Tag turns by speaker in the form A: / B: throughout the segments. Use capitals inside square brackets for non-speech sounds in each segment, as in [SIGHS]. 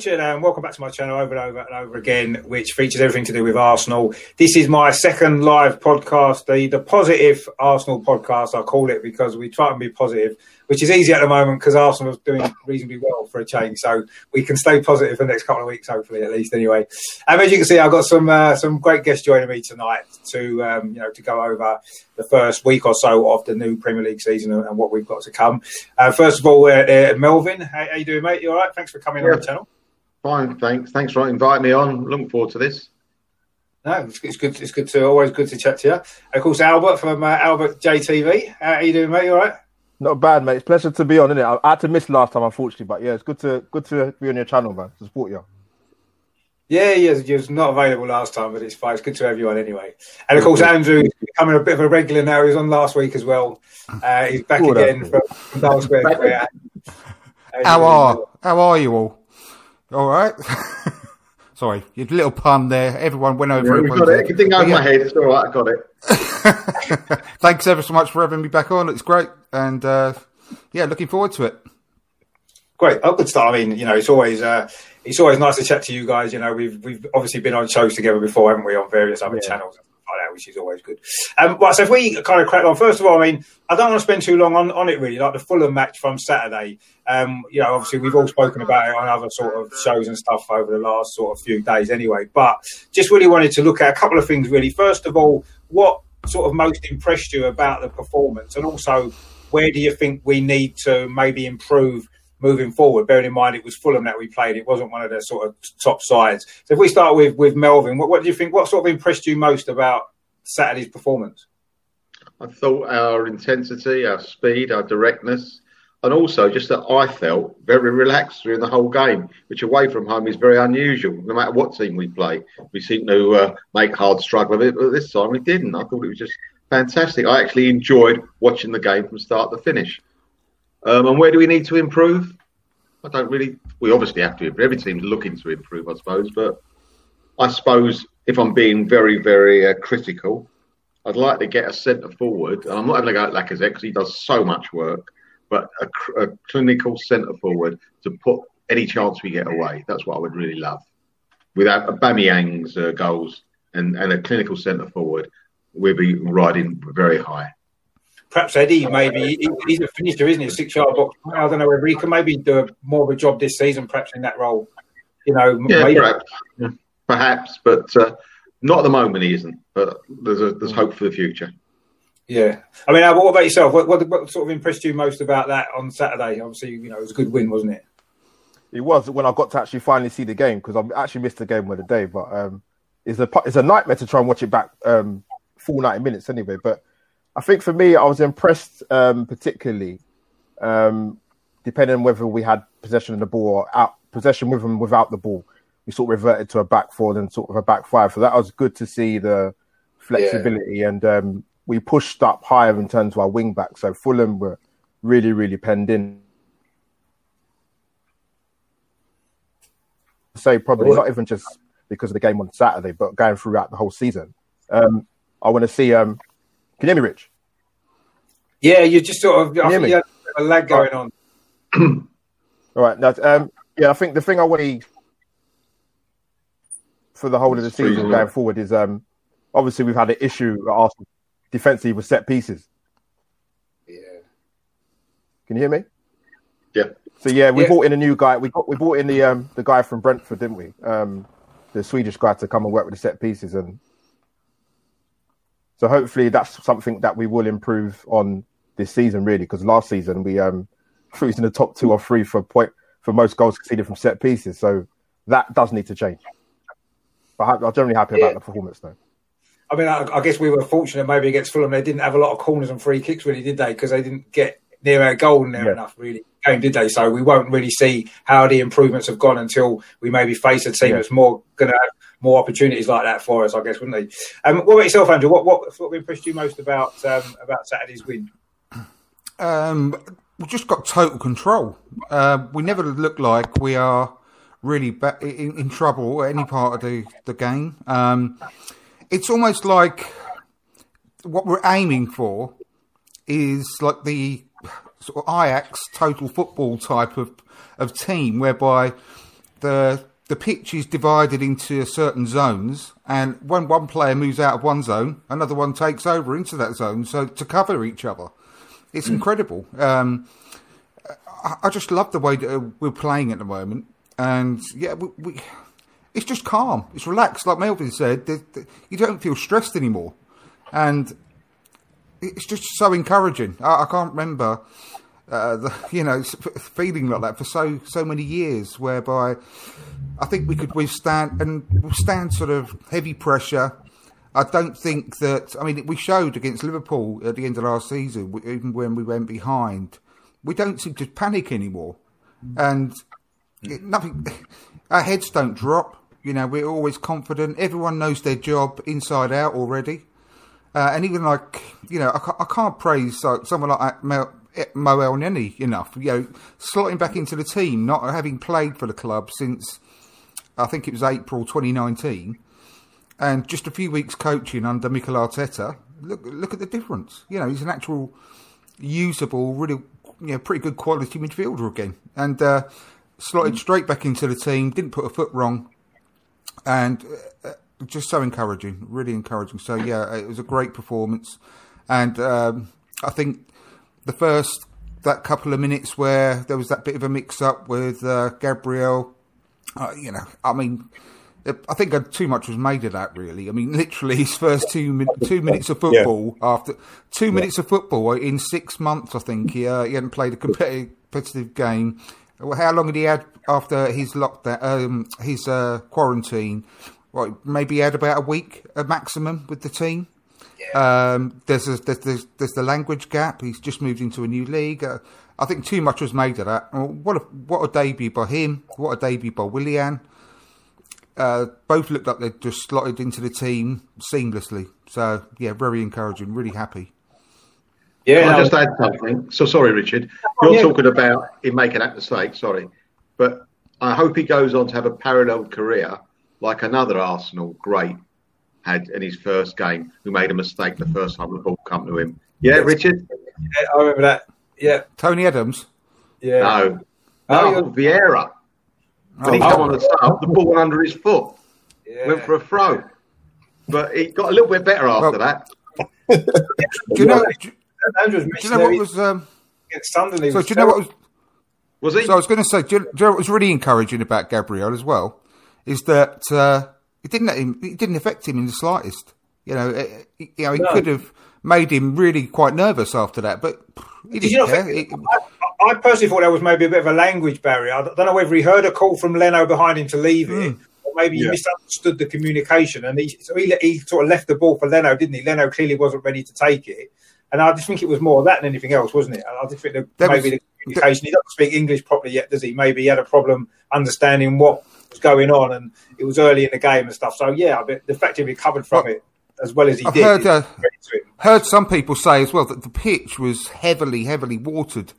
A: Richard, and welcome back to my channel over and over and over again, which features everything to do with Arsenal. This is my second live podcast, the, the positive Arsenal podcast, I call it, because we try and be positive, which is easy at the moment because Arsenal is doing reasonably well for a change. So we can stay positive for the next couple of weeks, hopefully, at least anyway. And as you can see, I've got some uh, some great guests joining me tonight to um, you know to go over the first week or so of the new Premier League season and, and what we've got to come. Uh, first of all, uh, uh Melvin, how, how, you doing, mate? You all right? Thanks for coming yeah. on the channel.
B: Fine, thanks. Thanks for inviting me on. Looking forward to this.
A: No, it's, it's, good. It's good to always good to chat to you. Of course, Albert from uh, Albert JTV. How are you doing, mate? You all right?
C: Not bad, mate. It's pleasure to be on, isn't it? I had to miss last time, unfortunately, but yeah, it's good to good to be on your channel, man. To support you.
A: Yeah, yeah, was, he was not available last time, but it's fine. It's good to have you on anyway. And of course, Andrew is becoming a bit of a regular now. He was on last week as well. Uh, he's back again from, from Square.
D: How are how are you all? All right. [LAUGHS] Sorry, your little pun there. Everyone went over
B: yeah, it. Got it. Everything over yeah. my head. It's all right. I got it. [LAUGHS]
D: Thanks ever so much for having me back on. It's great, and uh, yeah, looking forward to it.
A: Great. Oh, good start. I mean, you know, it's always uh, it's always nice to chat to you guys. You know, we've we've obviously been on shows together before, haven't we, on various other yeah. channels which is always good. Um, well, so if we kind of crack on, first of all, I mean, I don't want to spend too long on, on it really, like the Fulham match from Saturday. Um, you know, obviously we've all spoken about it on other sort of shows and stuff over the last sort of few days anyway, but just really wanted to look at a couple of things really. First of all, what sort of most impressed you about the performance and also where do you think we need to maybe improve moving forward. Bearing in mind it was Fulham that we played, it wasn't one of the sort of top sides. So if we start with with Melvin, what, what do you think? What sort of impressed you most about Saturday's performance?
B: I thought our intensity, our speed, our directness, and also just that I felt very relaxed during the whole game, which away from home is very unusual. No matter what team we play, we seem to uh, make hard struggle of it, but this time we didn't. I thought it was just fantastic. I actually enjoyed watching the game from start to finish. Um, and where do we need to improve? I don't really. We obviously have to. Every team's looking to improve, I suppose. But I suppose if I'm being very, very uh, critical, I'd like to get a centre forward. And I'm not having to go at Lacazette because he does so much work, but a, a clinical centre forward to put any chance we get away. That's what I would really love. Without Aubameyang's uh, goals and, and a clinical centre forward, we'd be riding very high.
A: Perhaps Eddie, maybe he's a finisher, isn't he? A six-yard box. I don't know whether he can maybe do more of a job this season, perhaps in that role. You know,
B: yeah, maybe. perhaps. Yeah perhaps, but uh, not at the moment. He isn't. But there's a, there's hope for the future.
A: Yeah, I mean, what about yourself? What, what, what sort of impressed you most about that on Saturday? Obviously, you know, it was a good win, wasn't it?
C: It was when I got to actually finally see the game because I actually missed the game of the day. But um, it's a it's a nightmare to try and watch it back um, full ninety minutes anyway. But I think for me, I was impressed um, particularly, um, depending on whether we had possession of the ball or out possession with them without the ball we sort of reverted to a back four and sort of a back five. So that was good to see the flexibility yeah. and um, we pushed up higher in terms of our wing back. So Fulham were really, really penned in. Say probably not even just because of the game on Saturday, but going throughout the whole season. Um, I want to see. Um, can you hear me, Rich?
A: Yeah, you just sort of I think you you a lag going on. [CLEARS THROAT]
C: All right. Now, um, yeah, I think the thing I want to for the whole of the season going forward is um, obviously we've had an issue at Arsenal defensively with set pieces.
A: Yeah.
C: Can you hear me?
B: Yeah.
C: So yeah, we yeah. brought in a new guy. We got we brought in the um the guy from Brentford, didn't we? Um, the Swedish guy to come and work with the set pieces, and so hopefully that's something that we will improve on this season, really. Because last season we um [LAUGHS] was in the top two or three for point for most goals conceded from set pieces. So that does need to change. But I'm generally happy about the performance, though.
A: I mean, I, I, guess we were fortunate maybe against Fulham. They didn't have a lot of corners and free kicks, really, did they? Because they didn't get near a goal near yeah. enough, really, game, did they? So we won't really see how the improvements have gone until we maybe face a team yeah. that's more going to have more opportunities like that for us, I guess, wouldn't they? Um, what about yourself, Andrew? What what, what impressed you most about um, about Saturday's win?
D: Um, we just got total control. Uh, we never look like we are really ba- in, in, trouble at any part of the, the game. Um, it's almost like what we're aiming for is like the sort of Ajax total football type of, of team, whereby the the pitch is divided into certain zones, and when one player moves out of one zone, another one takes over into that zone, so to cover each other. It's mm. incredible. Um, I, I, just love the way that uh, we're playing at the moment, and yeah, we, we, it's just calm. It's relaxed, like Melvin said. you don't feel stressed anymore, and it's just so encouraging. I, I can't remember uh, [LAUGHS] you know, feeling like that for so so many years, whereby I think we could withstand and withstand sort of heavy pressure. I don't think that. I mean, we showed against Liverpool at the end of last season, even when we went behind, we don't seem to panic anymore, and it, nothing. [LAUGHS] Our heads don't drop. You know, we're always confident. Everyone knows their job inside out already. Uh, and even like, you know, I, I can't praise like, someone like Mel, Mo Elneny enough. You know, slotting back into the team, not having played for the club since I think it was April 2019, and just a few weeks coaching under Mikel Arteta. Look, look at the difference. You know, he's an actual usable, really, you know, pretty good quality midfielder again, and uh, slotted mm. straight back into the team. Didn't put a foot wrong, and uh, just so encouraging, really encouraging. So yeah, it was a great performance, and um, I think the first that couple of minutes where there was that bit of a mix up with uh, Gabriel. Uh, you know, I mean, I think too much was made of that. Really, I mean, [LAUGHS] literally his first two min- two minutes of [LAUGHS] football yeah. after two yeah. minutes of football in six months. I think he uh, he hadn't played a competitive, competitive game. How long had he had after his lockdown, um, his uh, quarantine? Well, maybe he had about a week, a maximum, with the team. Um, there's, a, there's, there's, there's the language gap. He's just moved into a new league. Uh, I think too much was made of that. What a what a debut by him! What a debut by Willian. Uh, both looked like they'd just slotted into the team seamlessly. So yeah, very encouraging. Really happy.
B: Yeah, Can I just add something. So sorry, Richard. You're yeah. talking about him making that mistake. Sorry, but I hope he goes on to have a parallel career like another Arsenal great had in his first game who made a mistake the first time the ball come to him. Yeah, Richard?
A: Yeah, I remember that. Yeah.
D: Tony Adams?
B: Yeah. No. No, oh, Vieira. When oh, he come on the sub, the ball went under his foot. Yeah. Went for a throw. But he got a little bit better after well, that. [LAUGHS]
D: do you know, do, do you know what was... Um, so do you know what was...
B: Was he?
D: So I was going to say, do you, do you know what was really encouraging about Gabriel as well? Is that... Uh, it didn't let him. it didn't affect him in the slightest. You know, it, you know, it no. could have made him really quite nervous after that, but he didn't you care. Think,
A: I, I, personally thought there was maybe a bit of a language barrier. I don't know whether he heard a call from Leno behind him to leave mm. it, or maybe he yeah. misunderstood the communication, and he so he, he sort of left the ball for Leno, didn't he? Leno clearly wasn't ready to take it, and I just think it was more of that than anything else, wasn't it? I just think that maybe was, the communication. He doesn't speak English properly yet, does he? Maybe he had a problem understanding what was going on, and it was early in the game and stuff. So yeah, but the fact he recovered from well, it as well as he
D: I've
A: did.
D: Heard, uh, heard some people say as well that the pitch was heavily, heavily watered,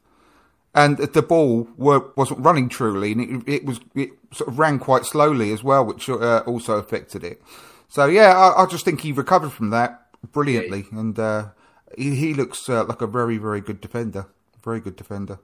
D: and that the ball were, wasn't running truly, and it, it, was it sort of ran quite slowly as well, which uh, also affected it. So yeah, I, I, just think he recovered from that brilliantly, and uh, he, he, looks uh, like a very, very good defender. Very good defender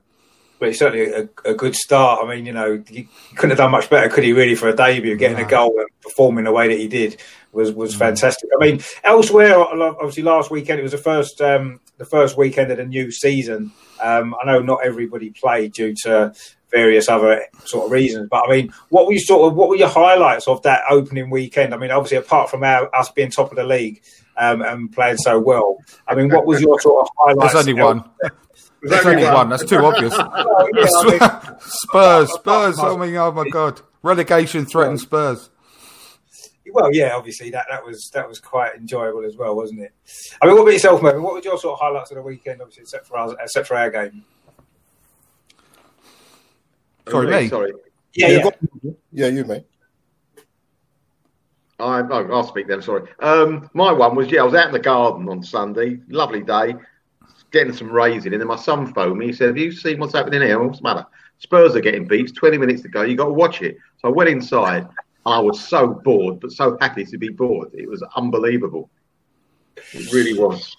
A: but it's certainly a, a, good start. I mean, you know, he couldn't have done much better, could he? Really, for a debut, getting a goal and performing the way that he did was was mm. fantastic. I mean, elsewhere, obviously, last weekend it was the first um, the first weekend of the new season. Um, I know not everybody played due to various other sort of reasons, but I mean, what were you sort of what were your highlights of that opening weekend? I mean, obviously, apart from our, us being top of the league. Um, and playing so well. I mean, what was your sort of highlights?
D: There's only one. There's only one. That's too obvious. [LAUGHS] oh, yeah, I mean, Spurs, Spurs. [LAUGHS] I mean, oh my god, relegation threatened Spurs.
A: Well, yeah, obviously that, that was that was quite enjoyable as well, wasn't it? I mean, what about yourself, Mervyn? What were your sort of highlights of the weekend, obviously, except for our, except for our game?
D: Sorry, me.
B: Sorry.
A: Yeah, yeah, yeah.
E: yeah you, mate.
B: I, I'll speak then. Sorry. Um, my one was yeah. I was out in the garden on Sunday. Lovely day getting some raising, and then my son phoned me. He said, "Have you seen what's happening here? What's the matter? Spurs are getting beat. Twenty minutes to go. You got to watch it." So I went inside. and I was so bored, but so happy to be bored. It was unbelievable. It really was.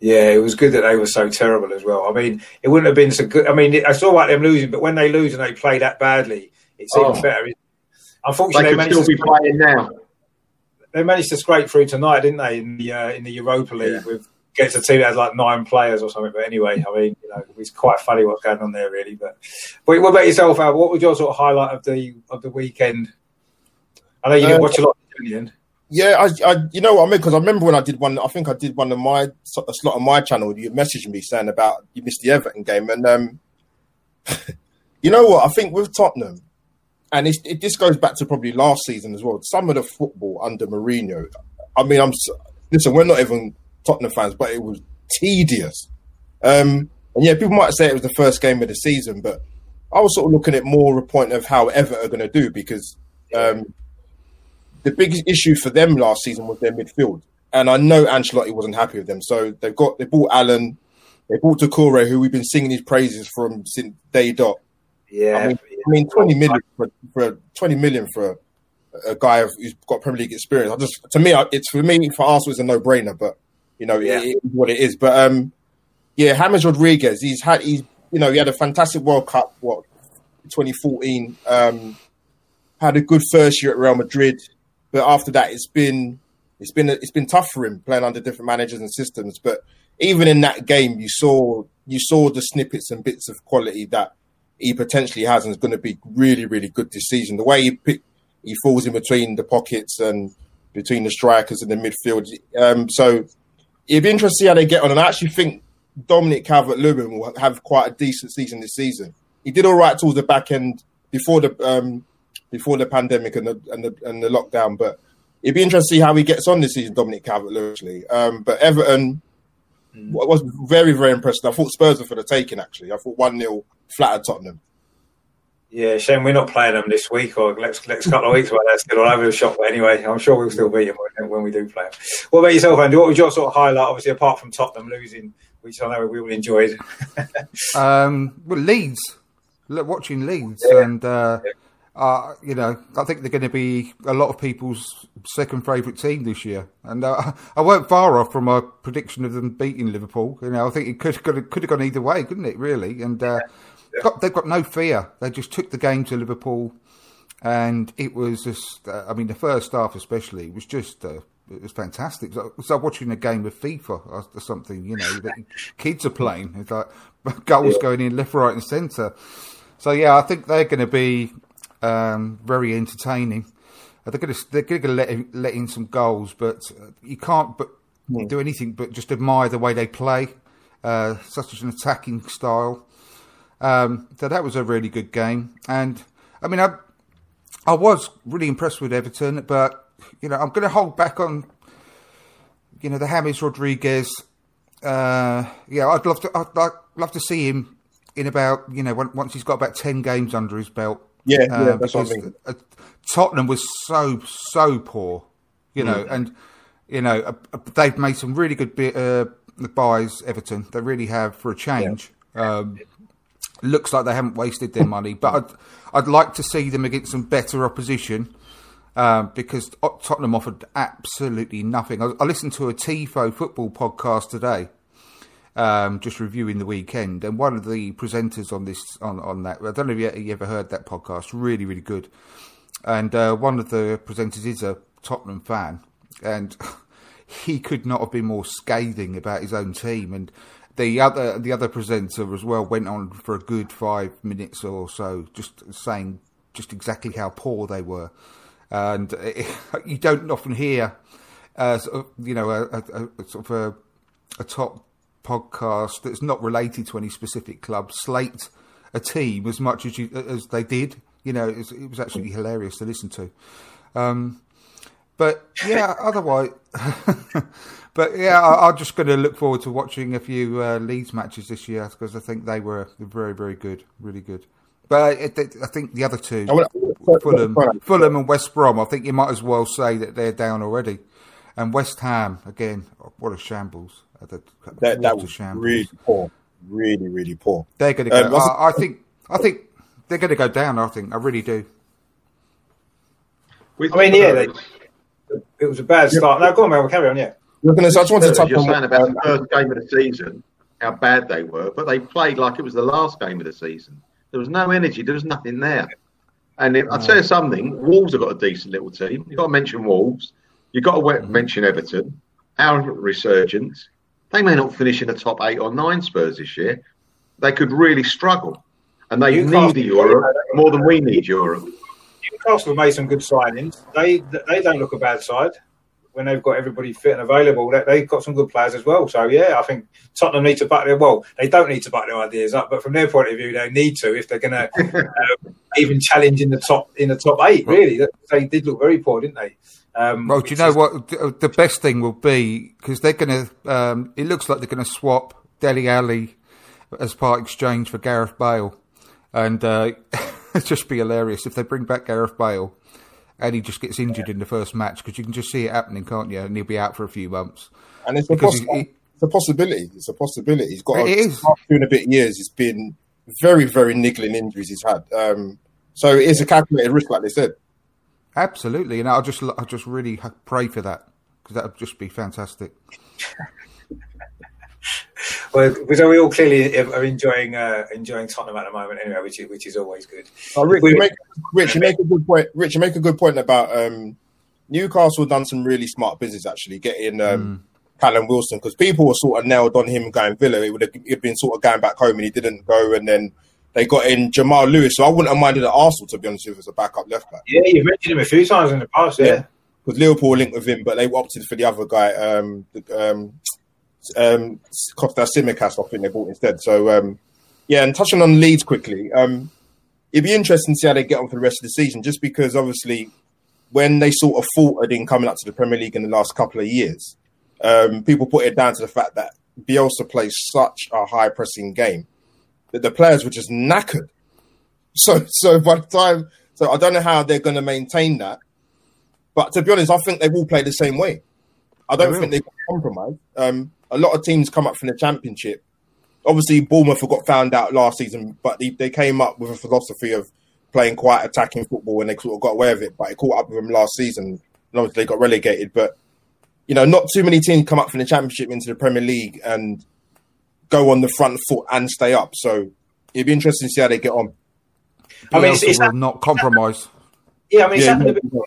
A: Yeah, it was good that they were so terrible as well. I mean, it wouldn't have been so good. I mean, I saw about them losing, but when they lose and they play that badly, it's even oh. better. Unfortunately,
B: they, they could still be playing now.
A: They managed to scrape through tonight, didn't they? In the uh, in the Europa League yeah. with gets a team that has like nine players or something. But anyway, I mean, you know, it's quite funny what's going on there, really. But, but what about yourself, Al? What was your sort of highlight of the of the weekend? I know you didn't uh, watch a lot in the end.
C: Yeah, I, I, you know what I mean because I remember when I did one. I think I did one of my a slot on my channel. You messaged me saying about you missed the Everton game, and um, [LAUGHS] you know what? I think with Tottenham, and it, this goes back to probably last season as well. Some of the football under Mourinho. I mean, I'm listen. We're not even Tottenham fans, but it was tedious. Um, and yeah, people might say it was the first game of the season, but I was sort of looking at more a point of how Everton are going to do because um, the biggest issue for them last season was their midfield, and I know Ancelotti wasn't happy with them. So they've got they bought Allen, they bought Doucouré, who we've been singing his praises from since day dot.
A: Yeah,
C: I mean, I mean twenty million for, for twenty million for a guy who's got Premier League experience. I just to me, it's for me for Arsenal, it's a no brainer. But you know, yeah. it, it what it is. But um, yeah, James Rodriguez, he's had he's you know he had a fantastic World Cup. What 2014 um, had a good first year at Real Madrid, but after that, it's been it's been it's been tough for him playing under different managers and systems. But even in that game, you saw you saw the snippets and bits of quality that he potentially has and is going to be really really good this season. The way he pick, he falls in between the pockets and between the strikers and the midfield. Um, so it'd be interesting to see how they get on. And I actually think Dominic Calvert Lewin will have quite a decent season this season. He did all right towards the back end before the um, before the pandemic and the and the and the lockdown, but it'd be interesting to see how he gets on this season, Dominic Calvert Lewin. Um, but Everton mm. was very very impressed. I thought Spurs were for the taking. Actually, I thought one 0 flattered Tottenham.
A: Yeah, shame we're not playing them this week or next next couple of weeks. But they're still all over the shop. But anyway, I'm sure we'll still beat them when we do play them. What about yourself, Andy? What was your sort of highlight? Obviously, apart from Tottenham losing, which I know we all enjoyed. [LAUGHS]
D: um, well, Leeds, watching Leeds, yeah. and uh, yeah. uh, you know, I think they're going to be a lot of people's second favourite team this year. And uh, [LAUGHS] I weren't far off from my prediction of them beating Liverpool. You know, I think it could could have gone either way, couldn't it? Really, and. Uh, yeah. Got, they've got no fear. They just took the game to Liverpool, and it was just. Uh, I mean, the first half especially was just. Uh, it was fantastic. It's like watching a game of FIFA or something, you know, that [LAUGHS] kids are playing. It's like [LAUGHS] goals yeah. going in left, right, and centre. So yeah, I think they're going to be um, very entertaining. They're going to they're going to let in, let in some goals, but you can't but mm. do anything but just admire the way they play. Uh, such an attacking style. Um, so that was a really good game. And I mean, I, I was really impressed with Everton, but you know, I'm going to hold back on, you know, the James Rodriguez. Uh, yeah, I'd love to. I'd like, love to see him in about you know once he's got about ten games under his belt.
C: Yeah, uh, yeah, that's what I mean. Uh,
D: Tottenham was so so poor, you know, mm. and you know uh, uh, they've made some really good bit, uh, buys. Everton, they really have for a change. Yeah. Um, looks like they haven't wasted their money. But I'd, I'd like to see them against some better opposition um, because Tottenham offered absolutely nothing. I, I, listened to a TIFO football podcast today, um, just reviewing the weekend, and one of the presenters on this on, on that I don't know if you, ever heard that podcast. Really, really good. And uh, one of the presenters is a Tottenham fan, and [LAUGHS] he could not have been more scathing about his own team and the other the other presenter as well went on for a good five minutes or so, just saying just exactly how poor they were, and it, [LAUGHS] you don't often hear, uh, sort of, you know, a, a, a sort of a, a, top podcast that's not related to any specific club slate a team as much as you as they did. You know, it was, it was actually hilarious to listen to. Um, but yeah, [LAUGHS] otherwise. [LAUGHS] But yeah, I, am just going to look forward to watching a few uh, Leeds matches this year because I think they were very, very good, really good. But I, I think the other two, Fulham, Fulham and West Brom, I think you might as well say that they're down already. And West Ham again, what a shambles!
C: That, that was shambles. really poor, really, really poor.
D: They're going to go. Um, I, I think, I think they're going to go down. I think, I really do.
A: I mean, yeah, they, it was a bad start. No, go on, man. We'll carry on. Yeah.
B: You're going to, I just wanted to touch You're on saying about the uh, first game of the season, how bad they were, but they played like it was the last game of the season. There was no energy. There was nothing there. And if, I'll tell you something, Wolves have got a decent little team. You've got to mention Wolves. You've got to we- mm-hmm. mention Everton, our resurgence. They may not finish in the top eight or nine Spurs this year. They could really struggle. And they
A: Newcastle-
B: need Europe more than we need Europe.
A: Newcastle have made some good signings. They they don't look a bad side when they've got everybody fit and available. They, they've got some good players as well. So yeah, I think Tottenham need to back their well. They don't need to back their ideas up, but from their point of view, they need to if they're going to uh, even challenge in the top in the top eight. Really, they did look very poor, didn't they? Um,
D: Well, do you know
A: is-
D: what? The best thing will be because they're going to. Um, it looks like they're going to swap Dele Alli as part exchange for Gareth Bale, and uh, [LAUGHS] it'd just be hilarious if they bring back Gareth Bale and he just gets injured in the first match because you can just see it happening, can't you? And he'll be out for a few months.
C: And it's a, possi-
D: he-
C: it's a possibility. It's a possibility. He's got
D: It
C: a,
D: is.
C: two and a bit years. It's been very, very niggling injuries he's had. Um, so it is a calculated risk, like they said.
D: Absolutely, and I just I just really pray for that because that would just be fantastic. [LAUGHS]
A: well, so we all clearly are enjoying uh, enjoying Tottenham at the moment anyway, which is which is always good.
C: Oh, Rich,
A: We-
C: you make, Rich, you make a good point. Rich, you make a good point about um, Newcastle done some really smart business actually getting um, Callum Wilson because people were sort of nailed on him going Villa. It would have it'd been sort of going back home and he didn't go, and then they got in Jamal Lewis. So I wouldn't have minded at Arsenal to be honest with you as a backup left back
A: Yeah, you've mentioned him a few times in the past. Yeah,
C: Yeah. because Liverpool linked with him, but they opted for the other guy, um, the, um, um, Kostas Tsimikas. I think they bought instead. So um, yeah, and touching on Leeds quickly, um, it'd be interesting to see how they get on for the rest of the season, just because obviously when they sort of faltered in coming up to the Premier League in the last couple of years, um, people put it down to the fact that Bielsa plays such a high pressing game that the players were just knackered. [LAUGHS] So, so by the time, so I don't know how they're going to maintain that. But to be honest, I think they will play the same way. I don't
D: They
C: think they can compromise. Um, a lot of teams come up from the championship. Obviously, Bournemouth got found out last season, but they, they came up with a philosophy of playing quite attacking football and they sort of got away with it. But it caught up with them last season. And obviously, they got relegated. But you know, not too many teams come up from the championship into the Premier League and go on the front foot and stay up. So it'd be interesting to see how they get on.
A: I mean, it's- it's-
D: will not compromise.
A: yeah. I mean, it's
C: Yeah,
A: happened a bit. You,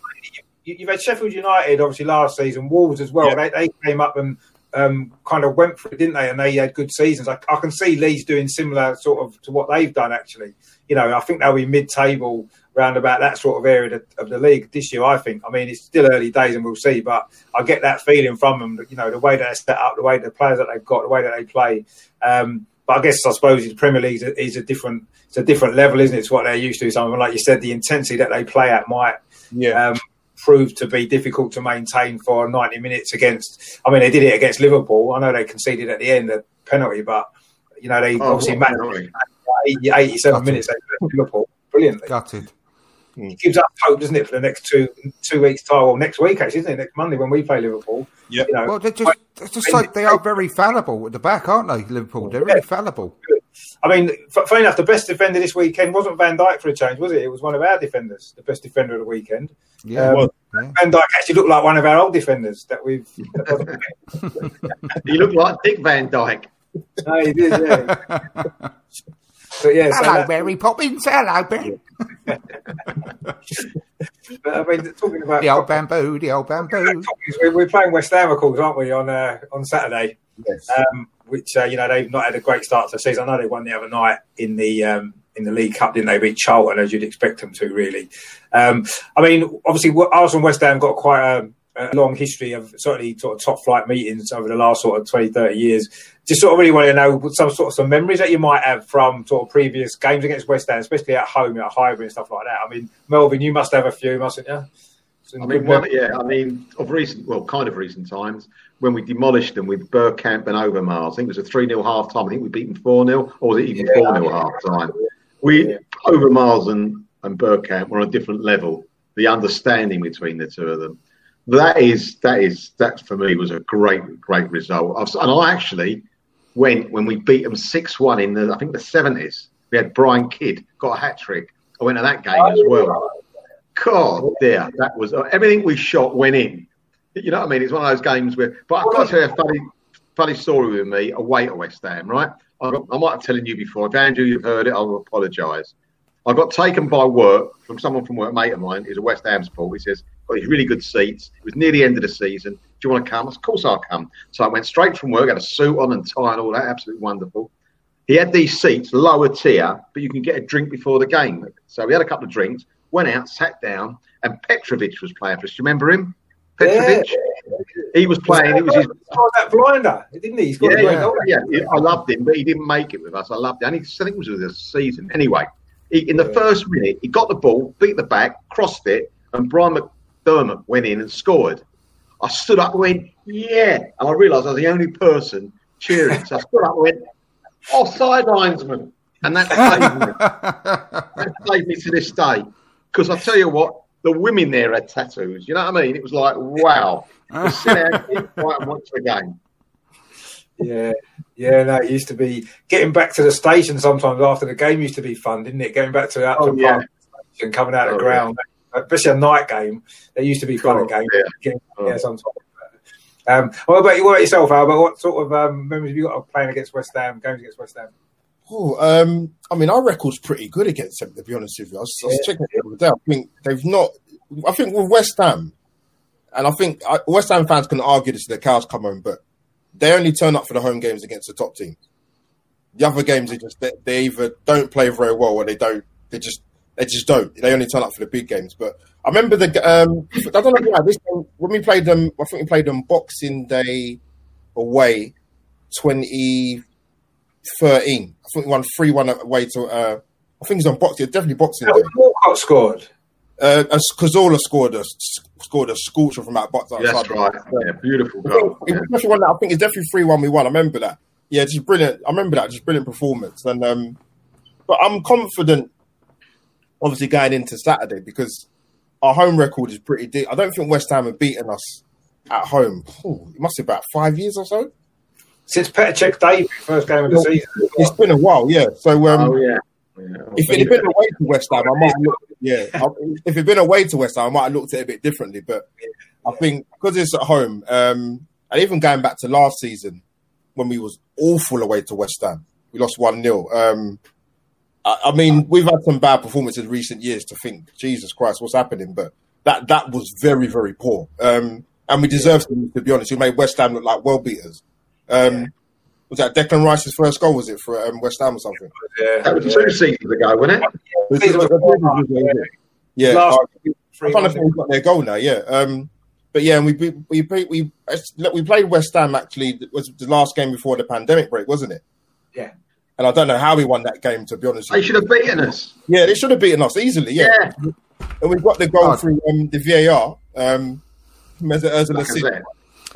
A: you've had Sheffield United obviously last season, Wolves as well.
C: Yeah.
A: They, they came up and um, kind of went for it, didn't they? And they had good seasons. I, I can see Leeds doing similar sort of to what they've done. Actually, you know, I think they'll be mid-table round about that sort of area of the, of the league this year. I think. I mean, it's still early days, and we'll see. But I get that feeling from them. that, You know, the way they're set up, the way the players that they've got, the way that they play. Um, but I guess I suppose the Premier League is a, is a different. It's a different level, isn't it? It's what they're used to. Something like you said, the intensity that they play at might
C: Yeah.
A: um, proved to be difficult to maintain for 90 minutes against. I mean, they did it against Liverpool. I know they conceded at the end a penalty, but you know they
B: Oh,
A: obviously
B: what
A: managed
B: penalty.
A: 80, 87
D: Gutted.
A: minutes against Liverpool brilliantly.
D: Gutted. Hmm.
A: It gives up hope, doesn't it, for the next two two weeks time or next week actually, isn't it? Next Monday when we play Liverpool.
C: Yeah.
A: You know,
D: Well, they're just, they're just like they are very fallible at the back, aren't they? Liverpool, they're really fallible.
A: I mean, f- funny enough, the best defender this weekend wasn't Van Dijk for a change, was it? It was one of our defenders, the best defender of the weekend.
D: Yeah,
A: Um,
D: yeah.
A: Van Dijk actually looked like one of our old defenders that we've. That wasn't- [LAUGHS]
B: You look like Dick Van Dyke.
A: no, he did, yeah. But yeah, so
D: Hello,
A: that-
D: Mary Poppins. Hello, Ben. [LAUGHS]
A: But I mean, talking about
D: The old bamboo, the old bamboo.
A: we're, we're playing West Ham, of course, aren't we, on uh, on Saturday?
C: Yes.
A: Um, which uh, you know they've not had a great start to the season. I know they won the other night in the um, in the League Cup, didn't they? Beat Charlton as you'd expect them to, really. Um, I mean, obviously, Arsenal and West Ham got quite a, a long history of certainly sort of top flight meetings over the last sort of 20, 30 years. Just sort of really want to know some sort of some memories that you might have from sort of previous games against West Ham, especially at home at Highbury and stuff like that. I mean, Melvin, you must have a few, mustn't you?
B: I mean, one, yeah, I mean, of recent, well, kind of recent times, when we demolished them with Bergkamp and Overmars. I think it was a 3 0 half time. I think we beat them 4 0, or was it even 4 0 half time? We,
A: Yeah.
B: Overmars and, and Bergkamp were on a different level. The understanding between the two of them. That is, that is, that for me was a great, great result. I've- And I actually went when we beat them 6 1 in the, I think, the 70s. We had Brian Kidd, got a hat trick. I went to that game oh, as well. God, there, that was everything we shot went in. You know what I mean? It's one of those games where. But I've got to tell you a funny, funny story with me away at West Ham. Right? I, got, I might have telling you before. If Andrew, you've heard it, I'll apologise. I got taken by work from someone from work, mate of mine, who's a West Ham supporter. He says, oh, got these really good seats. It was near the end of the season. Do you want to come? Said, of course I'll come. So I went straight from work, had a suit on and tie and all that, absolutely wonderful. He had these seats, lower tier, but you can get a drink before the game. So we had a couple of drinks, went out, sat down, and Petrovic was playing for us. Do you remember him? Petrovic?
A: Yeah.
B: He was playing. It was his
A: Oh, that blinder, didn't he? He's got
B: yeah, yeah, yeah, yeah. I loved him, but he didn't make it with us. I loved it. And he, I think it was with the season. Anyway, he, in the first minute, he got the ball, beat the back, crossed it, and Brian McDermott went in and scored. I stood up and went, yeah. And I realised I was the only person cheering. So I stood up and went, offside linesman. And that saved me. [LAUGHS] that saved me to this day. Because I tell you what, the women there had tattoos. You know what I mean? It was like, wow. Just sit there, keep quiet and watch the game.
A: Yeah, yeah. No, it used to be getting back to the station sometimes after the game used to be fun, didn't it? Going back to out
B: Oh,
A: to the
B: yeah.
A: and coming out of
B: Oh,
A: the ground, especially a night game. that used to be fun
B: Oh,
A: at games.
B: yeah.
A: Getting-
B: Oh.
A: yeah, sometimes. Um, what about you? What about yourself, Albert? What sort of um, memories have you got of playing against West Ham? Games against West Ham?
C: Oh, um, I mean, our record's pretty good against them, to be honest with you. I was, I was
A: Yeah.
C: checking it the other day. I think they've not. I think with West Ham, and I think uh, West Ham fans can argue this the cows come home, but they only turn up for the home games against the top team. The other games, they just they, they either don't play very well or they don't. They just they just don't. They only turn up for the big games. But I remember the. Um, I don't know if you know, this game, when we played them. I think we played them Boxing Day away, twenty thirteen. I think we won three one away to. Uh, I think he's on boxing. Definitely Boxing Day.
A: Walcott scored.
C: Uh, as Cazorla scored a scored a scorcher from that box outside.
B: That's right. Yeah, beautiful
C: I think,
B: goal.
C: it
B: Yeah.
C: was definitely one that I think it's definitely three one we won. I remember that. Yeah, just brilliant. I remember that. Just brilliant performance. And um, but I'm confident, obviously going into Saturday because our home record is pretty deep. I don't think West Ham have beaten us at home. Ooh, it must be about five years or so.
A: Since Petr Cech debut, first game of the season.
C: It's been a while, yeah. So um,
B: oh yeah. yeah.
C: If it had been away to West Ham, I might have looked, yeah. I- If it had been away to West Ham, I might have looked at it a bit differently. But I think because it's at home, um, and even going back to last season when we was awful away to West Ham, we lost one 0 um, I, I mean, we've had some bad performances in recent years to think, Jesus Christ, what's happening? But that that was very very poor, um, and we deserve to, to be honest. We made West Ham look like world beaters. Um, Was that Declan Rice's first goal? Was it for um, West Ham or something?
A: Yeah,
B: That was
A: yeah.
B: two seasons ago, wasn't it?
A: Season was-
C: Yeah,
A: Last
C: I-
A: three
C: I kind of think we've got their goal now. Yeah, um, but yeah, and we we we we, we, we played West Ham actually. It was the last game before the pandemic break, wasn't it?
A: Yeah.
C: And I don't know how we won that game. To be honest,
B: They should have beaten us.
C: yeah, they should have beaten us easily. Yeah,
B: Yeah.
C: and we got the goal
D: Oh.
C: through um, the VAR. Um, Mesut Ozil
B: Like I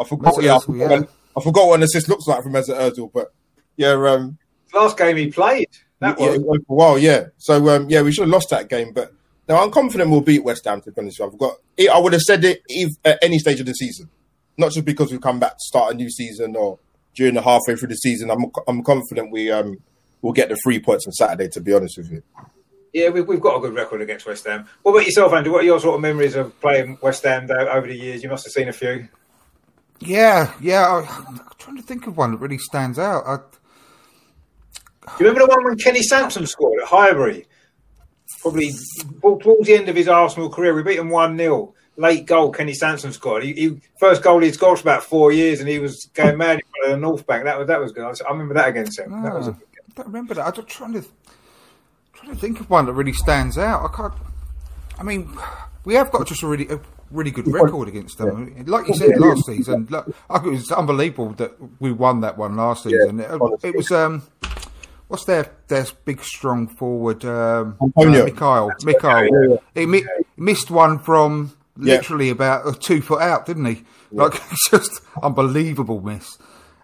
C: I forgot.
D: Mesut
C: Yeah, I forgot,
D: yeah.
C: I forgot what an assist looks like from Mesut Ozil, but yeah, um,
A: Last game he played. That
C: yeah,
A: was.
C: for a while, yeah. So um, yeah, we should have lost that game, but now I'm confident we'll beat West Ham. To be honest. I've got. I would have said it if, at any stage of the season, not just because we've come back to start a new season or during the halfway through the season. I'm I'm confident we um will get the three points on Saturday. To be honest with you,
A: Yeah, we've, we've got a good record against West Ham. What about yourself, Andrew? What are your sort of memories of playing West Ham over the years? You must have seen a few.
D: Yeah, yeah. I, I'm trying to think of one that really stands out. I,
A: Do you remember the one when Kenny Sansom scored at Highbury? Probably towards the end of his Arsenal career. We beat him 1 0. Late goal, Kenny Sansom scored. He, he first goal he'd scored for about four years, and he was going mad in front of the North Bank. That was that was good. I, remember that against him. That was a
D: Ah,
A: good.
D: I don't remember that. I'm trying to trying to think of one that really stands out. I can't. I mean, we have got just a really really good record against them. Like you said last season, look, it was unbelievable that we won that one last season. it, it was um, what's their their big strong forward um,
C: Antonio.
D: uh, Michail Michail. He, mi- missed one from
C: Yeah.
D: literally about uh, two foot out, didn't he? Like [LAUGHS] just unbelievable miss.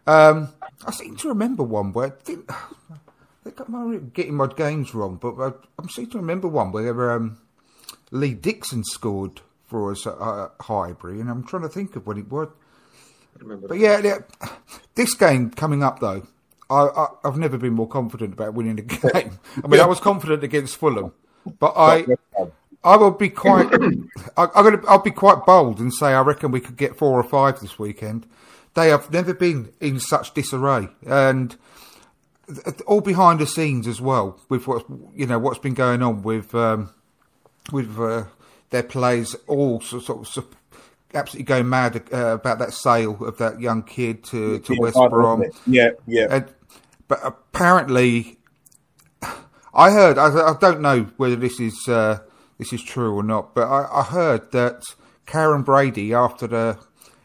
D: Um, I seem to remember one where I think, I think I'm getting my games wrong, but I, am seem to remember one where um, Lee Dixon scored for us at uh, Highbury, and I'm trying to think of when it was. But yeah, yeah, this game coming up though, I, I've never been more confident about winning a [LAUGHS] game. I mean, I was confident against Fulham, but I. I will be quite. I, I'm gonna. I'll be quite bold and say I reckon we could get four or five this weekend. They have never been in such disarray, and all behind the scenes as well with what you know what's been going on with um, with uh, their players all sort of, sort of absolutely going mad uh, about that sale of that young kid to, to West Brom.
C: Yeah, yeah.
D: And, but apparently, I heard. I, I don't know whether this is uh, this is true or not, but I, I heard that Karren Brady, after the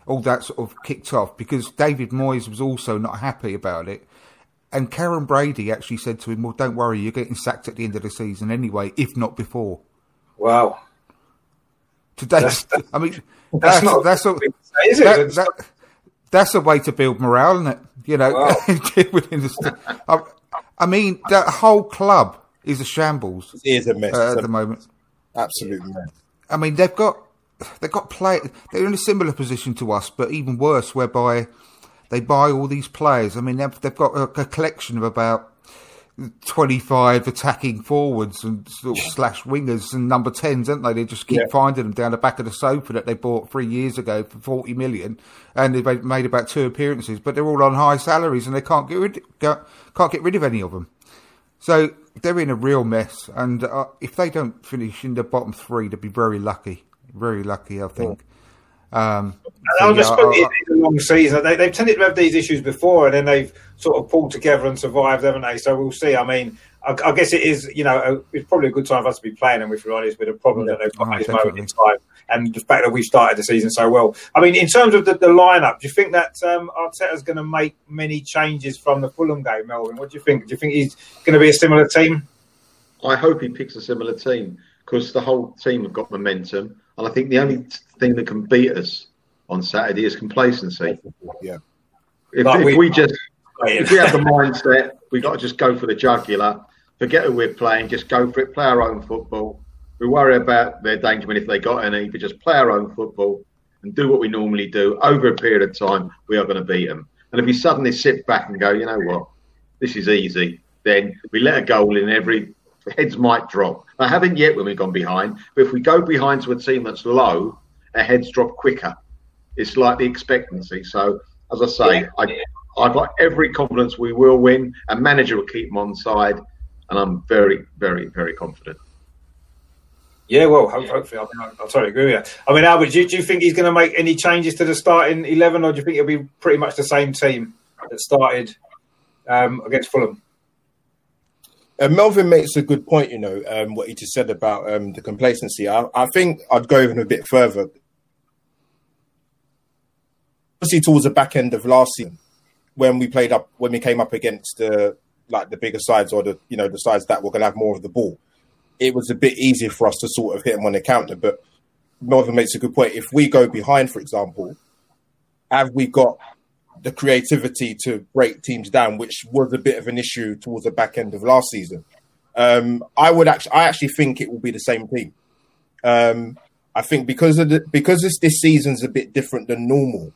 D: all that sort of kicked off, because David Moyes was also not happy about it, and Karren Brady actually said to him, "Well, don't worry, you're getting sacked at the end of the season anyway, if not before."
A: Wow.
D: Today,
A: That's- [LAUGHS]
D: I mean,
A: That's,
D: that's
A: not
D: that's a,
A: is
D: that, that, that's a way to build morale, isn't it? You know,
A: Wow. [LAUGHS]
D: within the I, I mean, that whole club is a shambles
C: It is a mess.
D: uh, at the moment.
C: Absolutely.
D: I mean, they've got they've got play. They're in a similar position to us, but even worse, whereby they buy all these players. I mean, they've, they've got a, a collection of about. 25 attacking forwards and sort of slash wingers and number 10s, don't they? They just keep
C: Yeah.
D: finding them down the back of the sofa that they bought three years ago for 40 million and they've made- about two appearances, but they're all on high salaries and they can't get rid, can't get rid of any of them. So they're in a real mess. And uh, if they don't finish in the bottom three, they'll be very lucky. Very lucky, I think. Um, so,
A: And I just
D: yeah, I-
A: it's a long season. They, they've tended to have these issues before, and then they've sort of pulled together and survived, haven't they? So we'll see. I mean, I, I guess it is, you know, a, it's probably a good time for us to be playing them, if we're honest, with the problem that they've got
D: Oh,
A: at this moment in time, and the fact that we started the season so well. I mean, in terms of the, the lineup, do you think that um, Arteta's going to make many changes from the Fulham game, Melvin? What do you think? Do you think he's going to be a similar team?
B: I hope he picks a similar team because the whole team have got momentum, and I think the only thing that can beat us on Saturday is complacency.
C: Yeah.
B: If,
A: Like
B: if
A: we-
B: we just if we have the mindset, we got to just go for the jugular, forget who we're playing, just go for it, play our own football. We worry about their dangermen if they got any, but just play our own football and do what we normally do over a period of time. We are going to beat them. And if we suddenly sit back and go, you know what, this is easy, then we let a goal in every heads might drop. I haven't yet when we've gone behind, but if we go behind to a team that's low, our heads drop quicker. It's like the expectancy. So, as I say, I, I've got every confidence we will win. A manager will keep them on side, and I'm very, very, very confident.
A: Yeah, well, hopefully, I, I, I totally agree with you. I mean, Albert, do you, do you think he's going to make any changes to the starting eleven, or do you think it'll be pretty much the same team that started um, against Fulham?
C: Uh, Melvin makes a good point, you know, um, what he just said about um, the complacency. I, I think I'd go even a bit further. Obviously, towards the back end of last season, when we played up, when we came up against the like the bigger sides or the you know the sides that were going to have more of the ball, it was a bit easier for us to sort of hit them on the counter. But Melvin makes a good point. If we go behind, for example, have we got the creativity to break teams down, which was a bit of an issue towards the back end of last season. Um, I would actually, I actually think it will be the same team. Um, I think because of the, because this, this season's a bit different than normal,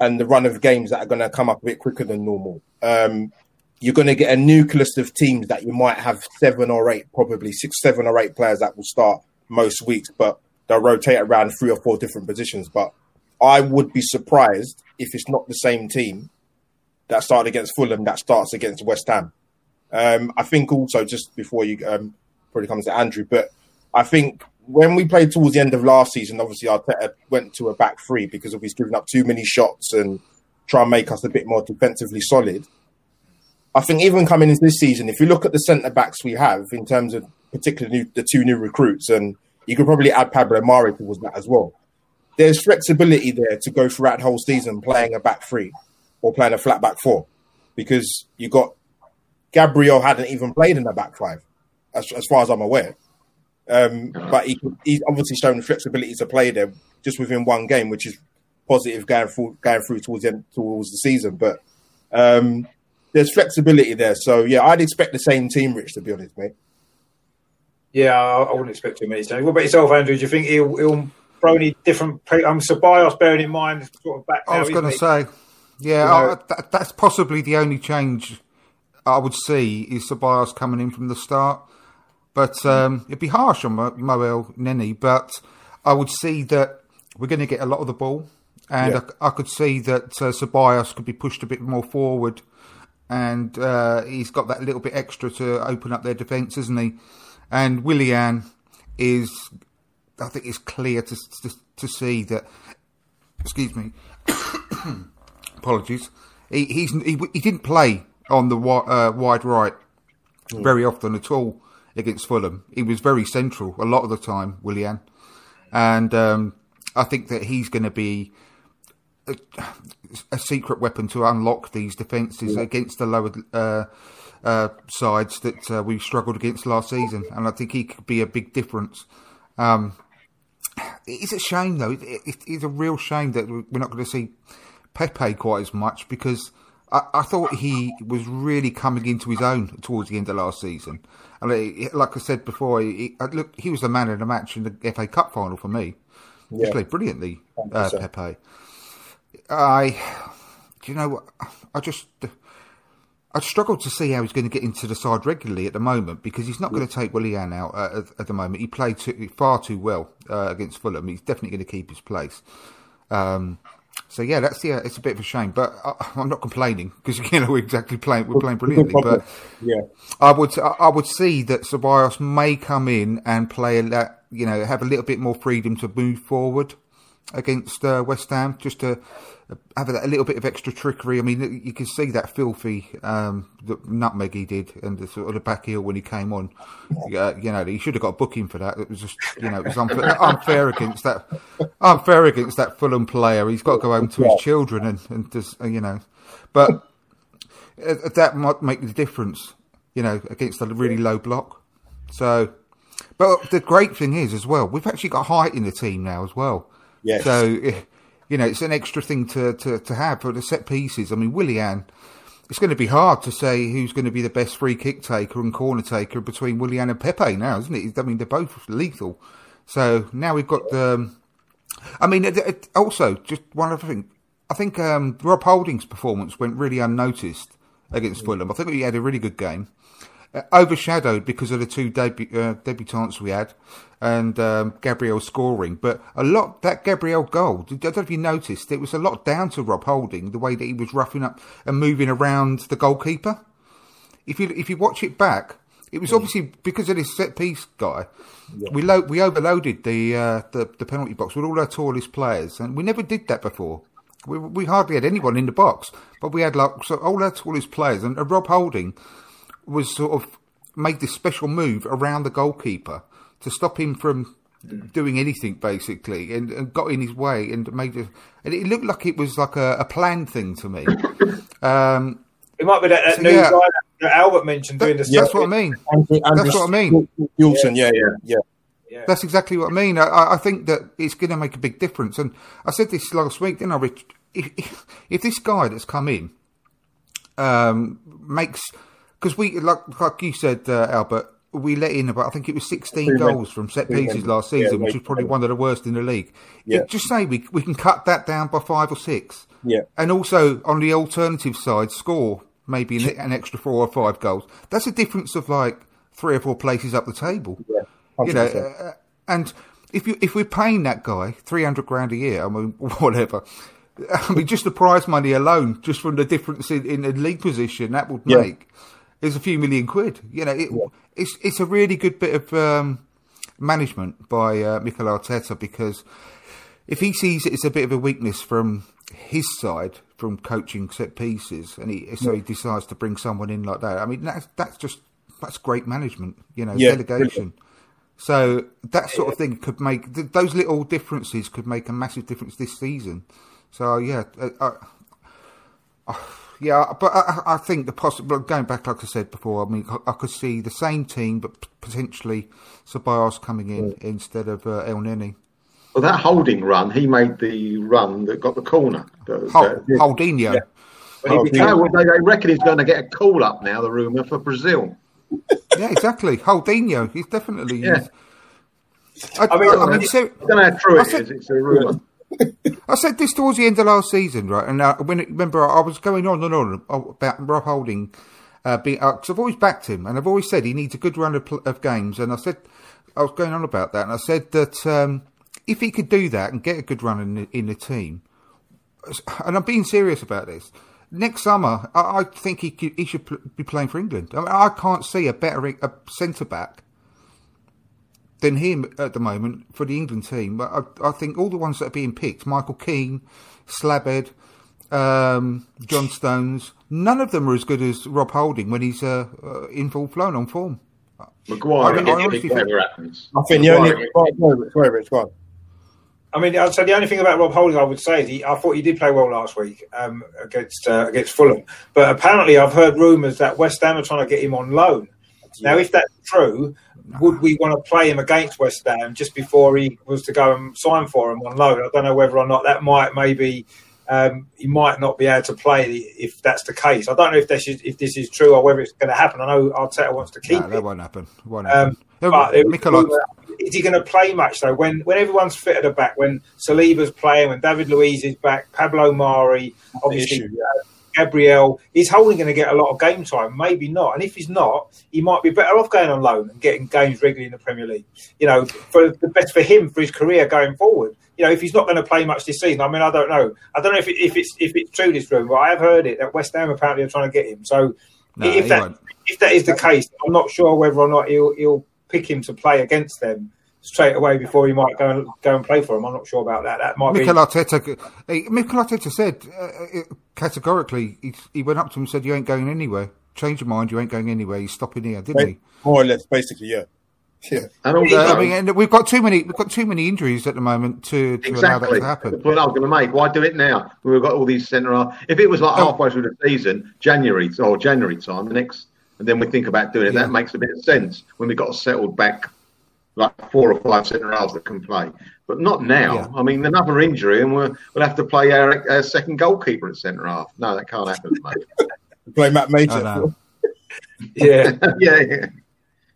C: and the run of games that are going to come up a bit quicker than normal. Um, you're going to get a nucleus of teams that you might have seven or eight, probably six, seven or eight players that will start most weeks, but they'll rotate around three or four different positions. But I would be surprised if it's not the same team that started against Fulham that starts against West Ham. Um, I think also just before you um, probably comes to Andrew, but I think when we played towards the end of last season, obviously Arteta went to a back three because of he's giving up too many shots and try and make us a bit more defensively solid. I think even coming into this season, if you look at the centre backs we have in terms of particularly new, the two new recruits, and you could probably add Pablo Mari towards that as well. There's flexibility there to go throughout the whole season playing a back three or playing a flat back four because you got Gabriel hadn't even played in the back five, as, as far as I'm aware. Um, but he, he's obviously shown the flexibility to play there just within one game, which is positive going through going through towards the end, towards the season. But um, there's flexibility there, so yeah, I'd expect the same team, Rich. To be honest, mate.
A: Yeah, I, I wouldn't expect too many changes. What about yourself, Andrew? Do you think he'll, he'll throw any different? pe- Um, Ceballos, bearing in mind, sort of back.
D: I was going to say, yeah,
A: You know-
D: I, that, that's possibly the only change I would see is Ceballos coming in from the start. But um, it'd be harsh on Mo- Moel Nenny, but I would see that we're going to get a lot of the ball, and
C: Yeah.
D: I, I could see that uh, Ceballos could be pushed a bit more forward and uh, he's got that little bit extra to open up their defence, isn't he? And Willian is, I think, it's clear to, to to see that. Excuse me. [COUGHS] Apologies. He he's he, he didn't play on the wi- uh, wide right very often at all against Fulham. He was very central a lot of the time, Willian, and um, I think that he's going to be a, a secret weapon to unlock these defences against the lower uh, uh, sides that uh, we struggled against last season, and I think he could be a big difference. Um, it's a shame, though. It, it, it's a real shame that we're not going to see Pepe quite as much because I, I, thought he was really coming into his own towards the end of last season. Like I said before, he, look, he was the man of the match in the FA Cup final for me. Yeah. He played brilliantly, uh, Pepe. I, do you know what? I just. I struggle to see how he's going to get into the side regularly at the moment because he's not going to take Willian out uh, at, at, the moment. He played too, far too well uh, against Fulham. He's definitely going to keep his place. Um, so yeah, that's yeah, it's a bit of a shame, but I, [LAUGHS] am not complaining because [LAUGHS] you know we're exactly playing we're playing brilliantly. But
C: yeah,
D: I would I would see that Ceballos may come in and play a you know have a little bit more freedom to move forward against uh, West Ham, just to have a, a, little bit of extra trickery. I mean, you can see that filthy um, nutmeg he did and the sort of the back heel when he came on. Uh, you know, he should have got a booking for that. It was just, you know, it was unfair, [LAUGHS] unfair against that unfair against that Fulham player. He's got to go home to his children and, and just, uh, you know, but uh, that might make the difference, you know, against a really low block. So, but the great thing is as well, we've actually got height in the team now as well.
C: Yes.
D: So you know, it's an extra thing to, to, to have for the set pieces. I mean, Willian, it's going to be hard to say who's going to be the best free kick taker and corner taker between Willian and Pepe now, isn't it? I mean, they're both lethal. So now we've got the. Um, I mean, it, it, also, just one other thing. I think um, Rob Holding's performance went really unnoticed against Fulham. I think he had a really good game uh, overshadowed because of the two debu- uh, debutants we had and um, Gabriel scoring. But a lot that Gabriel goal, I don't know if you noticed, it was a lot down to Rob Holding the way that he was roughing up and moving around the goalkeeper. If you if you watch it back, it was obviously because of this set piece guy. Yeah. We lo- we overloaded the, uh, the the penalty box with all our tallest players, and we never did that before. We, we hardly had anyone in the box, but we had like so all our tallest players, and uh, Rob Holding was sort of made this special move around the goalkeeper to stop him from doing anything basically and, and, got in his way and made it and it looked like it was like a, a planned thing to me [LAUGHS] um,
A: it might be that, that so, new yeah. guy that Albert mentioned
D: that,
A: doing the
D: that's what I mean Andrew, Andrew, that's what I mean
C: Wilson yeah yeah yeah
D: yeah. That's exactly what I mean. I, I think that it's going to make a big difference. And I said this last week, didn't I, Rich? If, if, if this guy that's come in um, makes because we like like you said, uh, Albert, we let in about I think it was 16 goals from set pieces last season, yeah, which was probably one of the worst in the league. Yeah. It, just say we we can cut that down by five or six.
C: Yeah.
D: And also on the alternative side, score maybe an, an extra four or five goals. That's a difference of like three or four places up the table.
C: Yeah.
D: You know, uh, and if you if we're paying that guy 300 grand a year, I mean [LAUGHS] whatever. I mean, just the prize money alone, just from the difference in, in the league position, that would make is a few million quid. You know, it, yeah. it's it's a really good bit of um, management by uh, Mikel Arteta because if he sees it as a bit of a weakness from his side from coaching set pieces, and he so he decides to bring someone in like that. I mean, that's that's just that's great management. You know, yeah, delegation. Brilliant. So that sort of thing could make those little differences could make a massive difference this season. So yeah, uh, uh, uh yeah, but I, I think the possible going back, like I said before, I mean, I, could see the same team, but potentially Ceballos coming in mm. instead of uh, Nini.
B: Well, that holding run, he made the run that got the corner. The,
D: Hol- the, Holdinho. Yeah.
B: Well, they, they reckon he's going to get a call up now. The rumor for Brazil. [LAUGHS]
D: yeah, exactly. Holdinho. He's definitely.
B: Yeah.
D: I, I, mean, I, I mean, so,
B: I don't know how true it is. It's a rumor. [LAUGHS]
D: I said this towards the end of last season, right? And uh, when it, remember, I was going on and on about Rob Holding, uh, being because uh, I've always backed him, and I've always said he needs a good run of, of, games. And I said I was going on about that, and I said that um, if he could do that and get a good run in the, in the team, and I'm being serious about this, next summer, I, I think he could, he should pl- be playing for England. I, mean, I can't see a better a centre back than him at the moment for the England team. But I, I think all the ones that are being picked, Michael Keane, Slabhead, um, John Stones, none of them are as good as Rob Holding when he's uh, uh, in full flown on form.
B: Maguire,
D: I- I
B: I,
D: honestly think-
B: whatever happens.
C: I think the only.
B: Maguire-
C: Go on, go on, Rich, go on, Rich, go on.
A: I mean, I'd say the only thing about Rob Holding I would say is he, I thought he did play well last week um, against uh, against Fulham, but apparently I've heard rumours that West Ham are trying to get him on loan. Now, if that's true, would we want to play him against West Ham just before he was to go and sign for him on loan? I don't know whether or not that might maybe um, he might not be able to play if that's the case. I don't know if this is if this is true or whether it's going to happen. I know Arteta wants to keep
D: No,
A: it.
D: that won't happen. Won't
A: Um,
D: happen.
A: but it- is he going to play much though? When when everyone's fit at the back, when Saliba's playing, when David Luiz is back, Pablo Mari, obviously uh, Gabriel, is Holding going to get a lot of game time? Maybe not. And if he's not, he might be better off going on loan and getting games regularly in the Premier League. You know, for the best for him for his career going forward. You know, if he's not going to play much this season, I mean, I don't know. I don't know if, it, if it's if it's true this room, but I have heard it that West Ham apparently are trying to get him. So
D: No,
A: if that
D: won't.
A: if that is the case, I'm not sure whether or not he'll he'll pick him to play against them straight away before he might go and go and play for him. I'm not sure about that. That might
D: Mikel
A: be.
D: Arteta, Mikel Arteta said uh, uh, categorically, he, he went up to him and said, "You ain't going anywhere. Change your mind. You ain't going anywhere. You're stopping here, didn't he?"
C: More or less, basically, yeah. [LAUGHS] Yeah.
B: And also,
D: I mean, and we've got too many. We've got too many injuries at the moment to, to allow that
B: exactly.
D: to
B: The
D: happen.
B: point I was going to make. Why do it now? We've got all these centre. If it was like
D: Oh.
B: halfway through the season, January or January time, the next, and then we think about doing it,
D: Yeah.
B: that makes a bit of sense when we've got settled back like four or five centre halves that can play. But not now.
D: Yeah.
B: I mean, another injury, and we'll, we'll have to play our, our second goalkeeper at centre half. No, that can't happen, mate. [LAUGHS]
C: Play Matt Macey.
D: I know. [LAUGHS]
A: Yeah,
B: yeah, yeah.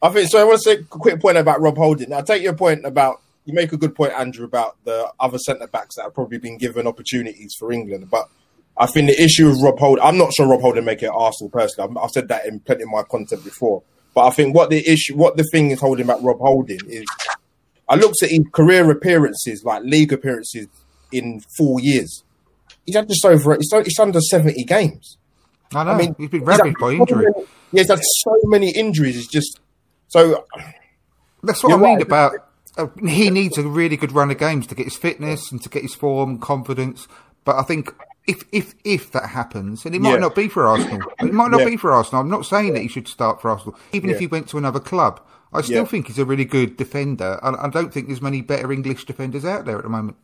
C: I think so. I want to say a quick point about Rob Holding. Now, take your point about you make a good point, Andrew, about the other centre backs that have probably been given opportunities for England. But I think the issue with Rob Holding, I'm not sure Rob Holding make it at Arsenal personally. I've, I've said that in plenty of my content before. But I think what the issue, what the thing is holding back Rob Holding is, I looked at his career appearances, like league appearances in four years. He's had just over, he's, he's under 70 games.
D: I know.
C: I mean,
D: he's been ravaged by injury.
C: many- Yeah, he's had so many injuries. It's just so.
D: That's what I mean
C: right.
D: about. Uh, he needs a really good run of games to get his fitness and to get his form, and confidence. But I think if if if that happens, and it might
C: Yeah.
D: not be for Arsenal, [COUGHS] it might not
C: Yeah.
D: be for Arsenal. I'm not saying that he should start for Arsenal, even if he went to another club. I still
C: Yeah.
D: think he's a really good defender. I, I don't think there's many better English defenders out there at the moment.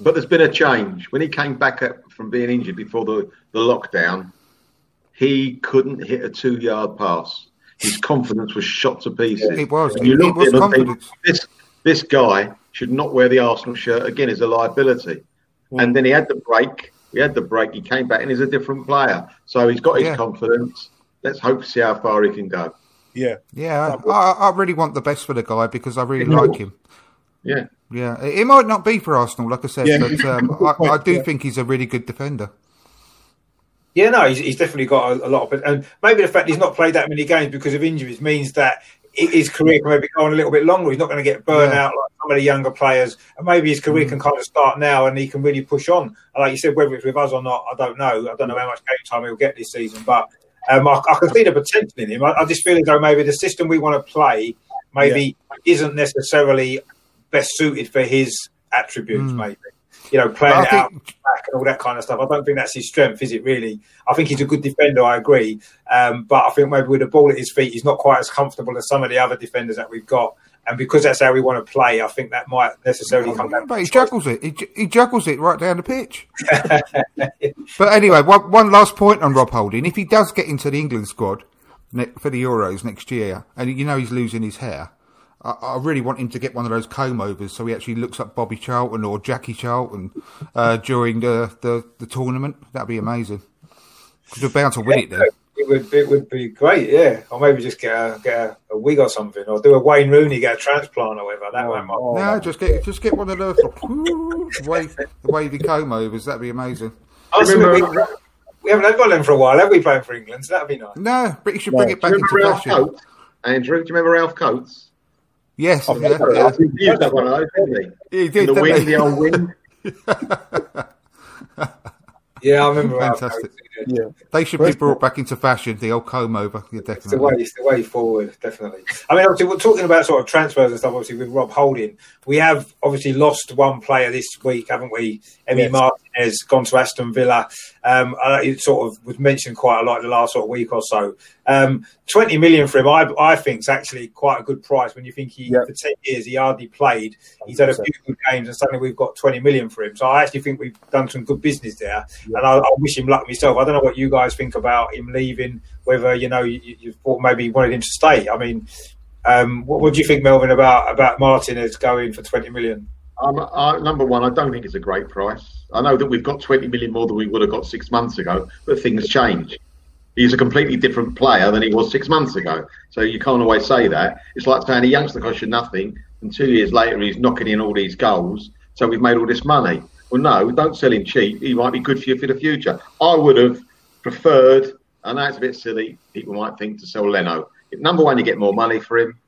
B: But there's been a change. When he came back up from being injured before the, the lockdown, he couldn't hit a two yard pass. His confidence was shot to pieces.
D: It was.
B: And you look
D: was
B: at him and think, this this guy should not wear the Arsenal shirt again. Is a liability. Hmm. And then he had the break. He had the break. He came back and he's a different player. So he's got his
D: Yeah.
B: confidence. Let's hope to see how far he can go.
C: Yeah,
D: Yeah, I, I really want the best for the guy because I really like him.
B: Yeah.
D: Yeah, it it might not be for Arsenal, like I said,
C: Yeah.
D: but um, [LAUGHS] I, I do
C: yeah.
D: think he's a really good defender.
A: yeah, no, he's, he's definitely got a, a lot of. And maybe the fact he's not played that many games because of injuries means that i- his career can maybe go on a little bit longer. He's not going to get burned
D: Yeah.
A: out like some of the younger players, and maybe his career can kind of start now, and he can really push on. And like you said, whether it's with us or not, I don't know. I don't know how much game time he'll get this season, but um, I, I can see the potential in him. I, I just feel as though maybe the system we want to play maybe isn't necessarily best suited for his attributes. Maybe you know, playing
D: I
A: out back and all that kind of stuff. I don't think that's his strength, is it? Really, I think he's a good defender. I agree, um, but I think maybe with the ball at his feet, he's not quite as comfortable as some of the other defenders that we've got. And because that's how we want to play, I think that might necessarily come down.
D: But he juggles it. He, he juggles it right down the pitch. [LAUGHS] but anyway, one, one last point on Rob Holding. If he does get into the England squad for the Euros next year, and you know he's losing his hair, I, I really want him to get one of those comb overs so he actually looks like Bobby Charlton or Jackie Charlton uh, during the, the, the tournament. That'd be amazing. Because we're bound to win it then.
A: It would, it would be great, yeah. Or maybe just get a, get a, a wig or something, or do a Wayne Rooney, get a transplant or whatever. That might.
C: oh.
D: No, just get just get one of those [LAUGHS] wave, wavy comb overs. That'd be amazing.
A: I
B: Remember-
A: we, we haven't had one of them for a while, have we? Playing for England, so that'd be nice.
D: No, British should bring
C: No.
D: it
B: Do
D: back
B: you
D: into
B: remember Ralph
D: fashion.
B: Coates? Andrew, do you remember Ralph Coates?
D: Yes,
C: Oh,
D: yeah, yeah.
B: He used to have one of those, didn't he?
D: He did,
B: the
D: didn't
B: wind, the old wind. [LAUGHS]
A: Yeah, I remember.
D: Fantastic.
A: Coates.
C: Yeah.
D: They should be brought back into fashion. The old comb over, yeah,
A: It's the way, it's the way forward, definitely. I mean, obviously, we're talking about sort of transfers and stuff. Obviously, with Rob Holding, we have obviously lost one player this week, haven't we? Emi
C: Yes.
A: Martinez gone to Aston Villa. Um, it sort of was mentioned quite a lot in the last sort of week or so. Um, Twenty million for him, I, I think, is actually quite a good price when you think he
C: Yeah.
A: for ten years he hardly played. He's had a few good games, and suddenly we've got twenty million for him. So I actually think we've done some good business there, and I, I wish him luck myself. I don't know what you guys think about him leaving. Whether you know you, you thought maybe you wanted him to stay. I mean, um, what, what do you think, Melvin, about about Martinez going for twenty million?
B: Um, uh, number one, I don't think it's a great price. I know that we've got 20 million more than we would have got six months ago, but things change. He's a completely different player than he was six months ago. So you can't always say that. It's like saying a youngster costs you nothing, and two years later he's knocking in all these goals. So we've made all this money. Well, no, don't sell him cheap. He might be good for you for the future. I would have preferred, and that's a bit silly. People might think to sell Leno. Number one, you get more money for him.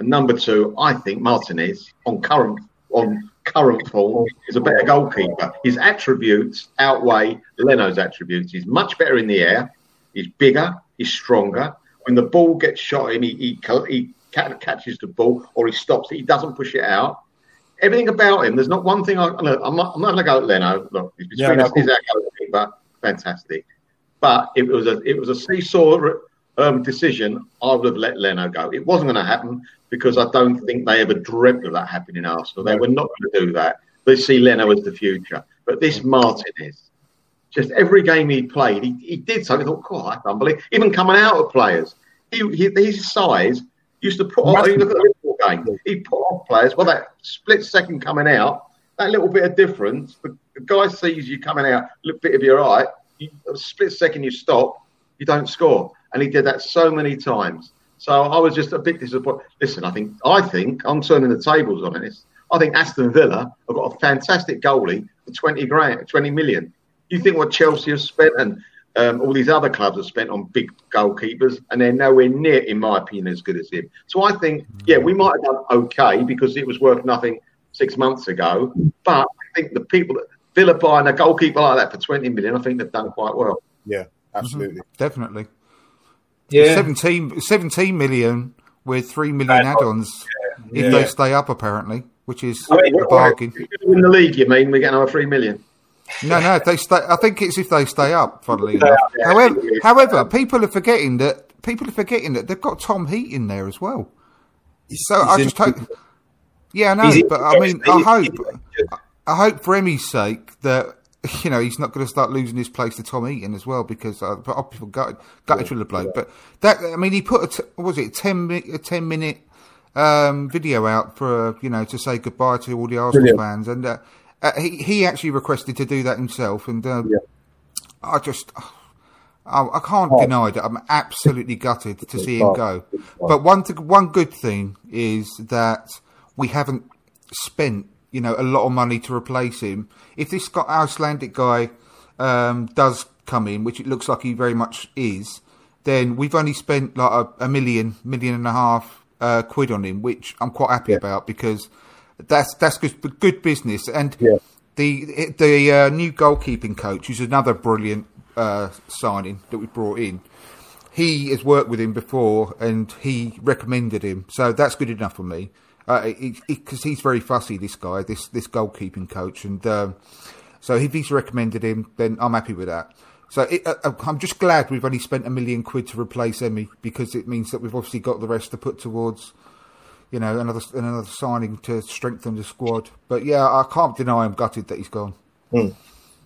B: And number two, I think Martinez on current on current form is a better goalkeeper. His attributes outweigh Leno's attributes. He's much better in the air. He's bigger. He's stronger. When the ball gets shot him, he, he, he catches the ball or he stops it. He doesn't push it out. Everything about him. There's not one thing. I, look, I'm not. I'm not going to go at Leno. Look, he's between
C: Yeah,
B: us. He's our goalkeeper. Fantastic. But it was a it was a seesaw um, decision. I would have let Leno go. It wasn't going to happen because I don't think they ever dreamt of that happening in Arsenal. They were not going to do that. They see Leno as the future. But this Martinez, just every game he played, he, he did something. I thought, God, that's unbelievable. Even coming out of players, he, he his size used to put on. You look at the Liverpool game, he put off players. Well, that split second coming out, that little bit of difference, the, the guy sees you coming out, little bit of your eye, you, a split second you stop, you don't score. And he did that so many times. So I was just a bit disappointed. Listen, I think I think I'm turning the tables on this. I think Aston Villa have got a fantastic goalie for 20 grand, 20 million. You think what Chelsea have spent and um, all these other clubs have spent on big goalkeepers, and they're nowhere near, in my opinion, as good as him. So I think, yeah, we might have done okay because it was worth nothing six months ago. But I think the people that Villa buying a goalkeeper like that for 20 million, I think they've done quite well.
C: Yeah, absolutely.
D: Definitely.
A: Yeah,
D: 17, 17 million with 3 million add-ons if
A: Yeah.
D: they stay up, apparently, which is
A: I mean,
D: a bargain.
B: If you win the league, you mean we get another three million?
D: No, no, if they stay. I think it's if they stay up. Funnily enough. However, however, people are forgetting that people are forgetting that they've got Tom Heaton in there as well. So I just hope. Yeah, I know,
A: He's
D: but I mean, I hope, I hope for Emi's sake that [LAUGHS] you know he's not going to start losing his place to Tom Heaton as well because uh, but people gutted, gutted for the bloke. But that I mean, he put a t- what was it a ten a ten minute um, video out for uh, you know to say goodbye to all the Arsenal
C: Brilliant.
D: fans, and uh, uh, he he actually requested to do that himself, and uh,
C: Yeah.
D: I just. I, I can't deny that I'm absolutely gutted to see him go. But one th- one good thing is that we haven't spent you know a lot of money to replace him. If this Icelandic guy um, does come in, which it looks like he very much is, then we've only spent like a, a million, million and a half uh, quid on him, which I'm quite happy about because that's that's good, good business. And
C: Yeah.
D: the the uh, new goalkeeping coach, who's another brilliant uh, signing that we brought in, he has worked with him before and he recommended him, so that's good enough for me. Because he's very fussy, this guy, this this goalkeeping coach, and um, so if he's recommended him, then I'm happy with that. So it, uh, I'm just glad we've only spent a million quid to replace Emi because it means that we've obviously got the rest to put towards, you know, another another signing to strengthen the squad. But yeah, I can't deny I'm gutted that he's gone.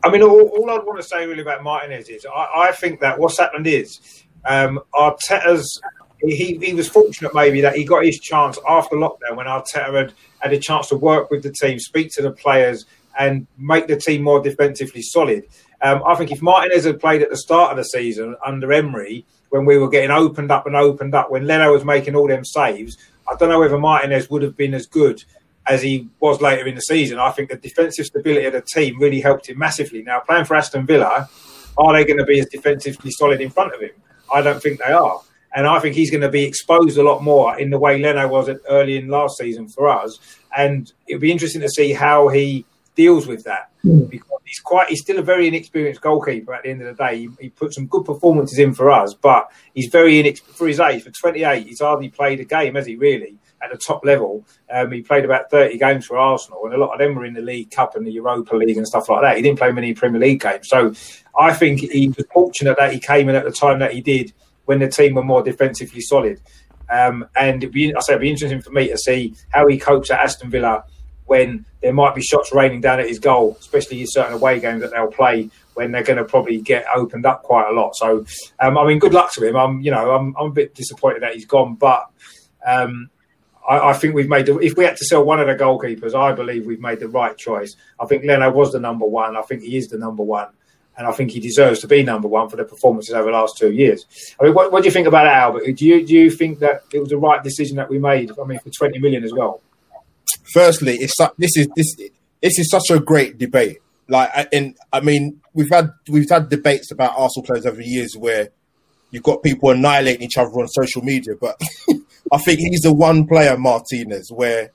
A: I mean, all, all I'd want to say really about Martinez is I, I think that what's happened is um, Arteta's. He, he was fortunate maybe that he got his chance after lockdown when Arteta had, had a chance to work with the team, speak to the players, and make the team more defensively solid. Um, I think if Martinez had played at the start of the season under Emery, when we were getting opened up and opened up, when Leno was making all them saves, I don't know whether Martinez would have been as good as he was later in the season. I think the defensive stability of the team really helped him massively. Now, playing for Aston Villa, are they going to be as defensively solid in front of him? I don't think they are. And I think he's going to be exposed a lot more in the way Leno was early in last season for us. And it'll be interesting to see how he deals with that because he's quite he's still a very inexperienced goalkeeper. At the end of the day, he, he put some good performances in for us, but he's very inexperienced for his age. For 28, he's hardly played a game, has he? Really at the top level. Um, he played about 30 games for Arsenal, and a lot of them were in the League Cup and the Europa League and stuff like that. He didn't play many Premier League games. So I think he was fortunate that he came in at the time that he did when the team were more defensively solid. Um, and it'd be, I say it'd be interesting for me to see how he copes at Aston Villa when there might be shots raining down at his goal, especially in certain away games that they'll play when they're going to probably get opened up quite a lot. So, um, I mean, good luck to him. I'm, you know, I'm, I'm a bit disappointed that he's gone, but um, I, I, think we've made the, if we had to sell one of the goalkeepers, I believe we've made the right choice. I think Leno was the number one. I think he is the number one. And I think he deserves to be number one for the performances over the last two years. I mean, what, what do you think about Albert? Do you do you think that it was the right decision that we made? I mean, for twenty million as well.
C: Firstly, it's this is this this is such a great debate. Like, and I mean, we've had we've had debates about Arsenal players over the years where you've got people annihilating each other on social media, but [LAUGHS] I think he's the one player, Martinez, where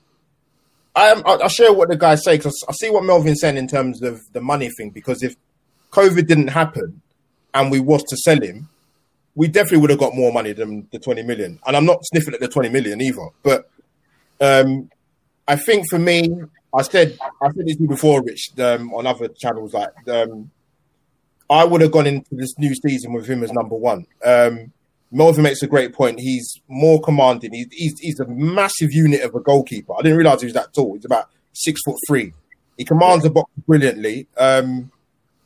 C: I. I, share what the guys say because I see what Melvin's saying in terms of the money thing. Because if COVID didn't happen and we was to sell him, we definitely would have got more money than the twenty million. And I'm not sniffing at the twenty million either. But um, I think for me, I said I said this before, Rich, um, on other channels. Like um, I would have gone into this new season with him as number one. Um, Melvin makes a great point. He's more commanding. He's, he's, he's a massive unit of a goalkeeper. I didn't realize he was that tall. He's about six foot three. He commands the box brilliantly. Um,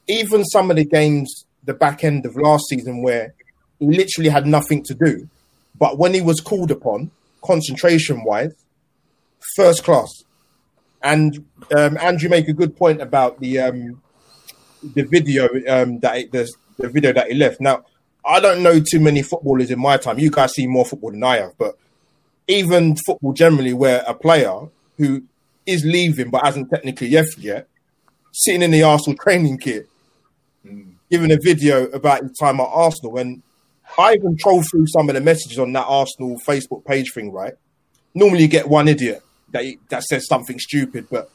C: even some of the games, the back end of last season, where he literally had nothing to do, but when he was called upon, concentration wise, first class. And um, Andrew make a good point about the um, the video um, that it, the, the video that he left. Now, I don't know too many footballers in my time. You guys see more football than I have, but even football generally, where a player who is leaving but hasn't technically left yet, sitting in the Arsenal training kit, giving a video about his time at Arsenal. When I even troll through some of the messages on that Arsenal Facebook page thing, right? Normally, you get one idiot that that says something stupid, but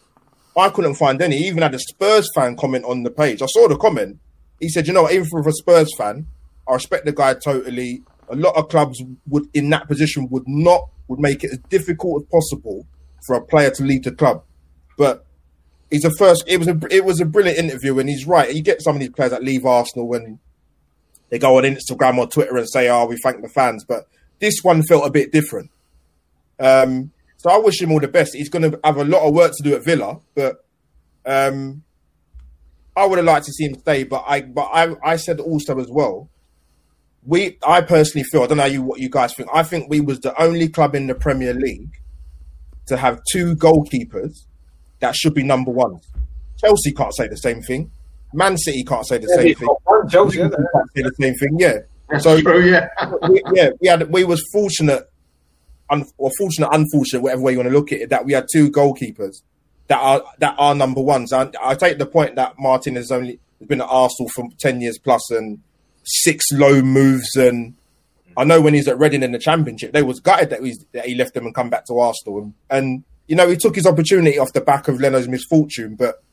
C: I couldn't find any. He even had a Spurs fan comment on the page. I saw the comment. He said, "You know, even for a Spurs fan, I respect the guy totally. A lot of clubs would, in that position, would not would make it as difficult as possible for a player to leave the club. But he's a first. It was a it was a brilliant interview, and he's right. You get some of these players that leave Arsenal when they go on Instagram or Twitter and say, "Oh, we thank the fans," but this one felt a bit different. Um, so I wish him all the best. He's going to have a lot of work to do at Villa, but um, I would have liked to see him stay. But I, but I, I said also as well we I personally feel I don't know you what you guys think. I think we was the only club in the Premier League to have two goalkeepers that should be number one. Chelsea can't say the same thing. Man City can't say the yeah, same thing. Chelsea can't say the same thing. Yeah.
B: That's so true, yeah,
C: we, yeah, we had we was fortunate, un, or fortunate, unfortunate, whatever way you want to look at it, that we had two goalkeepers that are that are number ones. I, I take the point that Martin has only been at Arsenal for ten years plus and six low moves. And I know when he's at Reading in the Championship, they was gutted that, that he left them and come back to Arsenal. And, and, you know, he took his opportunity off the back of Leno's misfortune, but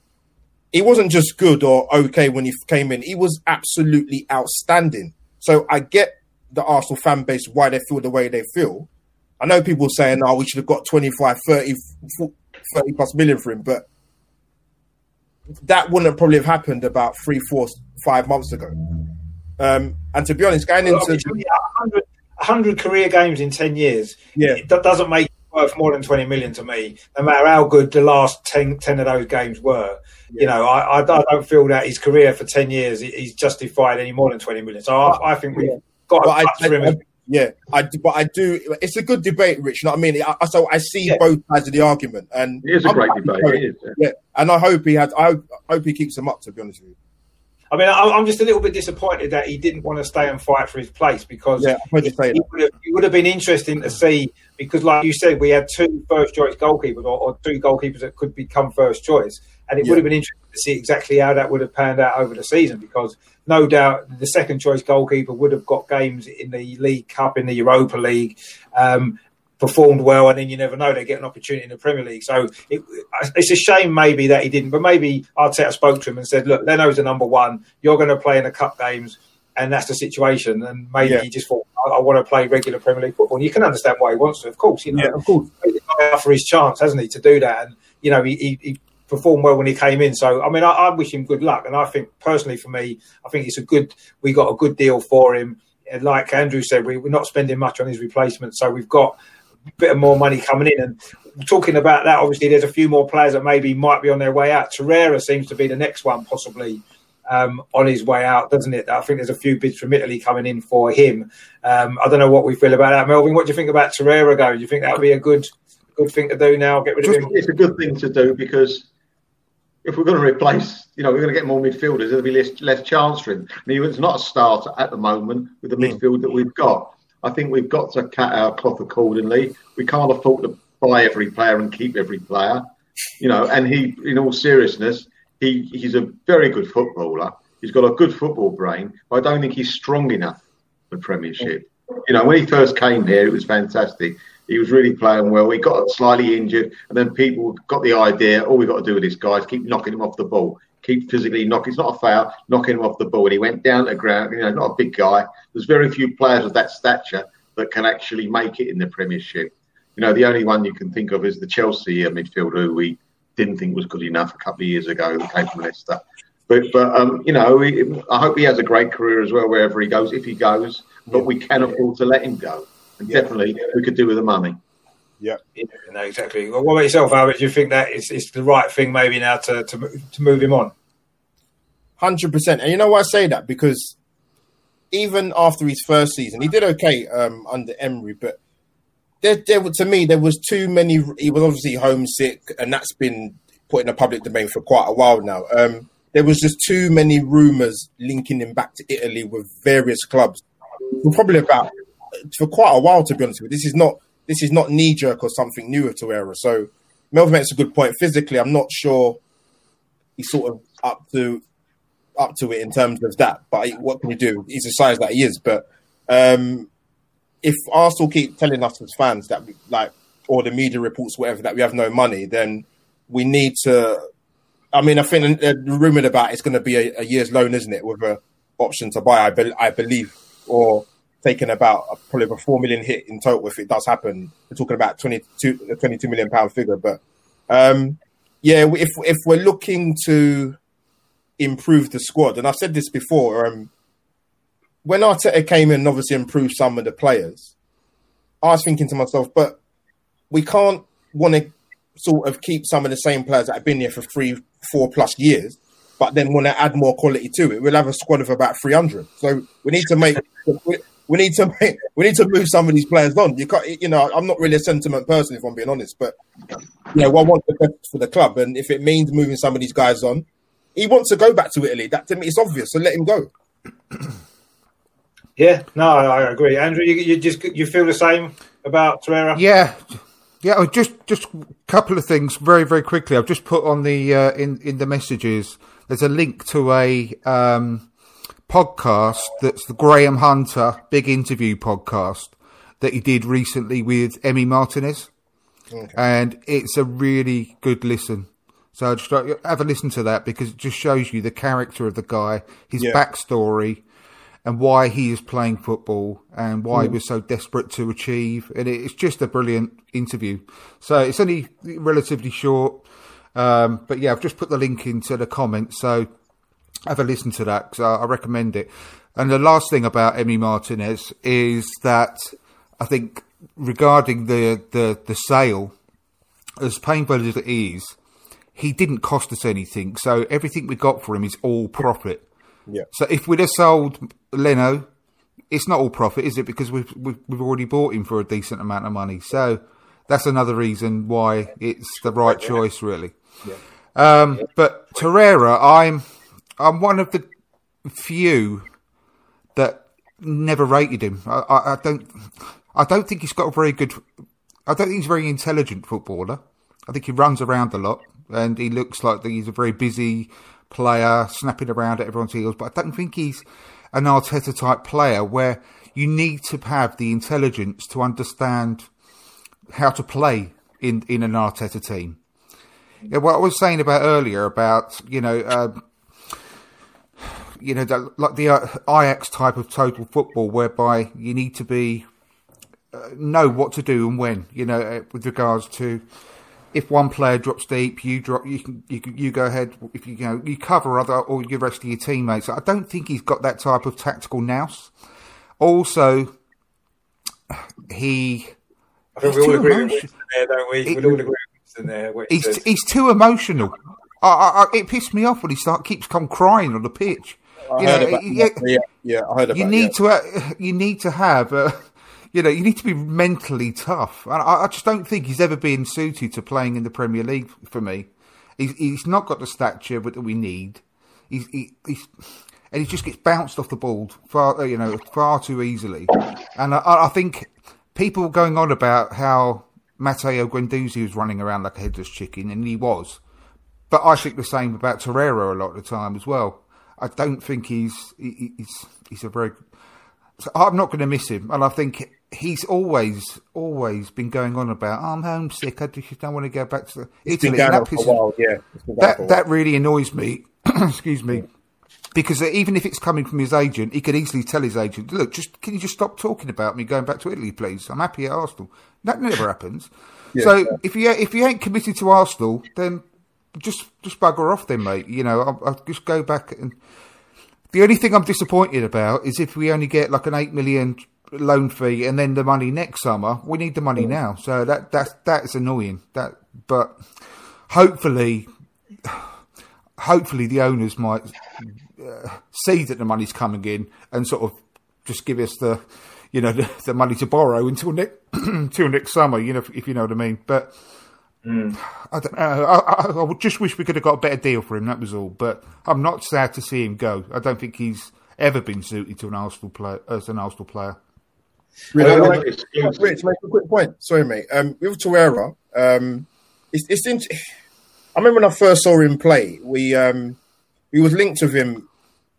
C: he wasn't just good or okay when he came in. He was absolutely outstanding. So I get the Arsenal fan base why they feel the way they feel. I know people saying, oh, we should have got 25, 30, 30 plus million for him, but that wouldn't probably have happened about three, four, five months ago. Um, and to be honest, going into
A: 100, 100, career games in 10 years,
C: yeah,
A: that doesn't make worth more than 20 million to me, no matter how good the last 10, 10 of those games were. Yeah. You know, I, I, don't feel that his career for 10 years he's justified any more than 20 million. So I, I think we've yeah. got to I, for him.
C: I, yeah, I but I do. It's a good debate, Rich. You know what I mean? I, so I see yeah. both sides of the argument, and
B: it is a I'm great debate. It is,
C: yeah. yeah. and I hope he has. I hope, I hope he keeps them up. To be honest with you.
A: I mean, I'm just a little bit disappointed that he didn't want to stay and fight for his place because
C: yeah, it,
A: it, would have, it, would have, been interesting to see. Because, like you said, we had two first choice goalkeepers or, or two goalkeepers that could become first choice, and it yeah. would have been interesting to see exactly how that would have panned out over the season. Because no doubt the second choice goalkeeper would have got games in the League Cup, in the Europa League. Um, performed well, and then you never know they get an opportunity in the Premier League. So it, it's a shame maybe that he didn't, but maybe Arteta spoke to him and said, "Look, Leno's the number one. You're going to play in the cup games." And that's the situation. And maybe
C: Yeah.
A: he just thought, I, I want to play regular Premier League football. And you can understand why he wants to, of course. You know,
C: Yeah, of course.
A: out for his chance, hasn't he, to do that? And you know, he, he, he performed well when he came in. So I mean, I, I wish him good luck. And I think personally, for me, I think it's a good. We got a good deal for him. And like Andrew said, we, we're not spending much on his replacement, so we've got a bit of more money coming in. And talking about that, obviously, there's a few more players that maybe might be on their way out. Torreira seems to be the next one, possibly. Um, on his way out, doesn't it? I think there's a few bids from Italy coming in for him. Um, I don't know what we feel about that, Melvin. What do you think about Torreira going? Do you think that would be a good good thing to do now? Get rid of him.
B: It's a good thing to do because if we're going to replace, you know, we're going to get more midfielders, there'll be less, less chance for him. And he's not a starter at the moment with the midfield that we've got. I think we've got to cut our cloth accordingly. We can't afford to buy every player and keep every player, you know. And he, in all seriousness, he, he's a very good footballer. He's got a good football brain, but I don't think he's strong enough for the Premiership. You know, when he first came here, it was fantastic. He was really playing well. He got slightly injured, and then people got the idea: all we've got to do with this guy is keep knocking him off the ball, keep physically knocking. It's not a foul, knocking him off the ball. And he went down to the ground. You know, not a big guy. There's very few players of that stature that can actually make it in the Premiership. You know, the only one you can think of is the Chelsea uh, midfielder who we didn't think was good enough a couple of years ago. Who came from Leicester. But, but um, you know, I hope he has a great career as well wherever he goes, if he goes. But we can afford to let him go. And
C: Yeah.
B: definitely, we could do with the money.
A: Yeah, no, exactly. Well, what about yourself, Albert? Do you think that it's, it's the right thing maybe now to, to to move him on?
C: Hundred percent, and you know why I say that because even after his first season, he did okay um, under Emery, but there, there, to me, there was too many. He was obviously homesick, and that's been put in the public domain for quite a while now. Um, there was just too many rumours linking him back to Italy with various clubs. For probably about for quite a while, to be honest with you. This is not this is not knee jerk or something new to era. So Melvin makes a good point. Physically, I'm not sure he's sort of up to up to it in terms of that. But what can you do? He's the size that he is. But um, if Arsenal keep telling us as fans that we, like, or the media reports whatever that we have no money, then we need to. I mean, I think uh, rumored about it's going to be a, a year's loan, isn't it, with a option to buy? I, be, I believe, or taking about a, probably a four million hit in total if it does happen. We're talking about 22, a 22 million pound figure, but um, yeah, if if we're looking to improve the squad, and I've said this before, um, when Arteta came in, and obviously improved some of the players. I was thinking to myself, but we can't want to sort of keep some of the same players that have been here for three, four plus years, but then want to add more quality to it. We'll have a squad of about three hundred. So we need to make. Need to make, [LAUGHS] we need to move some of these players on. You can't, you know, I'm not really a sentiment person if I'm being honest, but you know, I want the best for the club, and if it means moving some of these guys on, he wants to go back to Italy. That to me is obvious, so let him go. [CLEARS THROAT]
A: Yeah, no, I I agree. Andrew, you, you just you feel the same about Torreira?
D: Yeah, yeah. oh, Just just a couple of things very very quickly. I've just put on the uh, in in the messages. There's a link to a um, podcast that's the Graham Hunter big interview podcast that he did recently with Emi Martinez, and it's a really good listen. So I just have a listen to that because it just shows you the character of the guy, his
C: Yeah.
D: backstory, and why he is playing football and why he was so desperate to achieve. And it's just a brilliant interview. So it's only relatively short. Um, but yeah, I've just put the link into the comments. So have a listen to that because I, I recommend it. And the last thing about Emi Martinez is that I think regarding the, the, the sale, as painful as it is, he didn't cost us anything. So everything we got for him is all profit.
C: Yeah.
D: So if we'd have sold Leno, it's not all profit, is it? Because we've we've, we've already bought him for a decent amount of money. So that's another reason why it's the right choice, really. Yeah. Um, but Torreira, I'm I'm one of the few that never rated him. I, I, I don't I don't think he's got a very good. I don't think he's a very intelligent footballer. I think he runs around a lot and he looks like he's a very busy player, snapping around at everyone's heels. But I don't think he's an Arteta type player where you need to have the intelligence to understand how to play in in an Arteta team. Yeah, what I was saying about earlier about you know. Uh, you know, the, like the uh, Ajax type of total football, whereby you need to be uh, know what to do and when. You know, uh, with regards to if one player drops deep, you drop. You can you can, you go ahead. If you, you know you cover other or the rest of your teammates. I don't think he's got that type of tactical nous. Also, he.
A: I think we all agree with there, don't we? We all agree with there.
D: He's, he's too emotional. I, I, it pissed me off when he start keeps come crying on the pitch.
C: I
D: You know,
C: about,
D: yeah,
C: yeah, yeah, I heard about
D: you need to uh, you need to have uh, [LAUGHS] you know you need to be mentally tough. And I, I just don't think he's ever been suited to playing in the Premier League for me. He's, he's not got the stature that we need. He's, he, he's and he just gets bounced off the ball far you know far too easily. And I, I think people going on about how Matteo Guendouzi was running around like a headless chicken and he was. But I think the same about Torreira a lot of the time as well I don't think he's he, he's he's a very. So I'm not going to miss him, and I think he's always always been going on about oh, I'm homesick. I just don't want to go back to the
C: It's been
D: Italy. that
C: for a
D: pisses-
C: while, yeah. It's been going for a
D: that that really annoys me. [CLEARS THROAT] Excuse me. Because even if it's coming from his agent, he could easily tell his agent, "Look, just can you just stop talking about me going back to Italy, please? I'm happy at Arsenal." That never happens. so if you if you ain't committed to Arsenal, then just just bugger off, then, mate. You know, I'll, I'll just go back and. The only thing I'm disappointed about is if we only get like an eight million loan fee and then the money next summer. We need the money now, so that that's that's annoying. That, but hopefully, hopefully the owners might uh, see that the money's coming in and sort of just give us the, you know, [LAUGHS] the, the money to borrow until next [CLEARS THROAT] until next summer. You know, if, if you know what I mean. But I don't know. I, I, I just wish we could have got a better deal for him. That was all. But I'm not sad to see him go. I don't think he's ever been suited to an Arsenal player as an Arsenal player.
C: Really,
B: I
C: I
B: don't
C: like-
B: think it's-
C: Rich, make a quick point. Sorry, mate. Um, with Torreira, um, it's, it's int- I remember when I first saw him play. We um, we was linked with him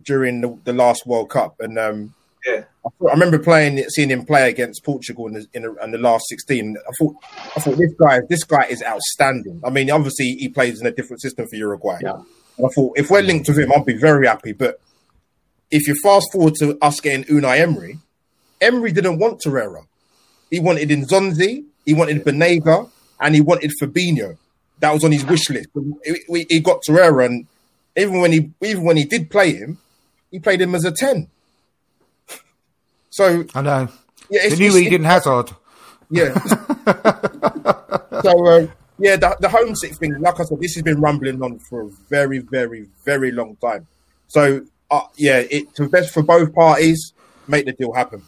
C: during the, the last World Cup, and um,
A: Yeah.
C: I, thought, I remember playing, seeing him play against Portugal in the, in the, in the last sixteen. I thought, I thought this guy, this guy is outstanding. I mean, obviously he plays in a different system for Uruguay.
B: Yeah.
C: And I thought if we're linked with him, I'd be very happy. But if you fast forward to us getting Unai Emery, Emery didn't want Torreira. He wanted Nzonzi, he wanted Banega, and he wanted Fabinho. That was on his wish list. He got Torreira, and even when he even when he did play him, he played him as a ten. So
D: I know.
C: yeah,
D: They
C: it's,
D: knew
C: it's-
D: Eden Hazard.
C: yeah. [LAUGHS] so uh, yeah, the, the homesick thing, like I said, this has been rumbling on for a very, very, very long time. So uh, yeah, it's best for both parties. Make the deal happen.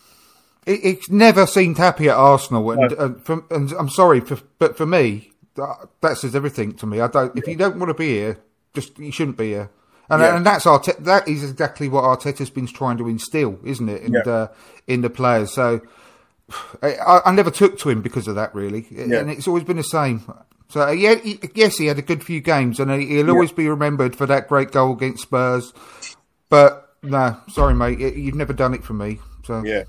D: It, it's never seemed happy at Arsenal, and, and, from, and I'm sorry, for, but for me, that, that says everything to me. I don't. If you don't want to be here, just you shouldn't be here. And,
C: Yeah.
D: and that's Arteta, that is exactly what Arteta's been trying to instill, isn't it? In
C: Yeah.
D: the in the players. So [SIGHS] I, I never took to him because of that, really,
C: Yeah.
D: and it's always been the same. So uh, yeah, he, yes, he had a good few games, and he- he'll always be remembered for that great goal against Spurs. But no, sorry, mate, you've never done it for me. So
C: Yeah,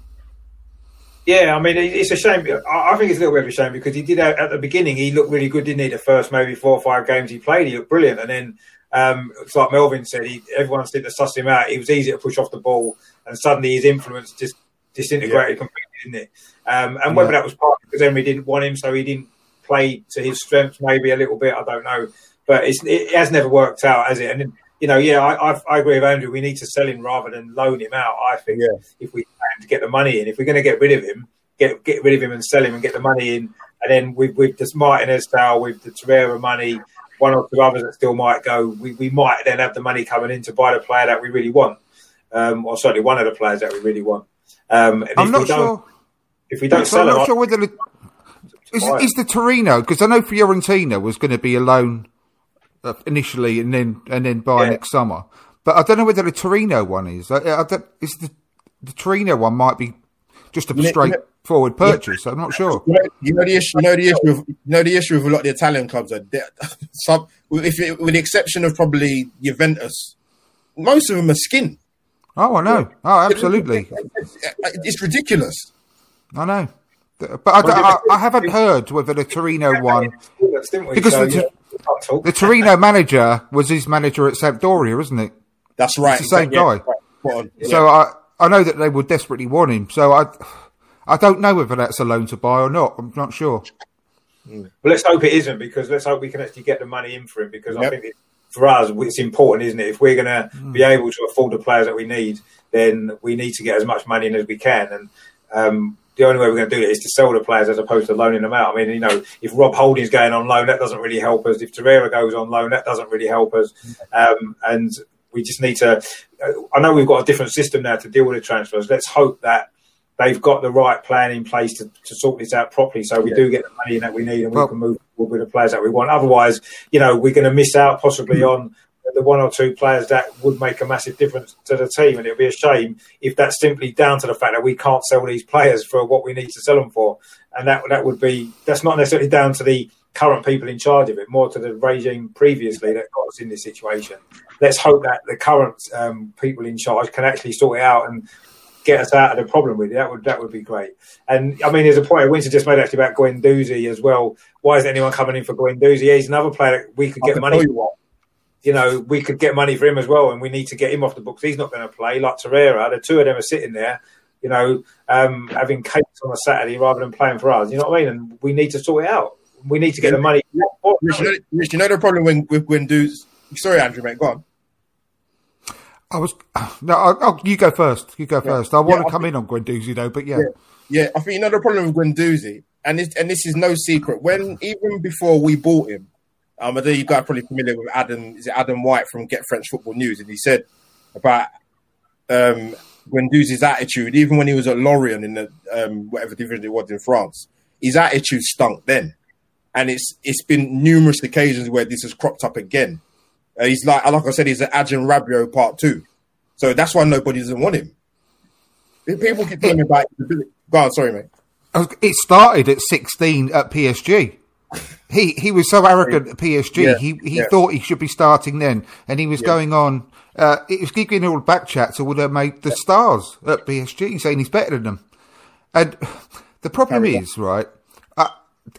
A: Yeah, I mean, it's a shame. I I think it's a little bit of a shame because he did at at the beginning. He looked really good, didn't he? The first maybe four or five games he played, he looked brilliant. And then um, it's like Melvin said, he, everyone seemed to suss him out. It was easy to push off the ball, and suddenly his influence just disintegrated completely, didn't it? Um, and whether
D: Yeah.
A: that was partly because Emery didn't want him, so he didn't play to his strengths, maybe a little bit. I don't know, but it's, it has never worked out, has it? And you know, yeah, I, I, I agree with Andrew. We need to sell him rather than loan him out. I think
C: Yeah.
A: if we can to get the money in, if we're going to get rid of him, get get rid of him and sell him and get the money in, and then with with the Martinez style, with the Torreira money, one or two others that still might go, we, we might then have the money coming in to buy the player that we really want, um, or certainly one of the players that we really want. Um, and
D: I'm
A: if
D: not
A: we don't,
D: sure.
A: if we don't
D: So I'm not sure whether the, is, is the Torino because I know Fiorentina was going to be a loan uh, initially and then and then buy
A: Yeah.
D: next summer, but I don't know whether the Torino one is. I, I don't, is the the Torino one might be just a straightforward purchase. I'm not sure.
C: you know, you know the issue. You know the issue. Of, you know the issue with a lot of the Italian clubs are [LAUGHS] some, if it, with the exception of probably Juventus, most of them are skin.
D: Oh, I know. Oh, absolutely. [LAUGHS]
C: It's, ridiculous.
D: I know. But I, I, I haven't heard whether the Torino one because
A: So,
D: the,
A: yeah,
D: the Torino manager was his manager at Sampdoria, isn't it?
C: That's right.
D: It's the same
C: exactly.
D: guy.
C: Right. Spot. Yeah.
D: So I I know that they would desperately want him. So I I don't know whether that's a loan to buy or not. I'm not sure.
A: Well, let's hope it isn't because let's hope we can actually get the money in for him because I think it, for us it's important, isn't it? If we're going to be able to afford the players that we need, then we need to get as much money in as we can. And um, the only way we're going to do it is to sell the players as opposed to loaning them out. I mean, you know, if Rob Holding's going on loan, that doesn't really help us. If Torreira goes on loan, that doesn't really help us. Um, and we just need to. Uh, I know we've got a different system now to deal with the transfers. Let's hope that they've got the right plan in place to, to sort this out properly, so we do get the money that we need and
D: Well-
A: we can move forward with the players that we want. Otherwise, you know, we're going to miss out possibly hmm. on the one or two players that would make a massive difference to the team, and it would be a shame if that's simply down to the fact that we can't sell these players for what we need to sell them for, and that that would be that's not necessarily down to the current people in charge of it, more to the regime previously that got us in this situation. Let's hope that the current um, people in charge can actually sort it out and get us out of the problem with it. That would that would be great. And I mean, there's a point Winston just made actually about Guendouzi as well. Why is anyone coming in for Guendouzi? He's another player that we could get money.
C: tell you.
A: You know, we could get money for him as well, and we need to get him off the books. He's not going to play like Torreira. The two of them are sitting there, you know, um, having cakes on a Saturday rather than playing for us. You know what I mean? And we need to sort it out. We need to get the money.
C: Rich, you know, the problem when with Guendouzi. Sorry, Andrew, mate. Go on.
D: I was [SIGHS] no. I, oh, you go first. You go first. I want
C: Yeah,
D: to come in on Guendouzi though, but yeah.
C: Yeah. Yeah, I think you know the problem with Guendouzi, and this, and this is no secret. When even before we bought him, um, I know you guys are probably familiar with Adam. Is it Adam White from Get French Football News? And he said about um, attitude, even when he was at Lorient in the um, whatever division it was in France, his attitude stunk then, and it's it's been numerous occasions where this has cropped up again. Uh, he's like, like I said, he's an Adrien Rabiot part two, so that's why nobody doesn't want him. People keep telling me about. Go on, sorry, mate.
D: It started at 16 at PSG. He he was so arrogant at PSG.
C: Yeah,
D: he he
C: yeah.
D: thought he should be starting then, and he was going on. Uh, it was giving all back chats that would have made the stars at PSG, saying he's better than them. And [SIGHS] the problem
C: Carry on.
D: is, right?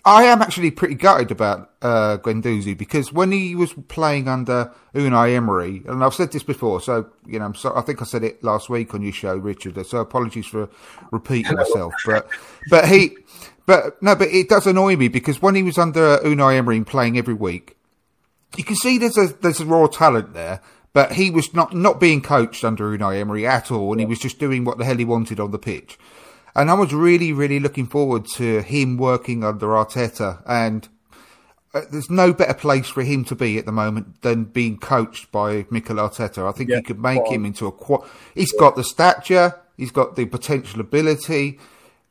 D: I, am actually pretty gutted about uh, Guendouzi because when he was playing under Unai Emery, and I've said this before, so you know, I'm so, I think I said it last week on your show, Richard. So apologies for repeating myself, but but he, but no, but it does annoy me because when he was under Unai Emery and playing every week, you can see there's a there's a raw talent there, but he was not not being coached under Unai Emery at all, and he was just doing what the hell he wanted on the pitch. And I was really, really looking forward to him working under Arteta, and uh, there's no better place for him to be at the moment than being coached by Mikel Arteta. I think
C: Yeah,
D: he could make him into a. Qu- he's got the stature, he's got the potential ability.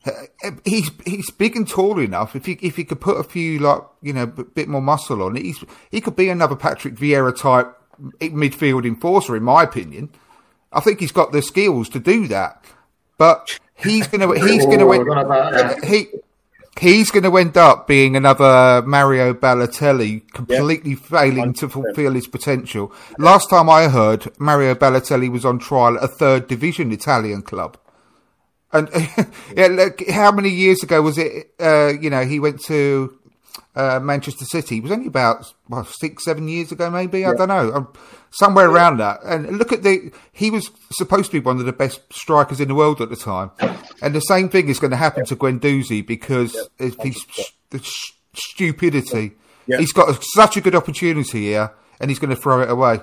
D: Uh, He's he's big and tall enough. If he if he could put a few like you know b- bit more muscle on he's he could be another Patrick Vieira type midfield enforcer, in my opinion. I think he's got the skills to do that, but he's gonna [LAUGHS] he's gonna
B: Oh,
D: win.
B: I don't know about that. [LAUGHS]
D: He he's going to end up being another Mario Balotelli, completely failing to
C: 100%.
D: fulfil his potential. Last time I heard, Mario Balotelli was on trial at a third division Italian club. And [LAUGHS] yeah, look, how many years ago was it? Uh, you know, he went to uh, Manchester City. It was only about well, six, seven years ago, maybe. I don't know, um, somewhere around that. And look at the. He was supposed to be one of the best strikers in the world at the time. And the same thing is going to happen to Guendouzi because of his the sh- stupidity.
C: Yeah.
D: He's got such a good opportunity here, and he's going to throw it away.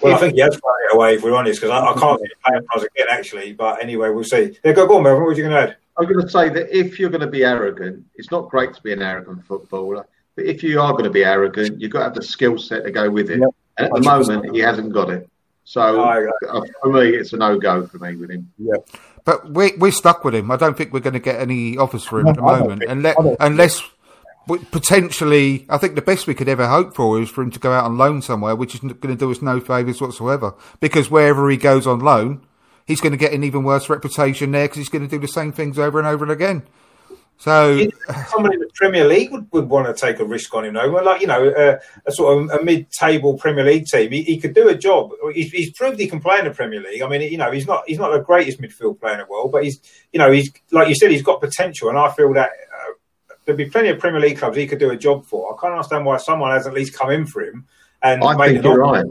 A: Well, I think he has thrown it away, if we're honest, because I, I can't see him playing for us again, actually. But anyway, we'll see. Yeah, go, go on, Melvin. What were you going to add?
B: I'm going to say that if you're going to be arrogant, it's not great to be an arrogant footballer. But if you are going to be arrogant, you've got to have the skill set to go with it.
C: Yep.
B: And at the
C: 100%.
B: moment, he hasn't got it. So
A: I
B: uh, for me, it's a no go for me with him.
C: Yeah.
D: But we, we're stuck with him. I don't think we're going to get any offers for him
C: No,
D: at the
C: I
D: moment,
C: think-
D: unless,
C: I don't think-
D: unless potentially, I think the best we could ever hope for is for him to go out on loan somewhere, which is going to do us no favours whatsoever. Because wherever he goes on loan, he's going to get an even worse reputation there because he's going to do the same things over and over and again. So [LAUGHS]
A: somebody in the Premier League would, would want to take a risk on him, though. Like you know, uh, a sort of a mid-table Premier League team, he, he could do a job. He's, he's, proved he can play in the Premier League. I mean, you know, he's not he's not the greatest midfield player in the world, but he's you know he's like you said, he's got potential, and I feel that. Uh, there'd be plenty of Premier League clubs he could do a job for. I can't understand why someone has at least come in for him. And
B: I think you're right.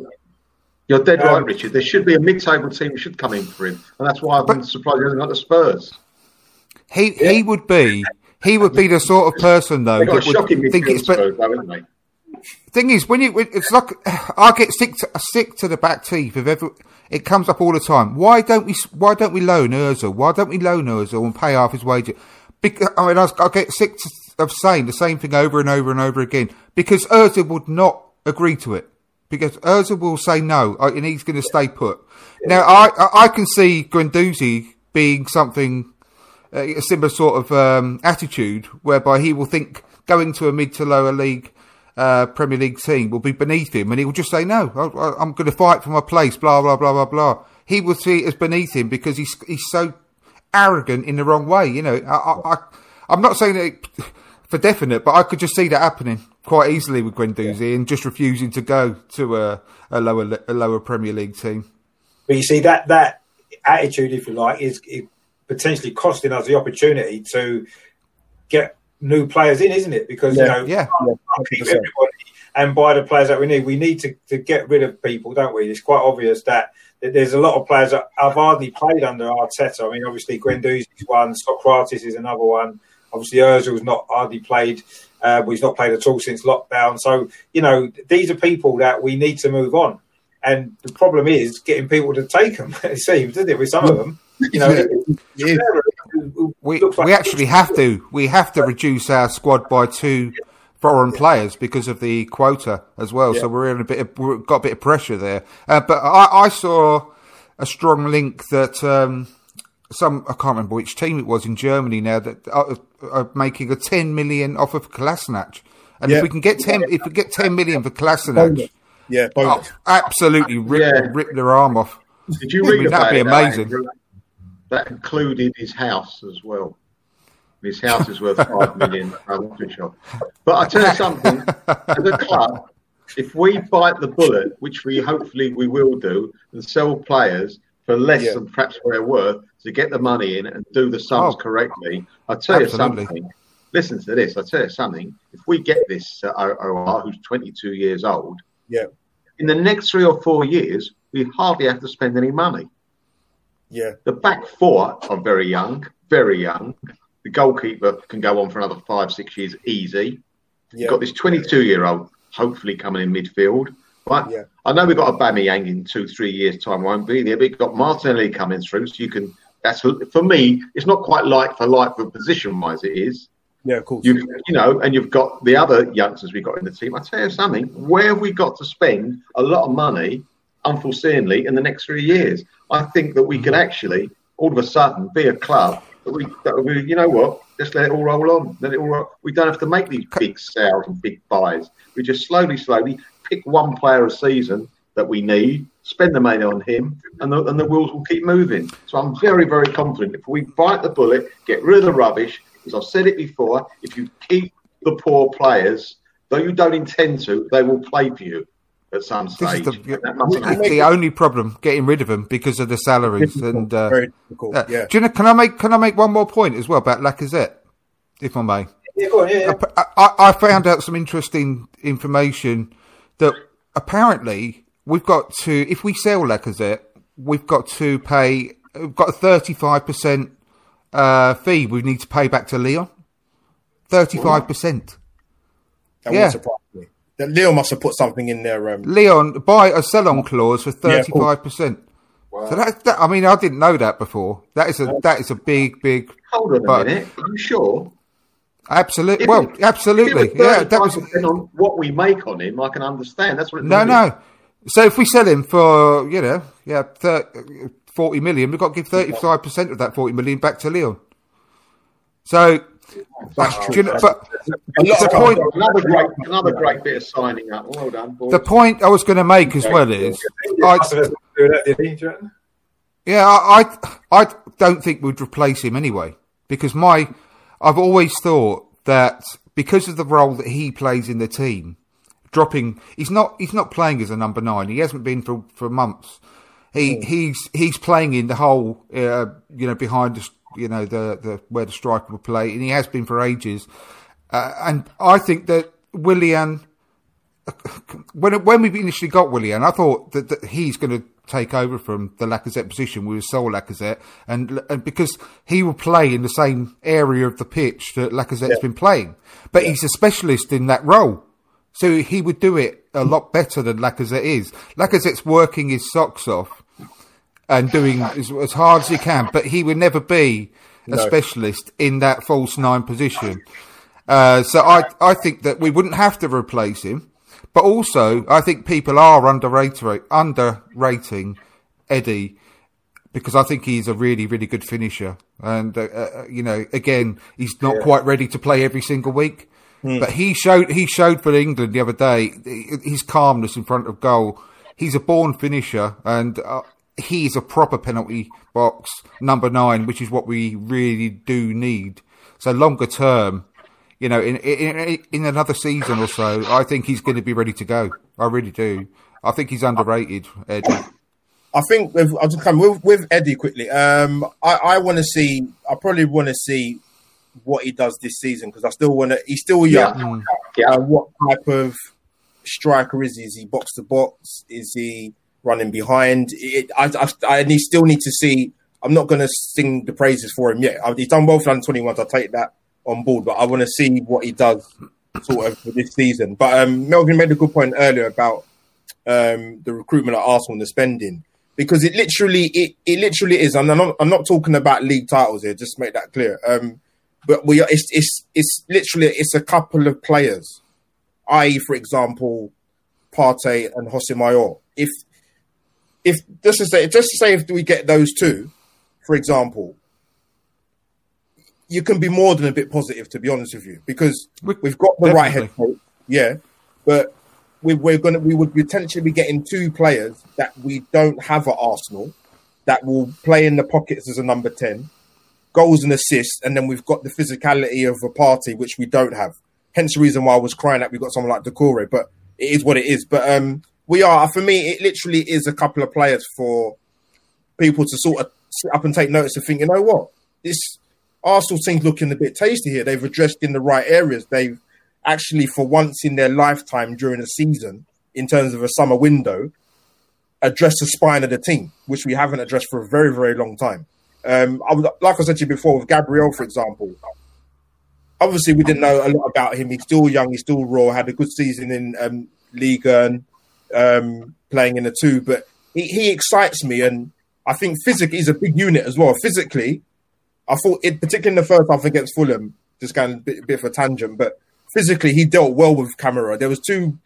B: You're dead um, right, Richard. There should be a mid-table team who should come in for him, and that's why I'm surprised he hasn't got the Spurs.
D: He yeah. he would be he would be the sort of person though
B: that would think it's but.
D: Thing is, when you it's like I get sick to, sick to the back teeth of every. It comes up all the time. Why don't we? Why don't we loan Özil? Why don't we loan Özil and pay half his wages? Because I mean, I, I get sick of saying the same thing over and over and over again because Özil would not agree to it because Özil will say no uh, and he's going to stay put. Now, I I can see Guendouzi being something a similar sort of um, attitude whereby he will think going to a mid to lower league uh, Premier League team will be beneath him, and he will just say no. I, am going to fight for my place. Blah blah blah blah blah. He will see it as beneath him because he's he's so arrogant in the wrong way. You know, I, I I'm not saying it for definite, but I could just see that happening quite easily with Guendouzi yeah. and just refusing to go to a, a lower a lower Premier League team.
A: But you see that that attitude, if you like, is potentially costing us the opportunity to get new players in, isn't it? Because
D: yeah.
A: you know,
D: yeah.
A: everybody and buy the players that we need. We need to, to get rid of people, don't we? It's quite obvious that, that there's a lot of players that have hardly played under Arteta. I mean, obviously is one, Sokratis is another one. Obviously, Özil's not hardly played. Uh, he's not played at all since lockdown. So, you know, these are people that we need to move on. And the problem is getting people to take them, [LAUGHS] it seems, doesn't it, with some of them you know,
D: yeah. [LAUGHS] we like we actually have to we have to reduce our squad by two foreign players because of the quota as well. Yeah. So we're in a bit of, we've got a bit of pressure there. Uh, but I, I, saw a strong link that um, some I can't remember which team it was in Germany now that are, are making a ten million offer for Kolasinac. And yeah. if we can get ten, if we get ten million for Kolasinac,
C: yeah, oh,
D: absolutely rip, yeah. rip their arm off.
B: Did you read I mean,
D: that'd be amazing. That?
B: that included his house as well. His house is worth five [LAUGHS] million. but I tell you something, as a club, if we bite the bullet, which we hopefully we will do, and sell players for less yeah. than perhaps they're worth to get the money in and do the sums oh, correctly, I tell absolutely. you something. Listen to this. I tell you something. If we get this uh, Aouar, who's 22 years old,
C: yeah,
B: in the next three or four years, we hardly have to spend any money.
C: Yeah.
B: The back four are very young, very young. The goalkeeper can go on for another five, six years easy. Yeah. You've got this 22 year old hopefully coming in midfield. But yeah. I know we've got a Aubameyang in two, three years' time won't be there, but you've got Martinelli coming through, so you can. That's for me. It's not quite like for like for position wise. It is.
C: Yeah, of course.
B: You, you know, and you've got the other youngsters we've got in the team. I tell you something. Where have we got to spend a lot of money unforeseenly in the next three years. I think that we could mm-hmm. actually, all of a sudden, be a club that we, that we you know what, just let it all roll on. Let it all roll. We don't have to make these big sales and big buys. We just slowly, slowly pick one player a season that we need, spend the money on him, and the, and the wheels will keep moving. So I'm very, very confident. If we bite the bullet, get rid of the rubbish, as I've said it before, if you keep the poor players, though you don't intend to, they will play for you at some stage. This is the,
D: the only problem getting rid of them because of the salaries and uh,
C: very difficult. Uh, yeah.
D: Do you know, can I make can I make one more point as well about Lacazette, if I may?
A: Yeah, on, yeah,
D: yeah. I, I, found out some interesting information that apparently we've got to if we sell Lacazette, we've got to pay we've got a thirty five percent uh, fee we need to pay back to Lyon. Thirty five percent.
C: That yeah. That Lyon must have put something in there. Um...
D: Lyon buy a sell-on clause for thirty-five percent. Wow. So that, that, I mean, I didn't know that before. That is a that is a big, big.
B: Hold on a minute. Are you sure?
D: Absolutely. Well, absolutely. Yeah, that was
B: on what we make on him. I can understand. That's what.
D: no, no. So if we sell him for you know, yeah, 30, 40 million, we've got to give thirty-five percent of that forty million back to Lyon. So
B: that's true. You know, but the point, another great, another great bit of signing up. Well done. Boys.
D: The point I was going to make as well is, I, yeah, I, I don't think we'd replace him anyway because my, I've always thought that because of the role that he plays in the team, dropping he's not he's not playing as a number nine. He hasn't been for for months. He
C: Hmm.
D: he's he's playing in the hole, uh, you know, behind the you know the the where the striker will play, and he has been for ages. Uh, and I think that Willian, when when we initially got Willian, I thought that, that he's going to take over from the Lacazette position. With Sol Lacazette, and and because he will play in the same area of the pitch that Lacazette's been playing, but he's a specialist in that role. So he would do it a lot better than Lacazette is. Lacazette's working his socks off and doing as, as hard as he can, but he would never be a specialist in that false nine position. Uh, so I, I think that we wouldn't have to replace him, but also I think people are underrating, underrating Eddie because I think he's a really, really good finisher. And, uh, uh, you know, again, he's not quite ready to play every single week. But he showed he showed for England the other day his calmness in front of goal. He's a born finisher, and uh, he is a proper penalty box number nine, which is what we really do need. So longer term, you know, in in, in another season or so, I think he's going to be ready to go. I really do. I think he's underrated, Eddie.
C: I think with, I'll just come with, with Eddie quickly. Um, I, I want to see. I probably want to see what he does this season because I still want to. He's still young.
B: Yeah.
C: Uh, what type of striker is he? Is he box to box? Is he running behind? It, I, I, I need, still need to see. I'm not going to sing the praises for him yet. He's done well for under 21s. I'll take that on board, but I want to see what he does sort of for this season. But um, Melvin made a good point earlier about um, the recruitment at Arsenal and the spending because it literally it, it literally is. I'm not, I'm not talking about league titles here. Just make that clear. Um, but we are, it's it's it's literally it's a couple of players, i.e., for example, Partey and Jose Mayor. If if just to say just to say if we get those two, for example, you can be more than a bit positive, to be honest with you, because
D: We-
C: we've got the right head coach, yeah, but we, we're gonna we would potentially be getting two players that we don't have at Arsenal that will play in the pockets as a number ten, goals and assists, and then we've got the physicality of a Partey which we don't have. Hence the reason why I was crying that we got someone like Decore, but it is what it is. But um, we are for me, it literally is a couple of players for people to sort of sit up and take notice and think, you know what, this Arsenal team's looking a bit tasty here. They've addressed in the right areas. They've actually, for once in their lifetime during a season, in terms of a summer window, addressed the spine of the team, which we haven't addressed for a very, very long time. Um, I would, like I said to you before, with Gabriel, for example, obviously we didn't know a lot about him. He's still young, he's still raw, had a good season in um, Ligue 1, um, playing in the two, but he, he excites me. And I think physically, he's a big unit as well. Physically, I thought, it, particularly in the first half against Fulham, just going a bit, bit of a tangent, but physically, he dealt well with Kamara. There was two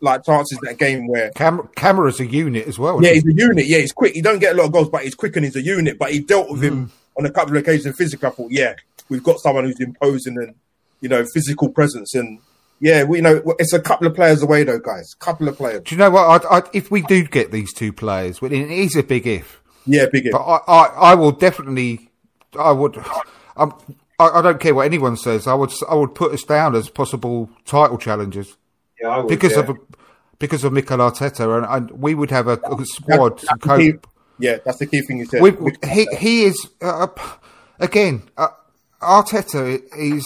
C: like chances that game where
D: Cam- Kamara's a unit as well.
C: yeah, he's a unit. Yeah, he's quick. He don't get a lot of goals, but he's quick and he's a unit. But he dealt with him mm. on a couple of occasions physically. I thought, yeah, we've got someone who's imposing and you know physical presence. And yeah, we you know it's a couple of players away though, guys. Couple of players.
D: Do you know what? I, I, if we do get these two players, well, it is a big if.
C: Yeah, big. If.
D: But I, I, I will definitely, I would, um, I, I don't care what anyone says. I would, I would put us down as possible title challengers
A: Yeah, I would,
D: because
A: yeah.
D: of because of Mikel Arteta, and, and we would have a, a squad to
C: That's the key-
D: cope.
C: Yeah, that's the key thing you said.
D: We, he he is uh, again. Uh, Arteta is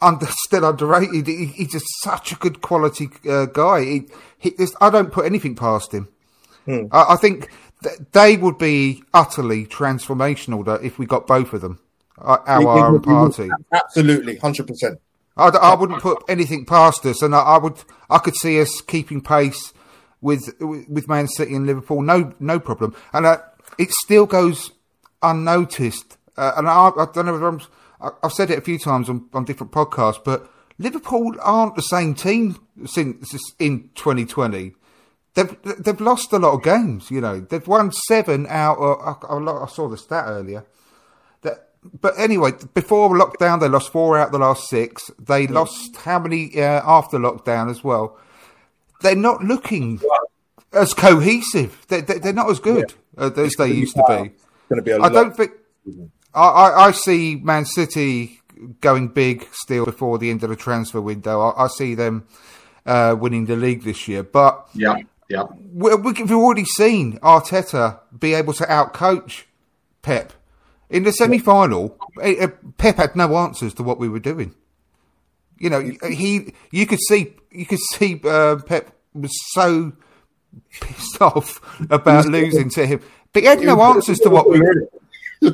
D: under, still underrated. He, he's just such a good quality uh, guy. He, he, I don't put anything past him. I, I think th- they would be utterly transformational if we got both of them. Uh,
C: We- we-
D: our
C: we- we-
D: Partey.
C: absolutely, hundred percent.
D: I, I wouldn't put anything past us, and I, I would. I could see us keeping pace with with Man City and Liverpool. No, no problem. And uh, it still goes unnoticed. Uh, and I, I don't know if I'm, I've said it a few times on, on different podcasts, but Liverpool aren't the same team since in 2020. They've they've lost a lot of games. You know, they've won seven out. Of, I, I, saw the stat earlier. That, but anyway, before lockdown, they lost four out of the last six. They lost how many uh, after lockdown as well? They're not looking as cohesive. They're, they're not as good uh, as they used to be.
C: It's going to be
D: I
C: lot.
D: don't think. I, I, I see Man City going big still before the end of the transfer window. I, I see them uh, winning the league this year, but
B: Yeah, yeah.
D: we, we've already seen Arteta be able to outcoach Pep in the semi-final. eh, eh, Pep had no answers to what we were doing. You know, he you could see you could see uh, Pep was so pissed [LAUGHS] off about losing to him, but he had no answers to what we.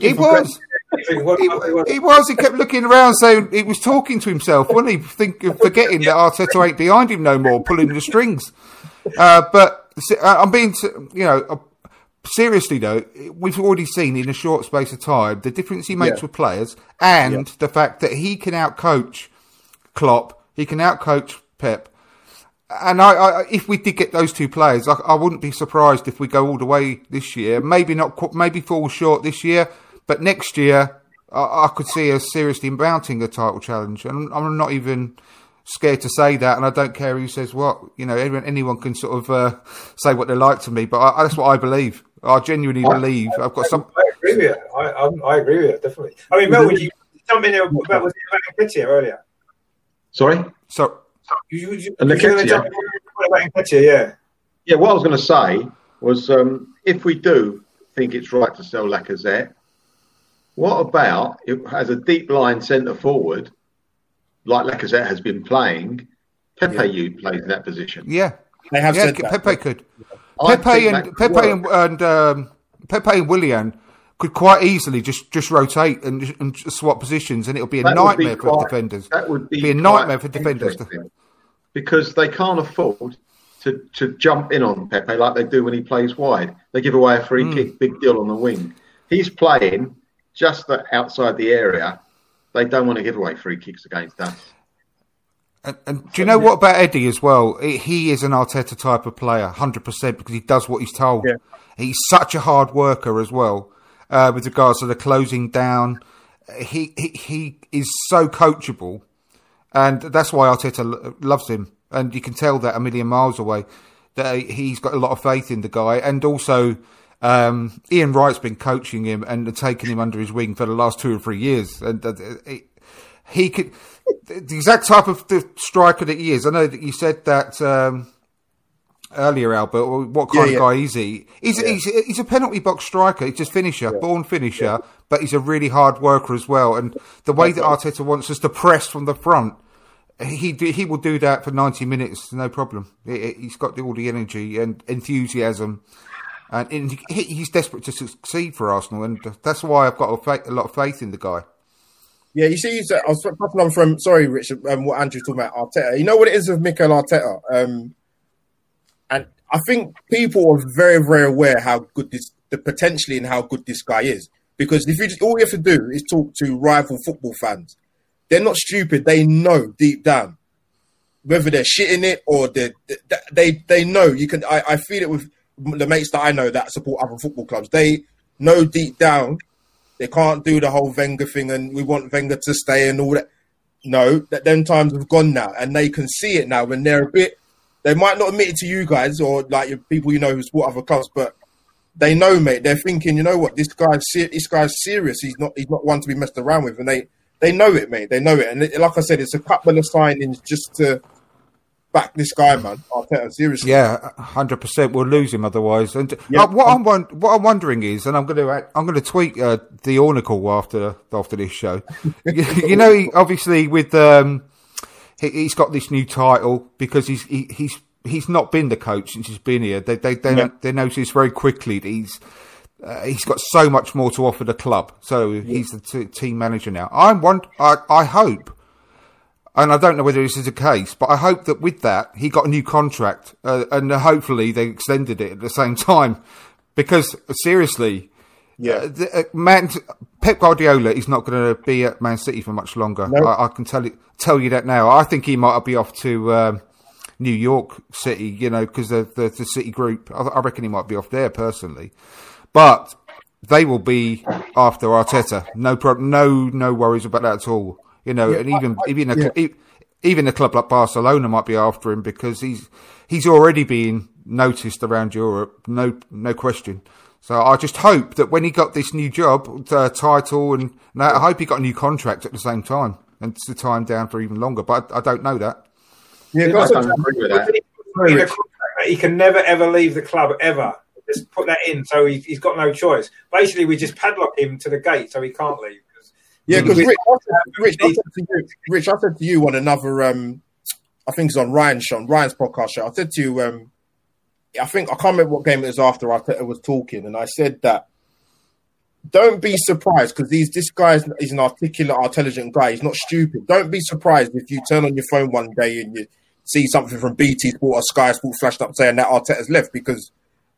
D: He was. He, he was. He kept looking around, saying he was talking to himself, wasn't he? Think, of forgetting that Arteta ain't behind him no more, pulling the strings. Uh, but uh, I'm being, you know, uh, seriously though, we've already seen in a short space of time the difference he makes
C: Yeah.
D: with players, and the fact that he can outcoach Klopp, he can outcoach Pep. And I, I, if we did get those two players, I, I wouldn't be surprised if we go all the way this year. Maybe not, maybe fall short this year, but next year I, I could see us seriously mounting a title challenge. And I'm not even scared to say that, and I don't care who says what. You know, everyone, anyone can sort of uh, say what they like to me, but I, that's what I believe. I genuinely believe I've got some.
A: I agree with you. I, I, I agree with you, definitely. I mean, Mel, would you jump in there about, was it about Nketiah earlier?
B: Sorry?
D: So
A: You, you, you,
B: And
A: you were gonna
B: Nketiah?
A: jump in about yeah.
B: Yeah, what I was going to say was um, if we do think it's right to sell Lacazette, what about if as a deep line centre forward, like Lacazette has been playing, Pepe you plays in that position?
D: yeah,
C: They have
D: yeah,
C: said that.
D: Pepe could.
B: I
D: Pepe and
B: could
D: Pepe
B: work.
D: and, and um, Pepe and Willian could quite easily just, just rotate and, and swap positions, and it'll be a
B: That would be
D: nightmare for
B: quite-
D: defenders.
B: That would be,
D: Be a nightmare for defenders
B: because they can't afford to, to jump in on Pepe like they do when he plays wide. They give away a free
D: Hmm.
B: kick, big deal on the wing. He's playing just the, outside the area. They don't want to give away free kicks against us.
D: And, and do you know what about Eddie as well? He- is an Arteta type of player, hundred percent, because he does what he's told.
C: Yeah.
D: He's such a hard worker as well, uh, with regards to the closing down. He he, he is so coachable, and that's why Arteta loves him. And you can tell that a million miles away that he's got a lot of faith in the guy, and also. Um, Ian Wright's been coaching him and taking him under his wing for the last two or three years, and uh, it, he could the exact type of the striker that he is. I know that you said that um, earlier, Albert. What kind
C: Yeah,
D: of guy is he? He's, he's he's a penalty box striker. He's just finisher, born finisher, but he's a really hard worker as well. And the way that Arteta wants us to press from the front. He he will do that for ninety minutes, no problem. He's got all the energy and enthusiasm, and, he, he's desperate to succeed for Arsenal, and that's why I've got a, fa- a lot of faith in the guy.
C: Yeah, you see, I was passing on from sorry, Richard, um, what Andrew's talking about Arteta. You know what it is with Mikel Arteta, um, and I think people are very, very aware how good this, the potentially and how good this guy is. Because if you just, all you have to do is talk to rival football fans, they're not stupid. They know deep down whether they're shitting it or they they they know. You can. I, I feel it with the mates that I know that support other football clubs. They know deep down they can't do the whole Wenger thing and we want Wenger to stay and all that. No, that them times have gone now, and they can see it now. When they're a bit, they might not admit it to you guys or like people you know who support other clubs, but they know, mate. They're thinking, you know what, this guy's this guy's serious. He's not he's not one to be messed around with, and they they know it, mate. They know it, and like I said, it's a couple of signings just to back this guy, man. Arteta, seriously.
D: Yeah, hundred percent. We'll lose him otherwise. And
C: Yeah.
D: uh, what I'm what I'm wondering is, and I'm going to I'm going to tweet uh, the Ornacle after after this show. [LAUGHS] you, you know, he, obviously with um, he, he's got this new title because he's he, he's he's not been the coach since he's been here. They they they,
C: Yeah.
D: they notice very quickly that he's. Uh, he's got so much more to offer the club, so he's the t- team manager now. I want, I, I hope and I don't know whether this is the case, but I hope that with that he got a new contract, uh, and hopefully they extended it at the same [LAUGHS] time. Because seriously,
C: Yeah.
D: uh, the, uh, Man, Pep Guardiola is not going to be at Man City for much longer. I, I can tell you tell you that now. I think he might be off to um, New York City, you know, because the, the the City group. I, I reckon he might be off there personally, but they will be after Arteta. No problem. No no worries about that at all. You know, and even even a,
C: yeah.
D: e- even a club like Barcelona might be after him because he's he's already been noticed around Europe. No no question. So I just hope that when he got this new job, uh, title, and that, I hope he got a new contract at the same time and to tie him down for even longer. But I, I don't know that.
C: Yeah,
B: I don't agree with that.
A: contract he can never ever leave the club ever. Just put that in, so he, he's got no choice. Basically, we just padlock him to the gate, so he can't leave.
C: Yeah, because Rich, I said- Rich, I said to you, Rich, I said to you on another, um, I think it's on Ryan's show, on Ryan's podcast show. I said to you, um, I think I can't remember what game it was after I was talking, and I said that don't be surprised because these this guy is is an articulate, intelligent guy. He's not stupid. Don't be surprised if you turn on your phone one day and you see something from BT Sport or Sky Sport flashed up saying that Arteta's left because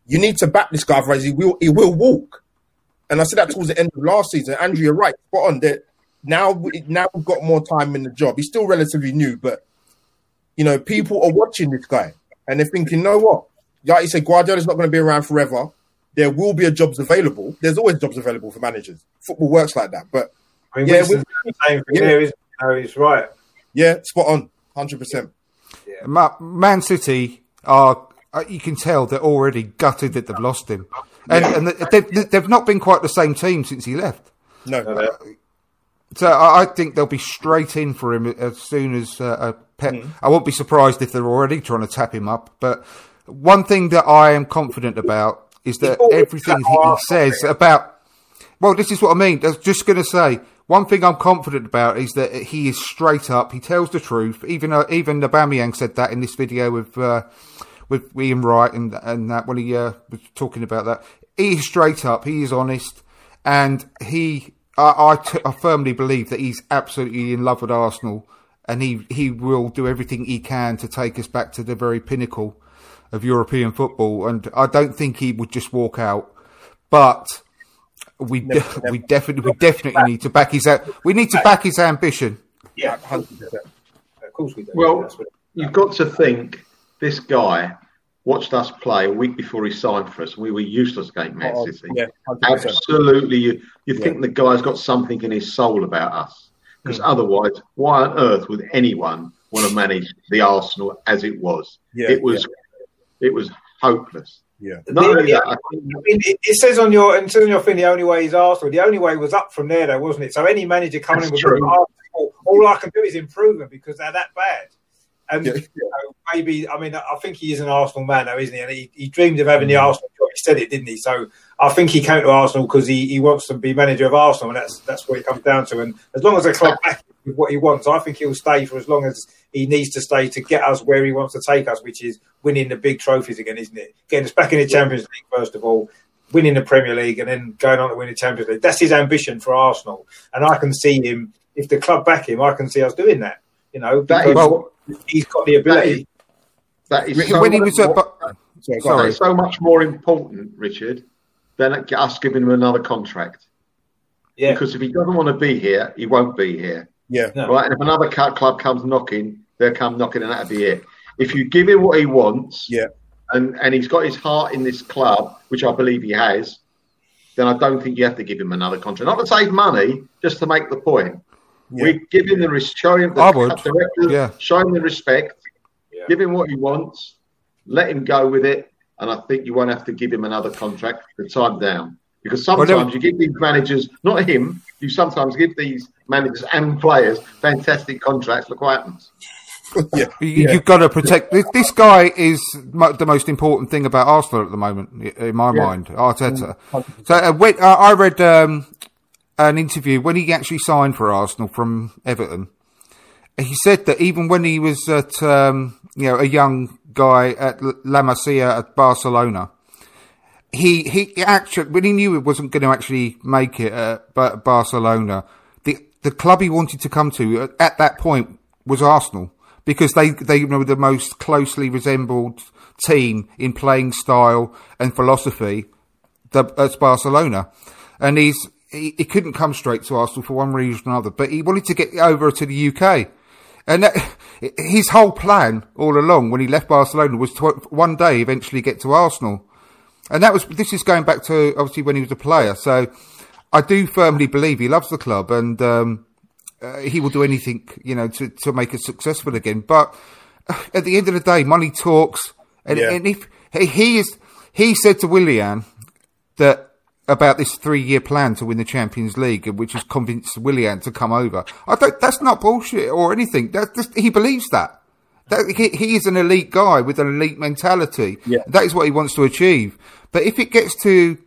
C: you need to back this guy, otherwise he will he will walk. And I said that towards the end of last season. Andrew, you're right, spot on. That now we- now we've got more time in the job. He's still relatively new, but you know people are watching this guy and they're thinking, know what? Like you said, Guardiola's not going to be around forever. There will be a jobs available. There's always jobs available for managers. Football works like that. But
A: I mean,
C: Yeah,
A: Winston's the same thing
C: yeah.
A: there, isn't he? No, he's right.
C: yeah, spot on, hundred percent.
D: Ma- Man City are, uh, you can tell they're already gutted that they've lost him. And, and they've, they've not been quite the same team since he left.
C: No,
A: No,
D: So I, I think they'll be straight in for him as soon as uh, uh, Pep. I won't be surprised if they're already trying to tap him up. But one thing that I am confident about is that
A: always
D: everything he
A: our-
D: says about. Well, this is what I mean. I was just going to say one thing I'm confident about is that he is straight up. He tells the truth. Even uh, even Aubameyang said that in this video with uh, with Ian Wright and and that when he uh, was talking about that. He is straight up. He is honest, and he. I, I, t- I firmly believe that he's absolutely in love with Arsenal, and he he will do everything he can to take us back to the very pinnacle of European football. And I don't think he would just walk out, but. We de- we definitely we definitely need to back his a- we need to back his ambition.
A: Yeah,
C: hundred percent.
A: of course we do.
B: Well,
A: That's
B: You've got to think this guy watched us play a week before he signed for us. We were useless against Man oh, City.
C: Oh, Yeah.
B: Absolutely. You, you think the guy's got something in his soul about us. Because hmm. otherwise, why on earth would anyone want to manage the Arsenal as it was?
C: Yeah,
B: it was it was hopeless.
C: Yeah.
B: Not
A: The-
B: only that, I
A: I mean, it, it says on your it says on your thing the only way is Arsenal. The only way was up from there, though, wasn't it? So any manager coming in
B: That's
A: with
B: true.
A: Arsenal, all I can do is improve them because they're that bad. And
C: Yeah.
A: you know, maybe, I mean, I think he is an Arsenal man, though, isn't he? And he, he dreamed of having the
B: Mm.
A: Arsenal job. He said it, didn't he? So I think he came to Arsenal because he, he wants to be manager of Arsenal, and that's that's what it comes down to. And as long as the club back with what he wants, I think he'll stay for as long as he needs to stay to get us where he wants to take us, which is winning the big trophies again, isn't it? Getting us back in the Champions League first of all, winning the Premier League, and then going on to win the Champions League. That's his ambition for Arsenal, and I can see him if the club back him. I can see us doing that. You know,
B: that
A: because
D: Well,
A: he's got the ability.
B: is, that is so
D: when he
B: much
D: was at,
B: more-
D: Bu-
C: Sorry,
D: Sorry.
C: on.
B: that is so much more important, Richard, than us giving him another contract.
A: Yeah,
B: Because if he doesn't want to be here, he won't be here.
C: Yeah,
A: No.
B: Right, and if another club comes knocking, they'll come knocking, and that'll be it. If you give him what he wants,
C: Yeah.
B: and and he's got his heart in this club, which I believe he has, then I don't think you have to give him another contract. Not to save money, just to make the point.
C: Yeah.
B: We give him the res- show him the
D: I would,
B: director,
D: yeah.
B: show him the respect,
A: Yeah.
B: give him what he wants, let him go with it, and I think you won't have to give him another contract to time down. Because sometimes
D: then-
B: you give these managers, not him, you sometimes give these managers and players fantastic contracts. Look what happens.
C: yeah,
D: You,
C: yeah.
D: You've got to protect. This, this guy is mo- the most important thing about Arsenal at the moment, in my mind. Arteta. So uh, when, uh, I read um, an interview when he actually signed for Arsenal from Everton. He said that even when he was at um, you know a young guy at La Masia at Barcelona, he he actually when he knew it wasn't going to actually make it at Barcelona, the the club he wanted to come to at, at that point was Arsenal because they they were the most closely resembled team in playing style and philosophy the, as Barcelona, and he's he, he couldn't come straight to Arsenal for one reason or another, but he wanted to get over to the UK. And that, [LAUGHS] his whole plan all along when he left Barcelona was to one day eventually get to Arsenal. And that was, this is going back to obviously when he was a player. So I do firmly believe he loves the club and, um, uh, he will do anything, you know, to, to make it successful again. But [SIGHS] at the end of the day, money talks. And,
C: Yeah.
D: and if he is, he said to Willian that about this three-year plan to win the Champions League, which has convinced Willian to come over. I don't. That's not bullshit or anything. That just, he believes that. That he, he is an elite guy with an elite mentality.
C: Yeah.
D: That is what he wants to achieve. But if it gets to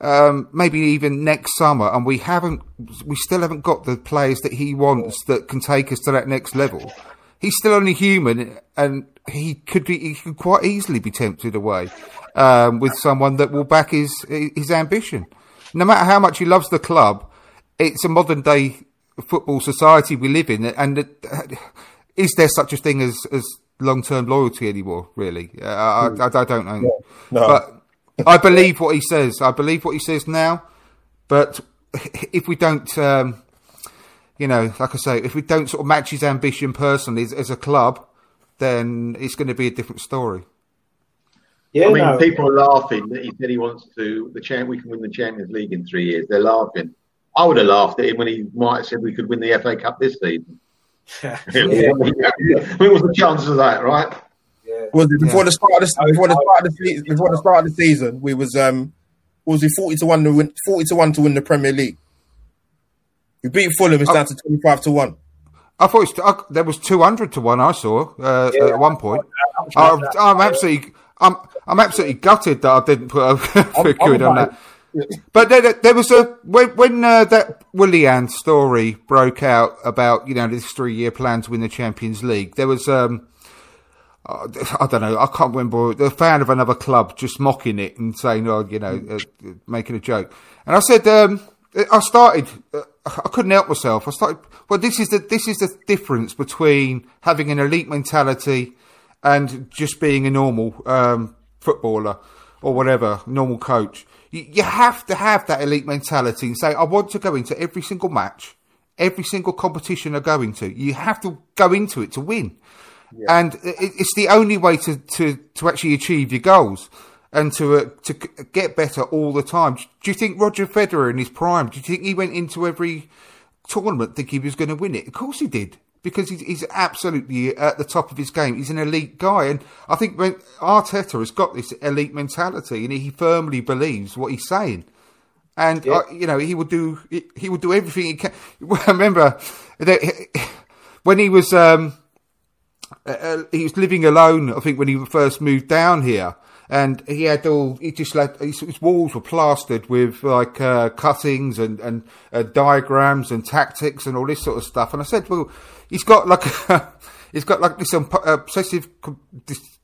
D: um, maybe even next summer, and we haven't, we still haven't got the players that he wants that can take us to that next level. He's still only human, and he could be, he could quite easily be tempted away um, with someone that will back his his ambition. No matter how much he loves the club, it's a modern day football society we live in, and it, [SIGHS] is there such a thing as as long term loyalty anymore? Really, uh, I, I, I don't know,
C: No.
D: but. I believe what he says. I believe what he says now. But [LAUGHS] if we don't, um, you know, like I say, if we don't sort of match his ambition personally as, as a club, then it's going to be a different story.
A: Yeah,
B: I mean,
A: no.
B: people are laughing that he said he wants to the champ. We can win the Champions League in three years. They're laughing. I would have laughed at him when he might have said we could win the FA Cup this season. [LAUGHS] [LAUGHS]
A: Yeah.
B: I mean, what's the chances of that, right?
A: Yeah.
C: Was it before
D: Yeah.
C: the start of the before the start of the season, before the start of the season? We was um, was he forty to one to win forty to one to win the Premier League. We beat Fulham. It's down to twenty five to one.
D: I thought it's, I, there was two hundred to one. I saw uh,
A: Yeah.
D: at one point. I'm, I'm absolutely, I'm, I'm absolutely gutted that I didn't put a [LAUGHS] few quid on that. But there, there was a when, when uh, that Willian story broke out about you know this three year plan to win the Champions League. There was um, uh, I don't know, I can't remember the fan of another club just mocking it and saying, oh, you know, uh, making a joke. And I said, um, I started, uh, I couldn't help myself. I started, well, this is the this is the difference between having an elite mentality and just being a normal um, footballer or whatever, normal coach. You, you have to have that elite mentality and say, I want to go into every single match, every single competition I go into. You have to go into it to win. And it, it's the only way to, to, to actually achieve your goals and to uh, to get better all the time. Do you think Roger Federer in his prime? Do you think he went into every tournament thinking he was going to win it? Of course he did, because he's, he's absolutely at the top of his game. He's an elite guy, and I think when Arteta has got this elite mentality, and he firmly believes what he's saying. And uh, you know he would do he, would do everything he can. [LAUGHS] I remember that when he was um, uh, he was living alone. I think when he first moved down here, and he had all he just let his, his walls were plastered with like uh, cuttings and and uh, diagrams and tactics and all this sort of stuff. And I said, well, he's got like a, [LAUGHS] he's got like this um, obsessive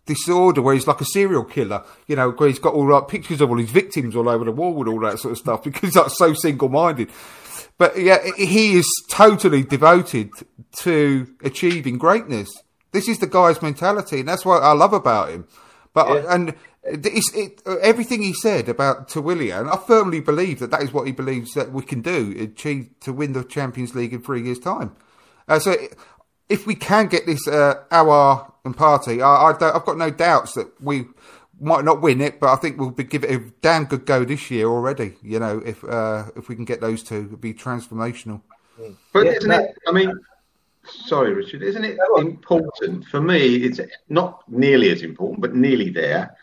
D: disorder where he's like a serial killer. You know, where he's got all like pictures of all his victims all over the wall and all that sort of stuff [LAUGHS] because he's like so single minded. But yeah, he is totally devoted to achieving greatness. This is the guy's mentality, and that's what I love about him. But
A: Yeah.
D: and it's, it, everything he said about to Willian, I firmly believe that that is what he believes that we can do achieve to win the Champions League in three years' time. Uh, so if we can get this uh, Aouar and Partey, I, I don't, I've got no doubts that we might not win it, but I think we'll be, give it a damn good go this year already. You know, if uh, if we can get those two, it'd be transformational.
B: But
A: Yeah,
B: isn't
A: no.
B: it? I mean, sorry, Richard. Isn't it important for me? It's not nearly as important, but nearly there.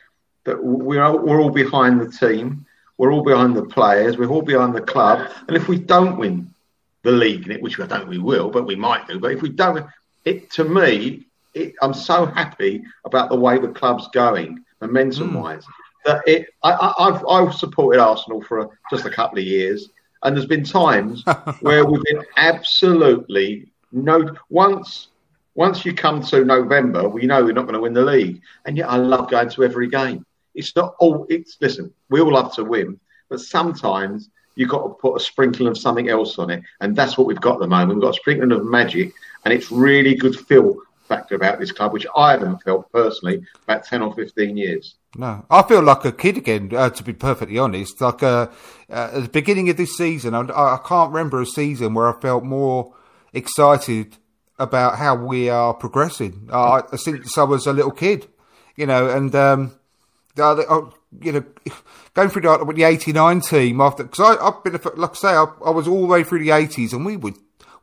B: That we're all, we're all behind the team. We're all behind the players. We're all behind the club. And if we don't win the league in it, which I don't think we will, but we might do. But if we don't, it to me, it, I'm so happy about the way the club's going, momentum wise. Hmm. That it, I, I, I've I've supported Arsenal for a, just a couple of years, and there's been times [LAUGHS] where we've been absolutely no. Once once you come to November, we know we're not going to win the league, and yet I love going to every game. It's not all. It's listen, we all love to win, but sometimes you've got to put a sprinkling of something else on it, and that's what we've got at the moment. We've got a sprinkling of magic, and it's really good feel factor about this club, which I haven't felt personally about ten or fifteen years.
D: No, I feel like a kid again. Uh, to be perfectly honest, like uh, uh, at the beginning of this season, I, I can't remember a season where I felt more excited about how we are progressing uh, since I was a little kid. You know, and um, uh, uh, you know, going through the, with the '89 team after because I've been like I say, I, I was all the way through the '80s, and we were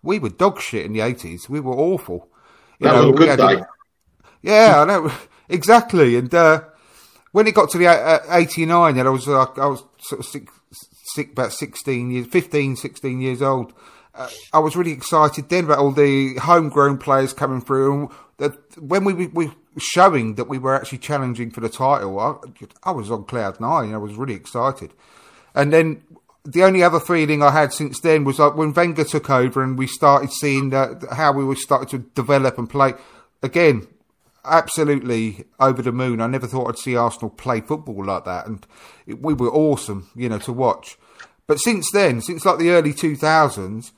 D: we were dog shit in the '80s. We were awful. You
B: That was a good day.
D: yeah, I know [LAUGHS] exactly, and uh, when it got to the uh, 89, and I was uh, I was sort of six, six, about 16 years, 15, 16 years old. Uh, I was really excited then about all the homegrown players coming through. And that when we, we, showing that we were actually challenging for the title, I, I was on cloud nine. I was really excited. And then the only other feeling I had since then was like when Wenger took over and we started seeing how we were starting to develop and play. Again, absolutely over the moon. I never thought I'd see Arsenal play football like that, and it, we were awesome, you know, to watch. But since then, since like the early two thousands,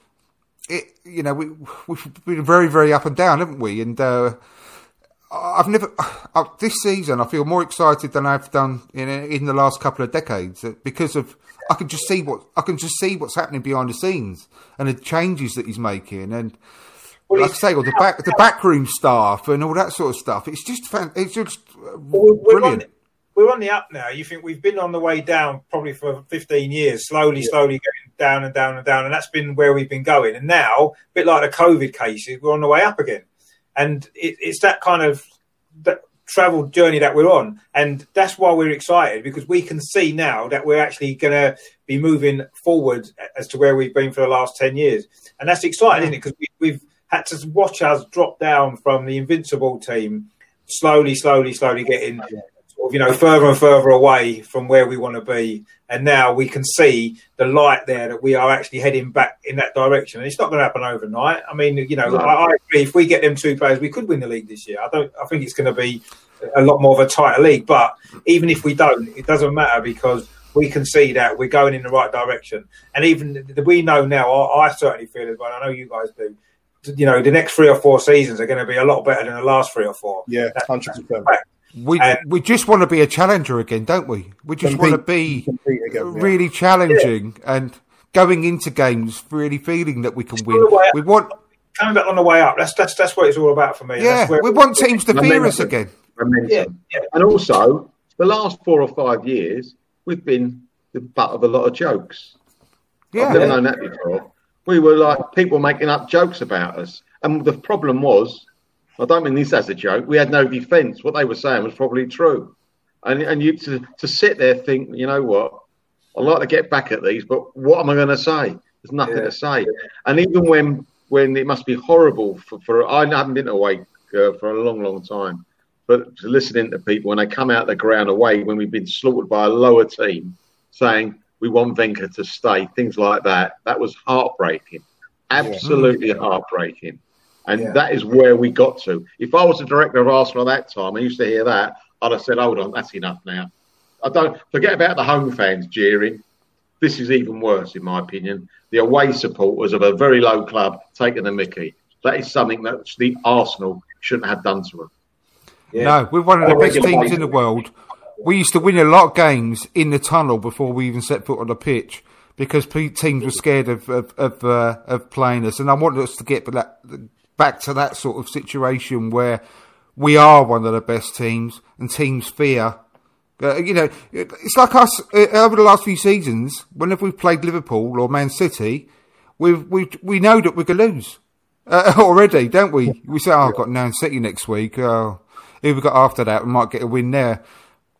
D: it you know we we've been very very up and down, haven't we? And uh, I've never uh, this season I feel more excited than I've done in in the last couple of decades uh, because of I can just see what I can just see what's happening behind the scenes and the changes that he's making and well, like I say, all the back the backroom staff and all that sort of stuff. It's just fan, it's just well, we're brilliant.
A: On, we're on the up now. You think we've been on the way down probably for 15 years, slowly, yeah. slowly going down and down and down, and that's been where we've been going. And now, a bit like the COVID cases, we're on the way up again, and it, it's that kind of that travel journey that we're on, and that's why we're excited because we can see now that we're actually going to be moving forward as to where we've been for the last 10 years, and that's exciting, isn't it? Because we, we've had to watch us drop down from the invincible team, slowly, slowly, slowly getting sort of, you know further and further away from where we want to be. And now we can see the light there that we are actually heading back in that direction. And it's not going to happen overnight. I mean, you know, no. I, I, agree. If we get them two players, we could win the league this year. I don't. I think it's going to be a lot more of a tighter league. But even if we don't, it doesn't matter because we can see that we're going in the right direction. And even we know now, I, I certainly feel as well. I know you guys do you know, the next three or four seasons are going to be a lot better than the last three or four.
C: Yeah, hundred percent.
D: We and, we just want to be a challenger again, don't we? We just compete, want to be again, really yeah. challenging yeah. and going into games really feeling that we can win. We want
A: coming back on the way up. That's that's that's what it's all about for me.
D: Yeah, we want teams to fear us again.
B: Yeah, yeah, and also the last four or five years we've been the butt of a lot of jokes. Yeah, I've never known that before we were like people making up jokes about us. And the problem was, I don't mean this as a joke, we had no defence. What they were saying was probably true. And, and you to, to sit there think, you know what, I'd like to get back at these, but what am I going to say? There's nothing yeah. to say. And even when when it must be horrible for, for I haven't been away uh, for a long, long time, but listening to people when they come out the ground away when we've been slaughtered by a lower team, saying we want Wenger to stay, things like that. That was heartbreaking, absolutely yeah. heartbreaking. And yeah. that is where we got to. If I was the director of Arsenal at that time, I used to hear that, I'd have said, hold on, that's enough now. I don't forget about the home fans jeering. This is even worse, in my opinion. The away supporters of a very low club taking the mickey. That is something that the Arsenal shouldn't have done to them.
D: Yeah. No, we're one of the best teams in the world we used to win a lot of games in the tunnel before we even set foot on the pitch because teams were scared of of of, uh, of playing us, and I want us to get back to that sort of situation where we are one of the best teams and teams fear. Uh, you know, it's like us uh, over the last few seasons. Whenever we've played Liverpool or Man City, we we we know that we're going to lose uh, [LAUGHS] already, don't we? We say, "Oh, I've got Man City next week. Oh, who we got after that? We might get a win there."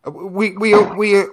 D: we we we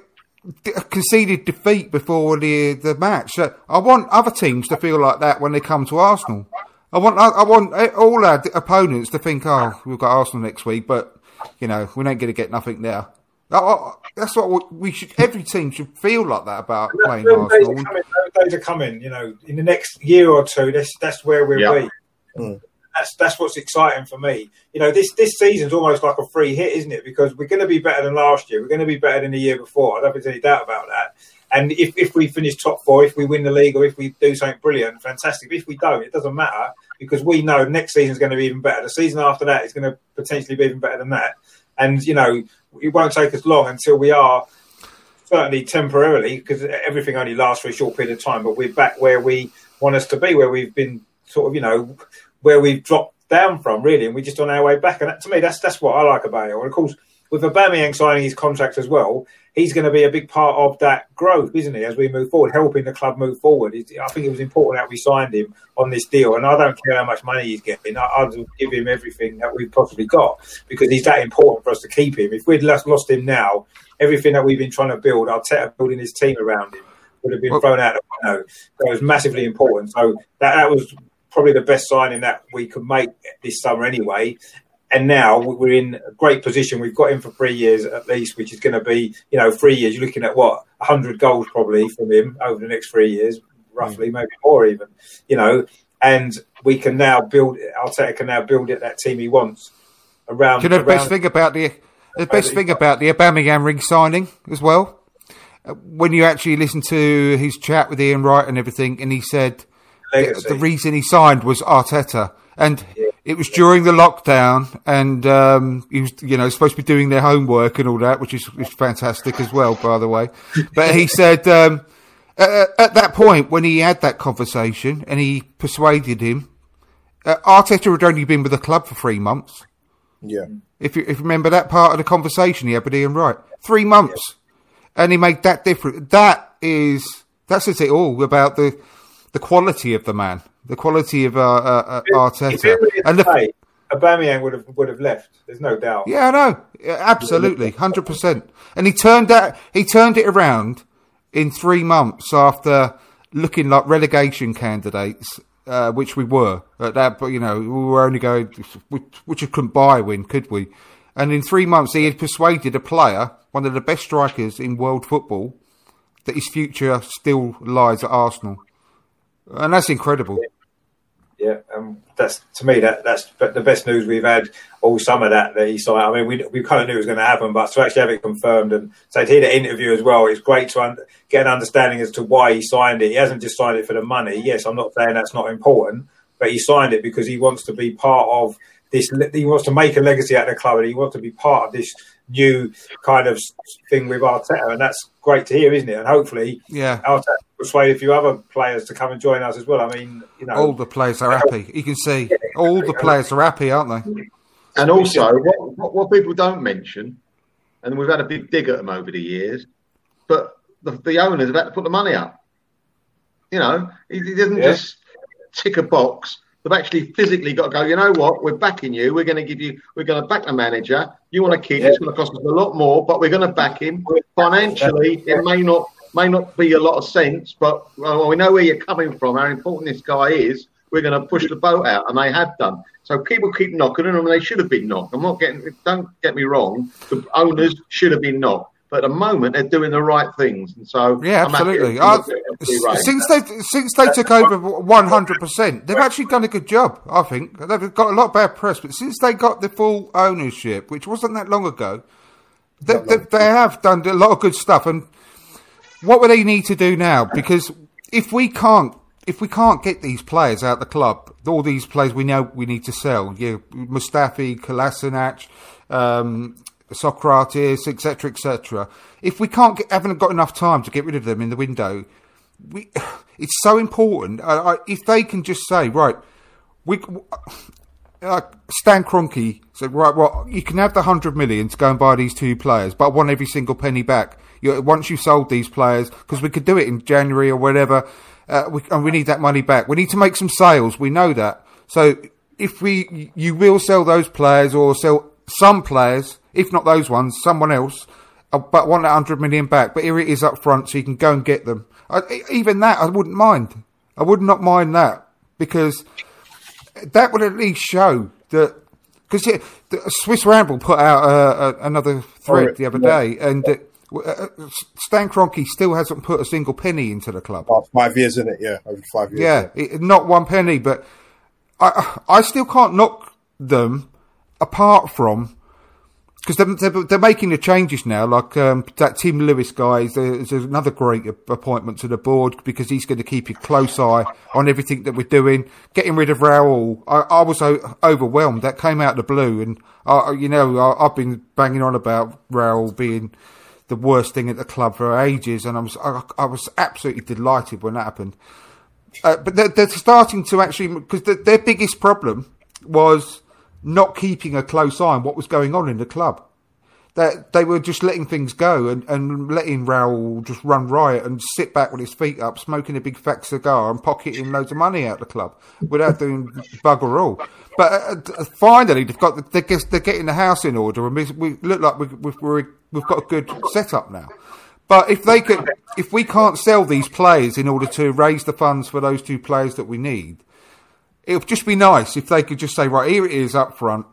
D: conceded defeat before the the match. I want other teams to feel like that when they come to Arsenal. I want I want all our opponents to think, oh, we've got Arsenal next week, but you know we ain't going to get nothing there. That's what we should. Every team should feel like that about playing Arsenal. Days are,
A: coming, days are coming. You know, in the next year or two, that's that's where we'll yep. be. Mm that's that's what's exciting for me. You know, this this season's almost like a free hit, isn't it? Because we're going to be better than last year. We're going to be better than the year before. I don't think there's any doubt about that. And if, if we finish top four, if we win the league, or if we do something brilliant, fantastic. But if we don't, it doesn't matter because we know next season is going to be even better. The season after that is going to potentially be even better than that. And you know, it won't take us long until we are certainly temporarily because everything only lasts for a short period of time. But we're back where we want us to be, where we've been sort of, you know, where we've dropped down from, really, and we're just on our way back. And that, to me, that's that's what I like about it. And of course, with Aubameyang signing his contract as well, he's going to be a big part of that growth, isn't he? As we move forward, helping the club move forward. I think it was important that we signed him on this deal, and I don't care how much money he's getting. I, I'll give him everything that we've possibly got because he's that important for us to keep him. If we'd lost, lost him now, everything that we've been trying to build, our Arteta building his team around him, would have been thrown out the window. That was massively important. So that, that was probably the best signing that we could make this summer anyway. And now we're in a great position. We've got him for three years at least, which is going to be, you know, three years. You're looking at what, 100 goals probably from him over the next three years, roughly, mm. maybe more even, you know. And we can now build, Arteta can now build it that team he wants around.
D: You know, the best thing about the, the best thing about the Aubameyang ring signing as well? Uh, when you actually listen to his chat with Ian Wright and everything, and he said the, the, reason he signed was Arteta, and yeah. It was during the lockdown, and um, he was, you know, supposed to be doing their homework and all that, which is, is fantastic as well, by the way. But he said um, at, at, that point when he had that conversation and he persuaded him, uh, Arteta had only been with the club for three months.
C: Yeah.
D: If you, if you remember that part of the conversation he had with Ian Wright, three months. Yeah and he made that difference. That is that says it all about the the quality of the man, the quality of uh, uh, uh Arteta.
A: and the, Aubameyang would have would have left. There's no doubt.
D: Yeah, I know. Yeah, absolutely, hundred percent. And he turned that he turned it around in three months after looking like relegation candidates, uh, which we were at that. But you know, we were only going, which we couldn't buy win, could we? And in three months, he had persuaded a player one of the best strikers in world football, that his future still lies at Arsenal, and that's incredible.
A: Yeah, um, that's to me that that's the best news we've had all summer. That that he signed. I mean, we we kind of knew it was going to happen, but to actually have it confirmed and so to hear the interview as well, it's great to un- get an understanding as to why he signed it. He hasn't just signed it for the money. Yes, I'm not saying that's not important, but he signed it because he wants to be part of this. He wants to make a legacy at the club, and he wants to be part of this new kind of thing with Arteta, and that's great to hear, isn't it? And hopefully,
D: yeah,
A: Arteta persuade a few other players to come and join us as well. I mean, you know,
D: all the players are happy. You can see yeah, all the players are happy, aren't they?
B: And also, what, what, what, people don't mention, and we've had a big dig at them over the years, but the, the owners have had to put the money up. You know, he, he doesn't yeah. just tick a box They've actually physically got to go, you know what, we're backing you. We're going to give you, we're going to back the manager. You want to keep, yeah. it's going to cost us a lot more, but we're going to back him. Financially, it may not may not be a lot of sense, but well, we know where you're coming from, how important this guy is. We're going to push the boat out, and they have done. So people keep knocking, and they should have been knocked. I'm not getting, don't get me wrong, the owners should have been knocked but at the moment they're doing the right things, and so
D: yeah, absolutely. Uh, since they since they took over one hundred percent, they've actually done a good job. I think they've got a lot of bad press, but since they got the full ownership, which wasn't that long ago, they, they, they have done a lot of good stuff. And what would they need to do now? Because if we can't if we can't get these players out the club, all these players we know we need to sell, yeah, Mustafi, Kolasinac, um, Sokratis, etc., etc. If we can't get, haven't got enough time to get rid of them in the window, we, [SIGHS] it's so important. Uh, if they can just say, right, we, uh, Stan Kroenke said, right, well, you can have the hundred million to go and buy these two players, but I want every single penny back. You, once you've sold these players, because we could do it in January or whatever, uh, we, and we need that money back. We need to make some sales. We know that. So if we, you will sell those players or sell some players if not those ones, someone else, uh, but want that 100 million back. But here it is up front, so you can go and get them. I, even that, I wouldn't mind. I would not mind that because that would at least show that. Because yeah, Swiss Ramble put out uh, uh, another thread oh, the other yeah. day, and uh, uh, Stan Kroenke still hasn't put a single penny into the club.
C: Oh, five years in it, yeah, over five years.
D: Yeah, it, not one penny. But I, I still can't knock them apart from because they're, they're, they're, making the changes now. Like um, that Tim Lewis guy is, is another great appointment to the board because he's going to keep a close eye on everything that we're doing. Getting rid of Raul, I, I was overwhelmed. That came out of the blue, and I, you know I, have been banging on about Raul being the worst thing at the club for ages, and I was I, I was absolutely delighted when that happened. Uh, but they're, they're, starting to actually because the, their biggest problem was not keeping a close eye on what was going on in the club. that they were just letting things go and, and letting Raul just run riot and sit back with his feet up, smoking a big fat cigar and pocketing loads of money out of the club without doing bugger all. But uh, finally, they've got they're, they're getting the house in order, and we, we look like we, we've, we've got a good setup now. But if they could, if we can't sell these players in order to raise the funds for those two players that we need, it would just be nice if they could just say, right, here it is up front,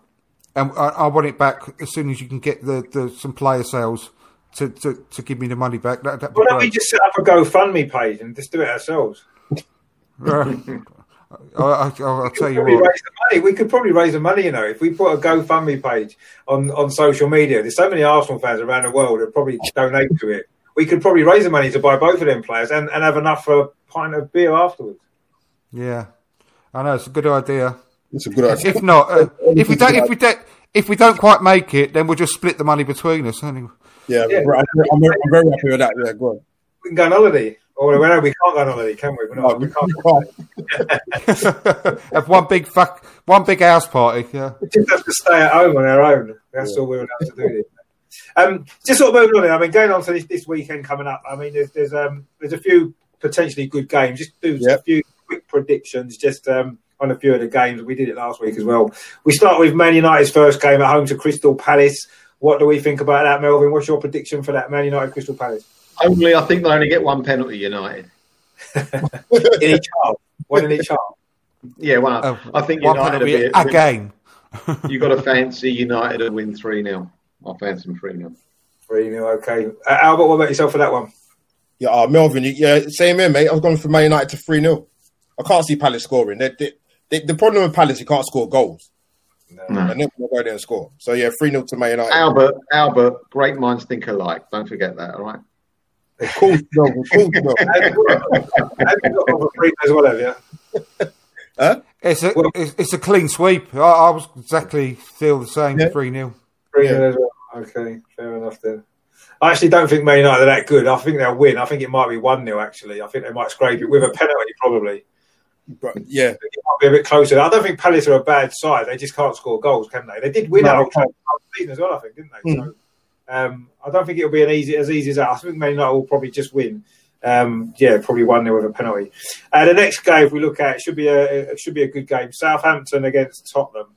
D: and I, I want it back as soon as you can get the, the some player sales to, to, to give me the money back. That,
A: Why don't we just set up a GoFundMe page and just do it ourselves? [LAUGHS]
D: I, I, I'll tell you what.
A: raise the money. We could probably raise the money, you know, if we put a GoFundMe page on, on social media. There's so many Arsenal fans around the world that probably donate to it. We could probably raise the money to buy both of them players and, and have enough for a pint of beer afterwards.
D: Yeah, I know it's a good idea.
C: It's a good idea.
D: If not, uh, [LAUGHS] if we don't, if we don't, if we don't quite make it, then we'll just split the money between us. Anyway.
C: Yeah,
A: Yeah.
C: I'm, I'm, very- I'm very happy with that. Yeah, go on.
A: We can go on holiday. Or well, we can't go on holiday, can we? We're not, we
C: we
A: can't.
C: can't. [LAUGHS]
D: have one big fuck, one big house party. Yeah.
A: We just have to stay at home on our own. That's all we're allowed to do. Here. Um, just sort of moving on. I mean, going on to this, this weekend coming up. I mean, there's there's um there's a few potentially good games. Just do
C: Yep.
A: a few quick predictions. Just um on a few of the games. We did it last week as well. We start with Man United's first game at home to Crystal Palace. What do we think about that, Melvin? What's your prediction for that Man United Crystal Palace?
B: Only, I think they only get one penalty. United. [LAUGHS]
A: In each half, one in each half.
B: Yeah, one.
D: Oh,
B: I think
D: one
B: United.
D: penalty
B: will be
D: a game. [LAUGHS]
B: You got to fancy United to win three 0 I fancy them three 0
A: Three 0 Okay, uh, Albert. What about yourself for that one?
C: Yeah, uh, Melvin, you, yeah, same here, mate. I was going for Man United to 3 0. I can't see Palace scoring. They, they, they, the problem with Palace, you can't score goals.
A: No.
B: No.
C: They're never going to go there and score. So, yeah, 3 0 to Man United.
B: Albert, Albert, great minds think alike. Don't forget that. All right.
C: Of course, Melvin, of course, Melvin. [LAUGHS]
A: Have you got have you got other three as well, have you?
D: It's a
A: Well-
D: it's, it's a clean sweep. I, I was exactly still the same.
C: Yeah.
D: Three 0
A: Three
C: Yeah.
A: nil as well. Okay, fair enough then. I actually don't think Man United are that good. I think they'll win. I think it might be 1 0, actually. I think they might scrape it with a penalty, probably.
C: But, yeah,
A: I think it might be a bit closer. I don't think Palace are a bad side. They just can't score goals, can they? They did win
C: No,
A: at
C: they
A: Old Trafford last season as well, I think, didn't they?
C: Mm.
A: So, um, I don't think it'll be an easy as easy as that. I think Man United will probably just win. Um, yeah, probably one 0 with a penalty. Uh, the next game, if we look at, it should be a it should be a good game. Southampton against Tottenham.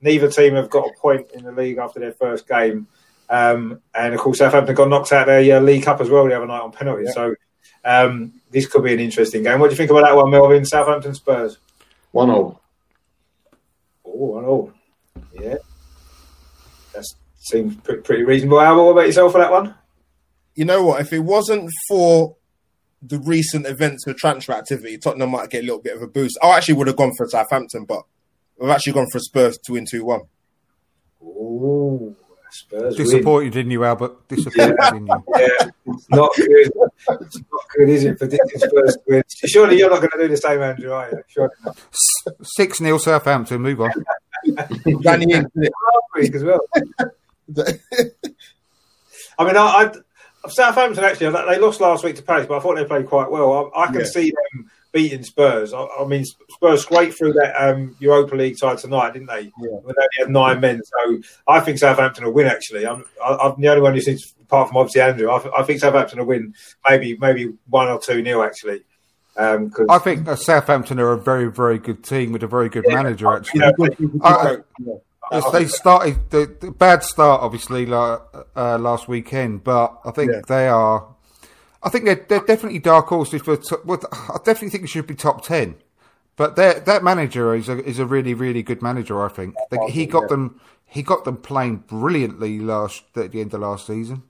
A: Neither team have got a point in the league after their first game, um, and of course Southampton got knocked out of their uh, League Cup as well the other night on penalties.
C: Yeah.
A: So um, this could be an interesting game. What do you think about that one, Melvin? Southampton Spurs.
B: One all.
A: Oh, one all. Yeah, that seems pretty, pretty reasonable. Albert, what about yourself for that one?
C: you know what? If it wasn't for the recent events of transfer activity, Tottenham might get a little bit of a boost. I actually would have gone for Southampton, but I've actually gone for Spurs to win 2 1.
A: Oh, Spurs win.
D: Disappointed in you, Albert. Disappointed in you.
A: Yeah, it's not good. It's not good, is it? Predicting Spurs to win. Surely you're not going to do the same, Andrew, are you? Surely not.
D: Six 0 Southampton. Move on. [LAUGHS]
C: Danny Ings, isn't
A: Last week as well. [LAUGHS] I mean, I, I, Southampton actually they lost last week to Palace, but I thought they played quite well. I, I can
C: Yeah.
A: see them beating Spurs. I, I mean, Spurs scraped through that um, Europa League tie tonight, didn't they?
C: Yeah.
A: When they only had nine men, so I think Southampton will win. Actually, I'm, I, I'm the only one who seems, apart from obviously Andrew, I, I think Southampton will win. Maybe maybe one or two nil actually. Um,
D: I think uh, Southampton are a very, very good team with a very good
A: Yeah.
D: manager. Actually,
A: you know.
D: Yes, they started the, the bad start, obviously, like, uh, last weekend, but I think
C: Yeah.
D: they are. I think they're, they're definitely dark horses for. Well, I definitely think they should be top ten. But that that manager is a is a really really good manager. I think They- he got
C: yeah.
D: them he got them playing brilliantly last at the end of last season.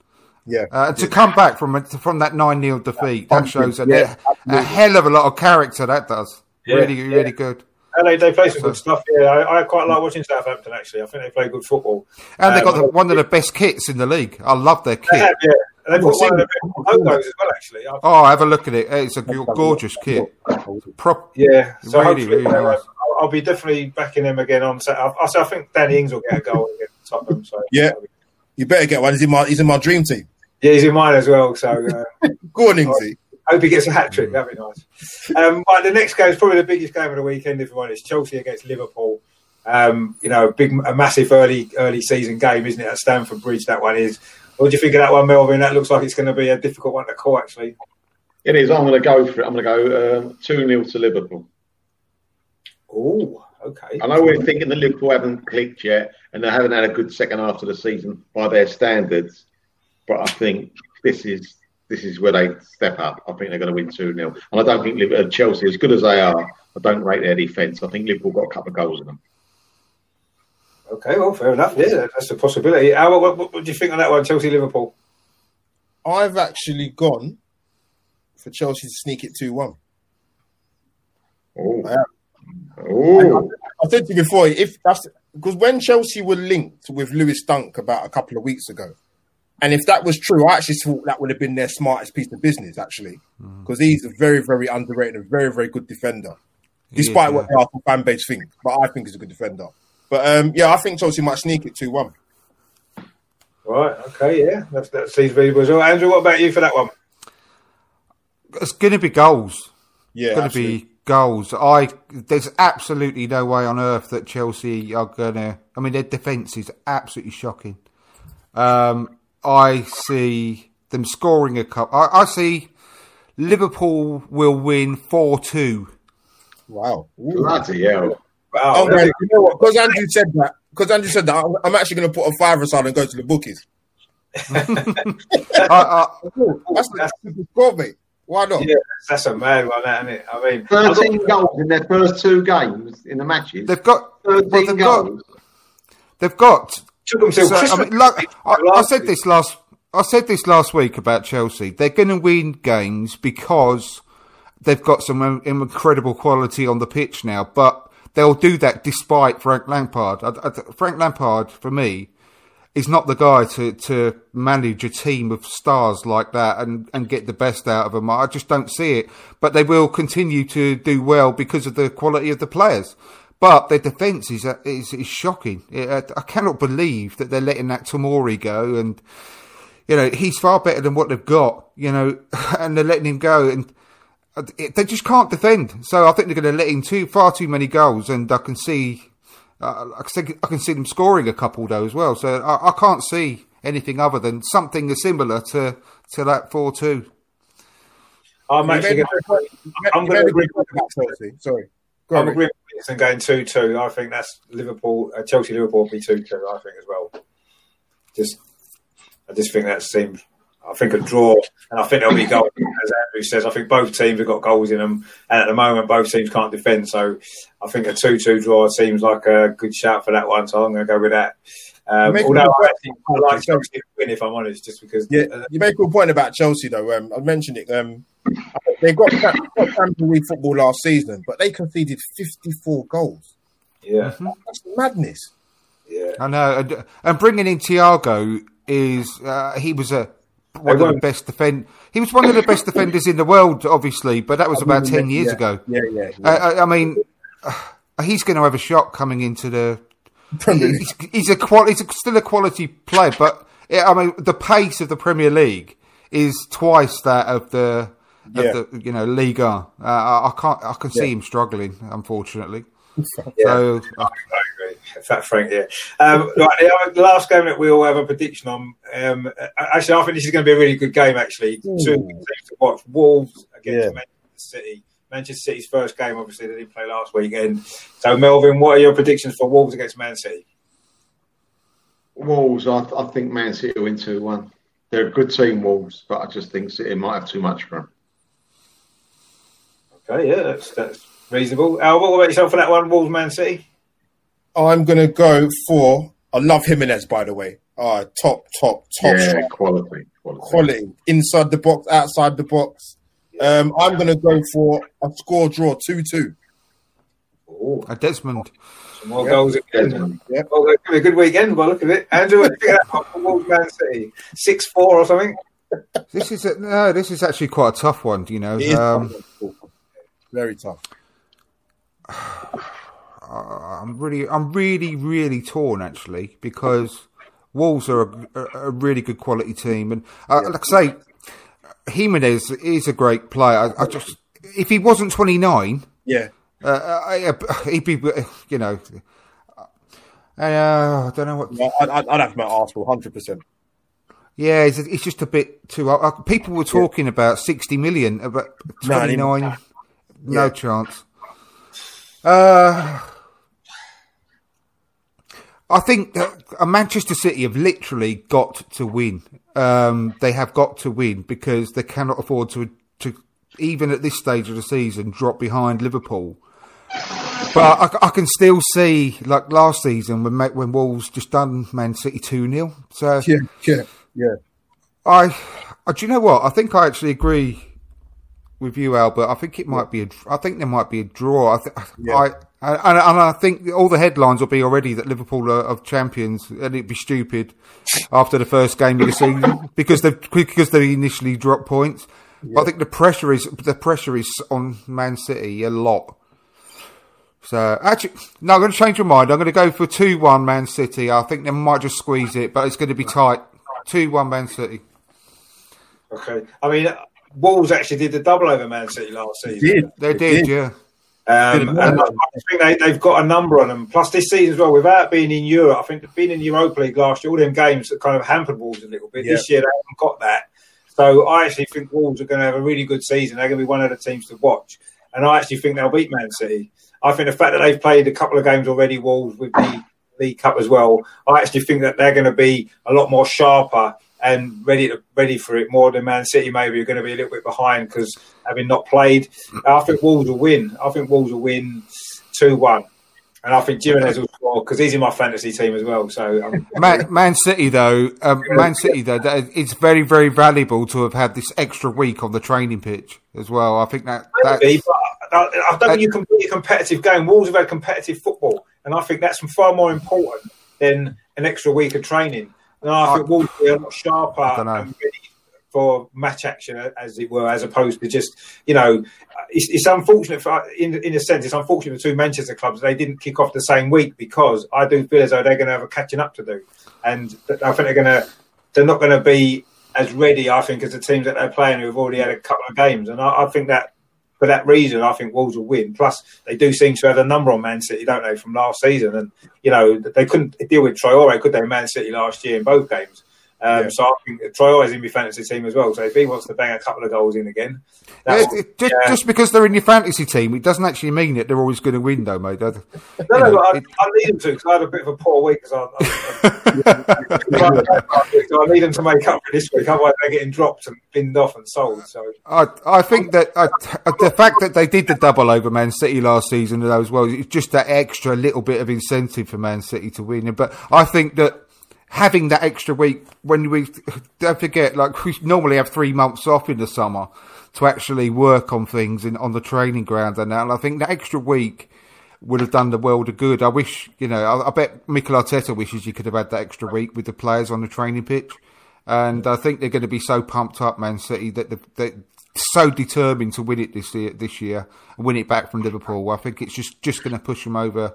C: Yeah.
D: Uh, to come back from from that nine 0 defeat, that shows a,
C: Yeah,
D: a hell of a lot of character. That does
A: Yeah,
D: really really good.
A: and they, they play some good stuff. Yeah, I, I quite like watching Southampton. Actually, I think they play good football.
D: And they've got
A: Um,
D: the, one of the best kits in the league. I love their kit.
A: yeah. And they've got one of the logos as well. Actually, I-
D: Oh, have a look at it. It's a gorgeous kit. Prop.
A: Yeah, so
D: Really, really
A: uh,
D: nice.
A: I'll, I'll be definitely backing him again on Saturday. I, I think Danny Ings will get a goal against Tottenham. So
C: Yeah. You better get one. He's in my, he's in my dream team.
A: yeah, he's in mine as well. So uh, [LAUGHS]
C: Go on, Ingsy.
A: hope he gets a hat trick. That'd be nice. [LAUGHS] Um, but the next game is probably the biggest game of the weekend. If you want, it's Chelsea against Liverpool. Um, you know, a big, a massive early early season game, isn't it? At Stamford Bridge, that one is. What do you think of that one, Melvin? That looks like it's going to be a difficult one to call, actually.
B: It is. I'm going to go for it. I'm going to go um, two 0 to Liverpool.
A: Oh, okay.
B: I know we're thinking that Liverpool haven't clicked yet, and they haven't had a good second half of the season by their standards. But I think this is this is where they step up. I think they're going to win two 0 and I don't think Liverpool, Chelsea, as good as they are, I don't rate their defence. I think Liverpool got a couple of goals in them.
A: Okay, well, fair enough. Yeah, that's a possibility. Al, what, what, what do you think on that one, Chelsea Liverpool?
C: I've actually gone for Chelsea to sneak it two one.
B: Oh, oh,
C: I said to you before, if that's because when Chelsea were linked with Lewis Dunk about a couple of weeks ago, and if that was true, I actually thought that would have been their smartest piece of business, actually, mm. because he's a very, very underrated and very, very good defender, despite
D: is,
C: what the Arsenal fan base think. But I think he's a good defender. But um, yeah, I think Chelsea might sneak it two one.
A: Right, okay, yeah, that's, that seems reasonable as well. Andrew, what about you for that one?
D: It's going to be goals.
C: Yeah,
D: going to be goals. I there's absolutely no way on earth that Chelsea are going to. I mean, their defence is absolutely shocking. Um, I see them scoring a couple. I, I see Liverpool will win four two.
C: wow. Ooh.
B: bloody hell!
A: Wow,
C: Oh you know what? Because Andrew said that. Because Andrew said that, I'm, I'm actually going to put a five aside and go to the bookies.
D: I, [LAUGHS] I,
C: That's the that's the score, mate. Why not?
A: yeah, that's a mad one, that, isn't it? I mean,
B: Thirteen goals in their first two games in the matches.
D: they've got. Well, they've got. They've got
A: took them
D: So, I mean, like, I, I said this last. I said this last week about Chelsea. They're going to win games because they've got some um, incredible quality on the pitch now. But they'll do that despite Frank Lampard. I, I, Frank Lampard, for me, is not the guy to, to manage a team of stars like that and, and get the best out of them. I just don't see it. But they will continue to do well because of the quality of the players. But their defence is, is is shocking. I cannot believe that they're letting that Tomori go, and you know he's far better than what they've got. You know, [LAUGHS] and they're letting him go, and they just can't defend. So I think they're going to let in too far too many goals, and I can see, uh, I can see, I can see them scoring a couple though as well. So I, I can't see anything other than something similar to to that four two.
A: I'm
C: You
A: actually going to. I'm
C: you
A: going
C: made a
A: to agree.
C: with point about Chelsea. Sorry. Go
A: I'm
C: on,
A: agreeing with this and going two two. I think that's Liverpool, uh, Chelsea, Liverpool will be two two. I think as well. Just, I just think that seems. I think a draw, and I think there'll be goals. As Andrew says, I think both teams have got goals in them, and at the moment both teams can't defend. So I think a two-two draw seems like a good shout for that one. So I'm going to go with that. Um,
C: You make a
A: although I,
C: point.
A: I like Chelsea to win, if I'm honest, just because.
C: Yeah,
A: uh,
C: you make a good point about Chelsea, though. Um, I mentioned it. Um, they got, got Champions League football last season, but they conceded 54 goals.
A: yeah,
C: That's madness.
A: yeah.
D: I know, and, and bringing in Thiago is uh, he was a one of the best defend. He was one of the best defenders in the world, obviously, but that was about ten years
C: yeah.
D: ago.
C: Yeah, yeah. yeah.
D: I, I, I mean, [SIGHS] he's going to have a shot coming into the. He's, he's a qual. He's a, still a quality player, but yeah, I mean, the pace of the Premier League is twice that of the. Of the you know Liga, uh, I, I can't. I can see him struggling, unfortunately. [LAUGHS] So uh,
A: I agree. Fat Frank, yeah. Um, right, the, last game that we all have a prediction on. Um, uh, actually, I think this is going to be a really good game. Actually, two teams to watch: Wolves against
C: Yeah.
A: Manchester City. Manchester City's first game, obviously, they didn't play last weekend. So, Melvin, what are your predictions for Wolves against Man City?
B: Wolves, I, I think Man City will win 2 1. They're a good team, Wolves, but I just think City might have too much for them.
A: Okay, yeah, that's, that's reasonable. Al, what about yourself for that one? Wolves, Man City.
C: I'm going to go for. I love Jimenez, by the way. Uh, top, top, top
B: yeah, quality, quality.
C: quality inside the box, outside the box. Um, I'm going to go for a score draw 2 2.
A: Oh,
D: a Desmond.
A: some more
C: Yeah.
A: goals again.
B: Desmond.
C: Yeah.
A: Well, it's going to be a good weekend by look at it. Andrew, what do you think of that one for Wolves, Man City? 6 4 or something?
D: This is a, no. This is actually quite a tough one. You know,
C: It is
D: um,
C: tough. very tough.
D: I'm really, I'm really, really torn actually because Wolves are a, a really good quality team, and uh, like I say, Jimenez is a great player. I, I just, if he wasn't 29,
C: Yeah.
D: uh, I, [LAUGHS] he'd be, you know, Uh, I don't know what.
C: Yeah, I'd, I'd have my Arsenal, hundred percent.
D: Yeah, it's, it's just a bit too. Uh, people were talking about sixty million, about
C: No,
D: twenty nine.
C: I
D: No,
C: Yeah.
D: chance. Uh, I think that uh, Manchester City have literally got to win. Um, they have got to win because they cannot afford to to even at this stage of the season drop behind Liverpool. But I, I can still see, like last season, when when Wolves just done Man City two 0 So
C: Yeah, yeah, yeah.
D: I, uh, do you know what? I think I actually agree with you, Albert. I think it might be a. I think there might be a draw. I, th- I, and, and I think all the headlines will be already that Liverpool are of champions, and it'd be stupid after the first game of the season [LAUGHS] because they because they initially dropped points. But I think the pressure is the pressure is on Man City a lot. So actually, no, I'm going to change your mind. I'm going to go for two one Man City. I think they might just squeeze it, but it's going to be tight. Two one Man City.
A: Okay. I mean, Wolves actually did the double over Man City last season.
C: Did
D: They
C: They
D: did,
C: did.
D: yeah.
A: Um, and I. Think they, they've got a number on them. Plus, this season as well, without being in Europe, I think being in the Europa League last year, all them games that kind of hampered Wolves a little bit.
C: Yeah.
A: This year, they haven't got that. So I actually think Wolves are going to have a really good season. They're going to be one of the teams to watch. And I actually think they'll beat Man City. I think the fact that they've played a couple of games already, Wolves, with the League Cup as well, I actually think that they're going to be a lot more sharper and ready to, ready for it more than Man City. Maybe you're going to be a little bit behind because having not played, I think Wolves will win. I think Wolves will win two one, and I think Jimenez will score because he's in my fantasy team as well. So um, [LAUGHS]
D: Man, Man City, though, um, Man City, though, that- it's very, very valuable to have had this extra week on the training pitch as well. I think that
A: maybe, I, I don't think you can beat a competitive game. Wolves have had competitive football, and I think that's far more important than an extra week of training. And I think Wolves will be a lot sharper and ready for match action, as it were, as opposed to just you know, it's, it's unfortunate for in in a sense, it's unfortunate for two Manchester clubs they didn't kick off the same week because I do feel as though they're going to have a catching up to do, and I think they're going to they're not going to be as ready, I think, as the teams that they're playing who have already had a couple of games, and I, I think that. For that reason, I think Wolves will win. Plus, they do seem to have a number on Man City, don't they, from last season? And you know they couldn't deal with Traore, could they? Man City last year in both games. Um,
C: Yeah.
A: So I think Traore is in my fantasy team as well. So if he wants to bang a couple of goals in again,
D: Yeah,
A: that's,
D: it- it- just,
A: yeah.
D: just because they're in your fantasy team, it doesn't actually mean that they're always going to win, though, mate. That-
A: no, no,
D: know,
A: I,
D: it-
A: I need them to because I had a bit of a poor week. Because I, I, so [LAUGHS] I need them to make up for this week. Otherwise, they're getting dropped and binned off and sold. So
D: I, I think that uh, the fact that they did the double over Man City last season though, as well, it's just that extra little bit of incentive for Man City to win. But I think that having that extra week when we don't forget, like we normally have three months off in the summer to actually work on things in, on the training ground and that. And I think that extra week would have done the world of good. I wish, you know, I, I bet Mikel Arteta wishes he could have had that extra week with the players on the training pitch. And I think they're going to be so pumped up, Man City, that they- they're so determined to win it this year, this year and win it back from Liverpool. I think it's just, just going to push them over.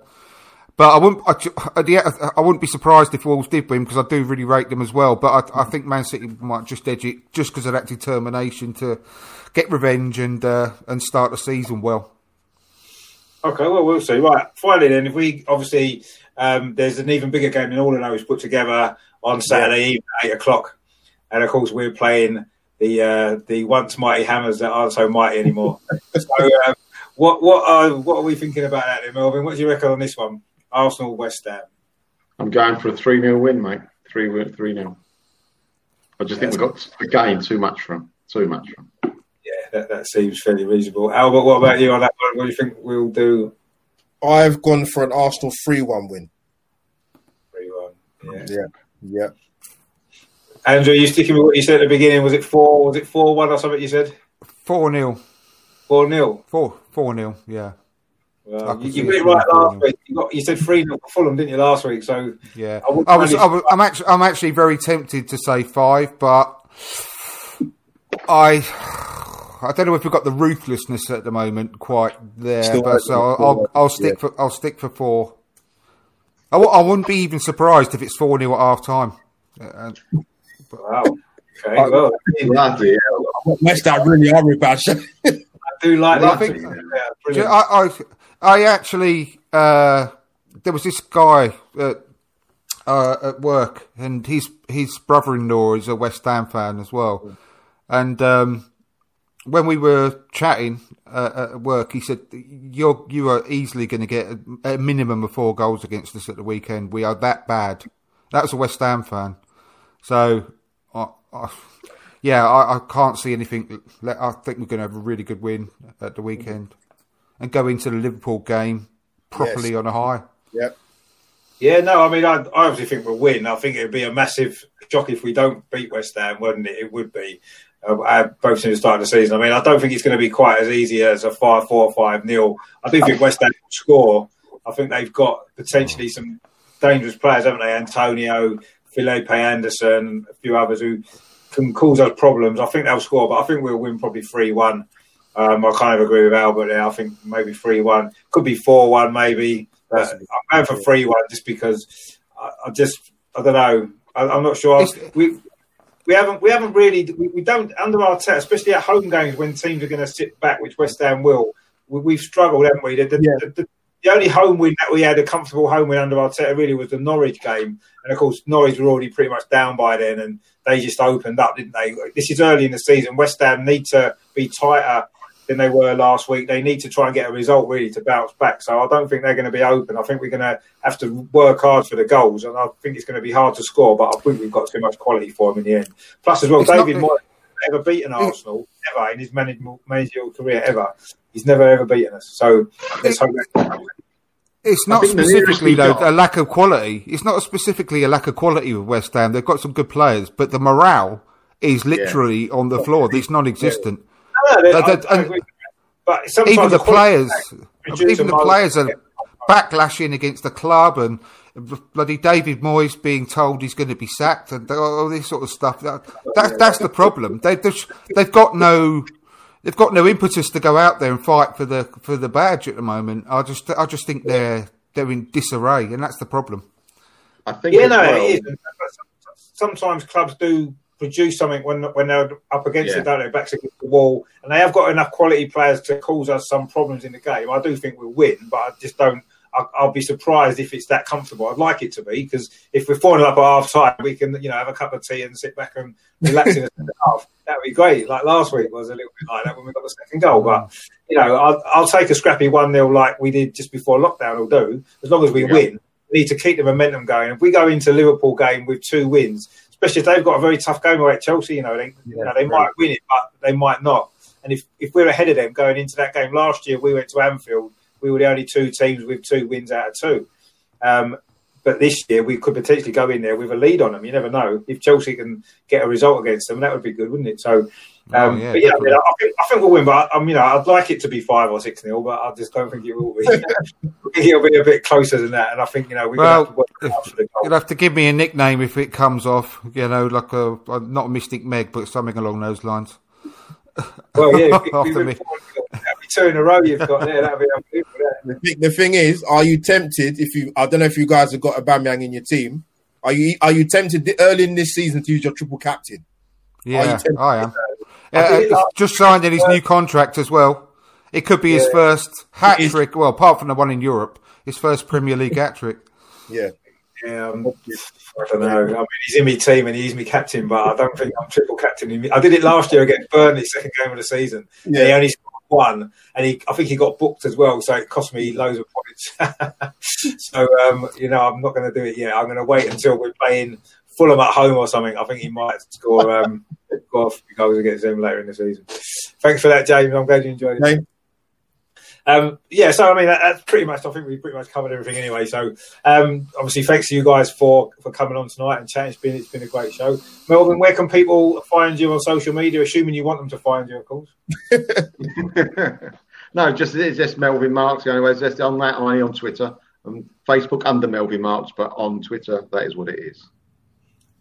D: But I wouldn't, I, at the end, I wouldn't be surprised if Wolves did win because I do really rate them as well. But I, I think Man City might just edge it just because of that determination to get revenge and uh, and start the season well.
A: Okay, well, we'll see. Right, finally, then, if we obviously um, there's an even bigger game than all of those put together on Saturday evening, eight o'clock, and of course we're playing the uh, the once mighty hammers that aren't so mighty anymore. [LAUGHS] so, um, what what are what are we thinking about that, then, Melvin? What do you reckon on this one? Arsenal, West Ham.
B: I'm going for a 3 0 win, mate. 3 3 0. I just think we've got again too much from too much from.
A: Yeah, that, that seems fairly reasonable. Albert, what about you on that one? What do you think we'll do?
C: I've gone for an Arsenal three-one win.
A: Three one. Yeah.
C: Yeah, yeah.
A: Andrew, you sticking with what you said at the beginning? Was it four? Was it four one or something? You said
D: 4 0.
A: four nil.
D: 4 4 0, yeah.
A: Well, you,
D: see
A: you got it
D: it
A: right last week. You, got, you said three 0 for Fulham, didn't you, last week? So
D: Yeah,
A: I,
D: I was. I was I'm actually, I'm actually very tempted to say five, but I, I don't know if we've got the ruthlessness at the moment quite there.
C: Still
D: but so I'll, I'll, I'll stick
C: yeah.
D: for, I'll stick for four. I, w- I wouldn't be even surprised if it's four 0 at half time. Uh,
A: wow. Okay, well,
B: Bloody hell.
C: West Ham really are in.
A: I do like
D: Well, I
A: that.
D: think-
A: yeah,
D: Yeah. I, I, I actually, uh, there was this guy, uh, uh, at work, and his his brother-in-law is a West Ham fan as well. And um, when we were chatting uh, at work, he said, "You're you are easily going to get a, a minimum of four goals against us at the weekend. We are that bad." That's a West Ham fan. So, yeah, I, I can't see anything. I think we're going to have a really good win at the weekend and go into the Liverpool game properly
C: Yes.
D: on a high.
C: Yep.
A: Yeah, no, I mean, I, I obviously think we'll win. I think it would be a massive shock if we don't beat West Ham, wouldn't it? It would be. Uh, uh, both since the start of the season. I mean, I don't think it's going to be quite as easy as a 5 4 5 nil. I do think West Ham will score. I think they've got potentially some dangerous players, haven't they? Antonio, Felipe Anderson, a few others who can cause us problems. I think they'll score, but I think we'll win probably 3 1. Um, I kind of agree with Albert there. I think maybe 3 1. Could be 4 1, maybe. But I'm going for 3 1 just because I, I just, I don't know. I, I'm not sure. We, we haven't we haven't really we, we don't under Arteta, especially at home games when teams are going to sit back, which West Ham will. We, we've struggled, haven't we? The, the,
C: Yeah.
A: the, the only home win that we had a comfortable home win under Arteta really was the Norwich game, and of course Norwich were already pretty much down by then, and they just opened up, didn't they? This is early in the season. West Ham need to be tighter than they were last week. They need to try and get a result really to bounce back. So I don't think they're going to be open. I think we're going to have to work hard for the goals, and I think it's going to be hard to score. But I think we've got too much quality for them in the end. Plus, as well,
D: It's
A: David
D: the-
A: Moyes has never beaten Arsenal ever in his managerial, managerial career ever. He's never ever beaten us. So let's hope that.
D: It's not
B: think the nearest
D: specifically though
B: got-
D: a lack of quality. It's not specifically a lack of quality with West Ham. They've got some good players, but the morale is literally on the floor. It's non-existent.
A: No, no,
D: That-
A: I-
D: that-
A: I
D: and.
A: But
D: Even the players, even the players are backlashing against the club, and bloody David Moyes being told he's going to be sacked, and all this sort of stuff. That, that's that's the problem. They, they've they've got no. They've got no impetus to go out there and fight for the for the badge at the moment. I just I just think they're they're in disarray, and that's the problem.
B: I think
A: Yeah, no,
B: well,
A: it is. Sometimes clubs do produce something when when they're up against
B: Yeah.
A: it, don't they? Backs against the wall, and they have got enough quality players to cause us some problems in the game. I do think we'll win, but I just don't. I- I'll be surprised if it's that comfortable. I'd like it to be because if we're falling up at half time, we can you know have a cup of tea and sit back and relax in the second [LAUGHS] half. That would be great. Like last week was a little bit like that when we got the second goal. But you know, I'll, I'll take a scrappy one 0 like we did just before lockdown. Will do as long as we
B: Yeah.
A: win. We need to keep the momentum going. If we go into Liverpool game with two wins, especially if they've got a very tough game away at Chelsea, you know, they, you know, they might win it, but they might not. And if, if we're ahead of them going into that game last year, we went to Anfield. We were the only two teams with two wins out of two. Um, but this year we could potentially go in there with a lead on them. You never know if Chelsea can get a result against them. That would be good, wouldn't it? So, um,
D: Oh, yeah,
A: but yeah, I, mean, I, think, I think we'll win. But um, you know, I'd like it to be five or six nil, but I just don't think it will be. [LAUGHS] I think it'll be a bit closer than that. And I think you know we're
D: Well,
A: going to have to work hard for the goal.
D: You'll have to give me a nickname if it comes off. You know, like a not a Mystic Meg, but something along those lines. [LAUGHS]
A: Well, yeah, if, [LAUGHS] if
D: After me.
A: win that'd be two in a row you've got there. That'd be unbelievable.
C: The thing, the thing is, are you tempted if you? I don't know if you guys have got Aubameyang in your team. Are you are you tempted early in this season to use your triple captain?
D: Yeah,
C: tempted?
D: I am.
A: I
D: Uh,
A: did it
D: he's
A: last-
D: just signed in his new contract as well. It could be his first hat trick. Well, apart from the one in Europe, his first Premier League [LAUGHS] hat trick.
C: Yeah,
A: Yeah, um, I don't know. I mean, he's in my team and he's my captain, but I don't think I'm triple captain. In I did it last year against Burnley, second game of the season. And he only scored one, and he, I think he got booked as well, so it cost me loads of points. [LAUGHS] so, um, you know, I'm not going to do it yet. I'm going to wait until we're playing Fulham at home or something. I think he might score, um, [LAUGHS] score a few goals against them later in the season. Thanks for that, James. I'm glad you enjoyed it.
C: Name?
A: Um, yeah, so I mean that, that's pretty much. I think we pretty much covered everything anyway. So um, obviously, thanks to you guys for for coming on tonight and chatting. It's been it's been a great show. Melvin, where can people find you on social media? Assuming you want them to find you, of course. [LAUGHS]
B: no, just it's just Melvin Marks. The only way is just on that only on Twitter. Um, Facebook under Melvin Marks, but on Twitter that is what it is.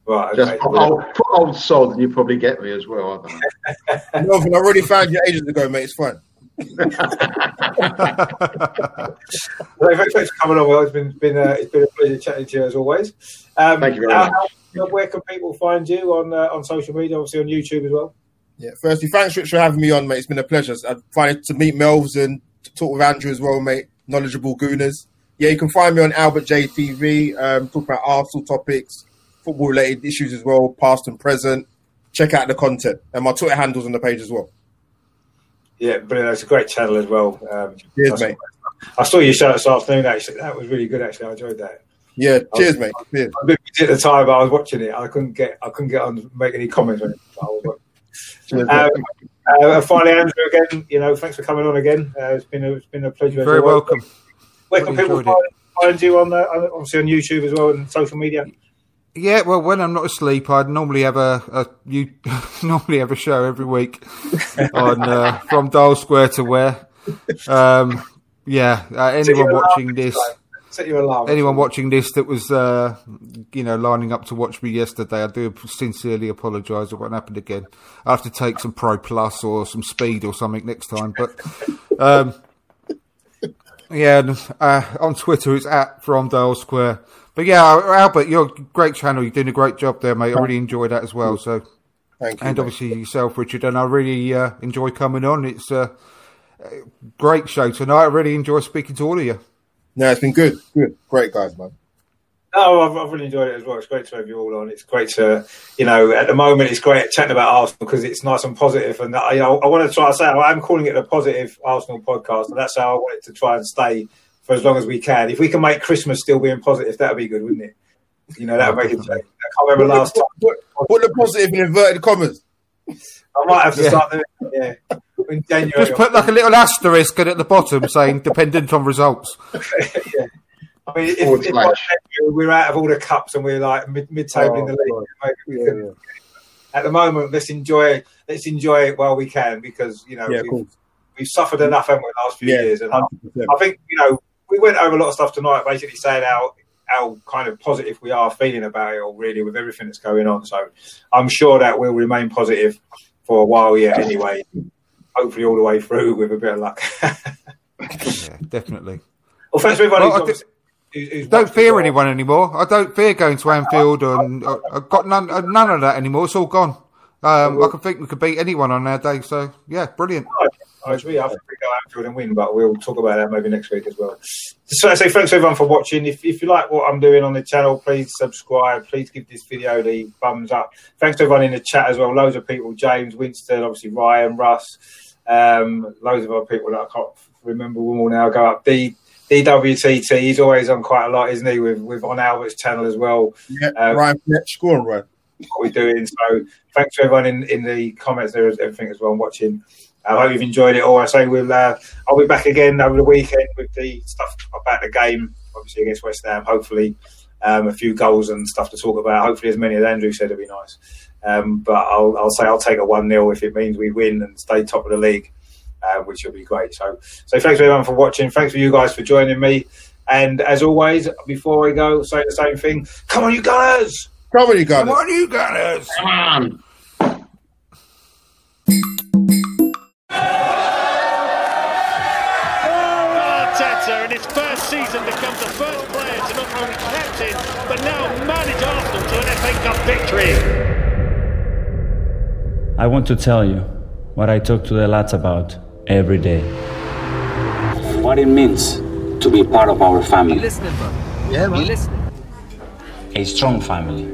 A: Right.
B: Just
A: Okay.
B: put old, put old sod, and you probably get me as well. I don't know.
C: Melvin, I already found you ages ago, mate. It's fine. [LAUGHS]
A: Well, thanks for coming on. Well, it's been been uh, it's been a pleasure chatting to you as always. Um,
B: Thank you very
A: how-
B: much.
A: where can people find you on uh, on social media? Obviously on YouTube as well.
C: Yeah. Firstly, thanks Rich for having me on, mate. It's been a pleasure. I find it to meet Melvs and to talk with Andrew as well, mate. Knowledgeable gooners. yeah, you can find me on Albert JTV, um, talking about Arsenal topics, football related issues as well, past and present. Check out the content. And my Twitter handles on the page as well.
A: Yeah, brilliant. It's a great channel as well. Um,
C: Cheers, mate.
A: I saw your show this afternoon. Actually, that was really good. Actually, I enjoyed that.
C: Yeah, cheers, mate. Cheers.
A: I was busy at the time I was watching it. I couldn't get, I couldn't get on to make any comments on it. I.
C: Cheers,
A: Um, uh, finally, Andrew, again, you know, thanks for coming on again. Uh, it's been a, it's been a pleasure. as
D: Very
A: always.
D: welcome.
A: Where can people find, find you on, the, on obviously on YouTube as well and social media?
D: Yeah, well, when I'm not asleep, I'd normally have a, a you [LAUGHS] normally have a show every week [LAUGHS] on uh, from Dial Square to where. Um, yeah, uh, anyone watching this.
A: Set your alarm.
D: anyone watching this that was, uh, you know, lining up to watch me yesterday, I do sincerely apologise. It won't happen again. I have to take some Pro Plus or some Speed or something next time. But um, yeah, uh, on Twitter it's at from Dial Square. But yeah, Albert, you're a great channel. You're doing a great job there, mate. I really enjoy that as well. So,
C: Thank you.
D: and
C: mate.
D: obviously yourself, Richard. And I really uh, enjoy coming on. It's a great show tonight. I really enjoy speaking to all of you.
C: No, it's been good. Good. Great guys, man.
A: No, I've, I've really enjoyed it as well. It's great to have you all on. It's great to, you know, at the moment it's great chatting about Arsenal because it's nice and positive. And I, you know, I want to try to say I'm calling it a positive Arsenal podcast, and that's how I want it to try and stay for as long as we can. If we can make Christmas still being positive, that'd be good, wouldn't it? You know, that would make it. I can't remember last time.
C: Put, put the positive in inverted commas.
A: I might have to
D: Yeah.
A: start doing it. Yeah, [LAUGHS] in January.
D: Just put like a little asterisk at the bottom saying dependent on results. [LAUGHS]
A: yeah. I mean, if, if
B: slash.
A: we're out of all the cups and we're like mid, mid-table in the
C: Oh,
A: league, maybe we can at the moment, let's enjoy let's enjoy it while we can because you know
C: Yeah,
A: we've, we've suffered enough haven't we, the last few
C: Yeah,
A: years, and I,
C: 100%.
A: I think you know we went over a lot of stuff tonight, basically saying how how kind of positive we are feeling about it, or really with everything that's going on. So I'm sure that we'll remain positive for a while yet. Anyway, hopefully all the way through with a bit of luck. [LAUGHS]
D: Yeah, definitely.
A: well, thanks everybody.
D: Well,
A: who's- who's-
D: Don't fear
A: well.
D: anyone anymore. I don't fear going to Anfield, and uh, I've got none, uh, none of that anymore. It's all gone. Um, I can think we could beat anyone on our day. So yeah, brilliant.
A: Oh, it's really, I think we go Anfield and win, but we'll talk about that maybe next week as well. So I say thanks everyone for watching. If, if you like what I'm doing on the channel, please subscribe. Please give this video the thumbs up. Thanks to everyone in the chat as well. Loads of people: James, Winston, obviously Ryan, Russ, um, loads of other people that I can't remember them all now. Go up. D DWTT. He's always on quite a lot, isn't he? With with on Albert's channel as well
C: Yeah,
A: Uh,
C: Ryan Fletch, on, Ryan.
A: what we're doing. So thanks to everyone in, in the comments there, everything as well, and watching. I hope you've enjoyed it all. I say we'll uh, I'll be back again over the weekend with the stuff about the game, obviously against West Ham. Hopefully, um, a few goals and stuff to talk about. Hopefully, as many as Andrew said, it'd be nice. Um, but I'll, I'll say I'll take a one 0 if it means we win and stay top of the league, uh, which will be great. So, so thanks everyone for watching. Thanks for you guys for joining me. And as always, before I go, say the same thing. Come on, you guys!
C: Come on, you guys.
D: Come on, you guys.
B: Come on.
F: Arsenal to an FA Cup victory.
G: I want to tell you what I talk to the lads about every day. What it means to be part of our family.
H: listening, bro? Yeah, man. You listening?
G: A strong family.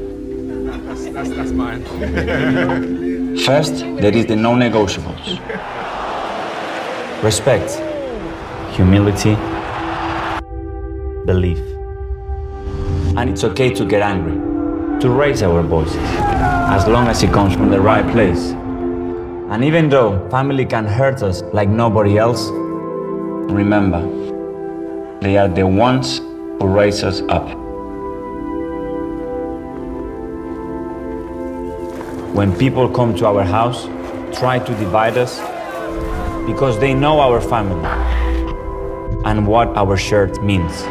H: That's, that's, that's mine. [LAUGHS]
G: First, there is the non negotiables respect, humility, belief. And it's okay to get angry, to raise our voices, as long as it comes from the right place. And even though family can hurt us like nobody else, remember, they are the ones who raise us up. When people come to our house, try to divide us because they know our family and what our shirt means.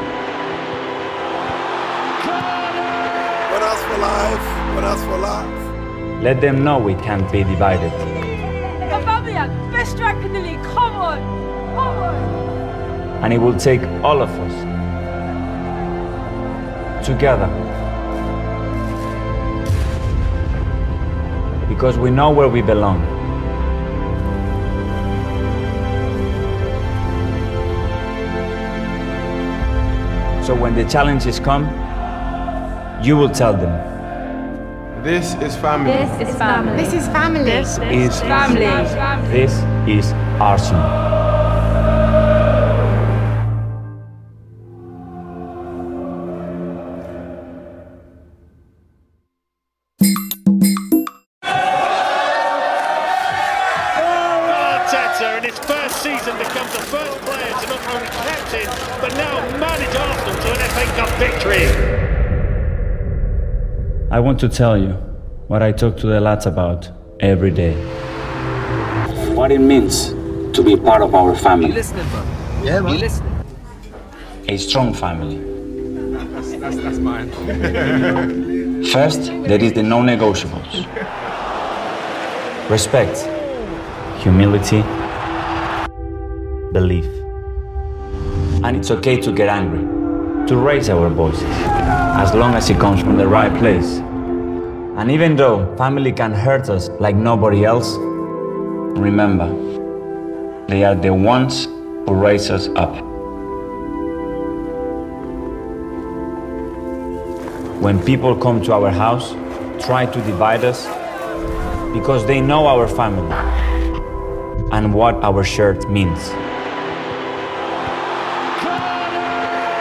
I: Life? What else for life?
G: Let them know we can't be divided.
J: Aubameyang, best striker in the league. Come on, come on.
G: And it will take all of us together. Because we know where we belong. So when the challenges come, you will tell them.
H: This is family.
J: This is family.
K: This is family.
J: This
H: is
J: family.
G: This is Arsenal. Want to tell you what I talk to the lads about every day. What it means to be part of our family.
H: listening, bro? Yeah, man. You listening?
G: A strong family.
H: That's, that's, that's mine. [LAUGHS]
G: First, there is the non negotiables respect, humility, belief. And it's okay to get angry, to raise our voices, as long as it comes from the right place. And even though family can hurt us like nobody else, remember, they are the ones who raise us up. When people come to our house, try to divide us because they know our family and what our shirt means.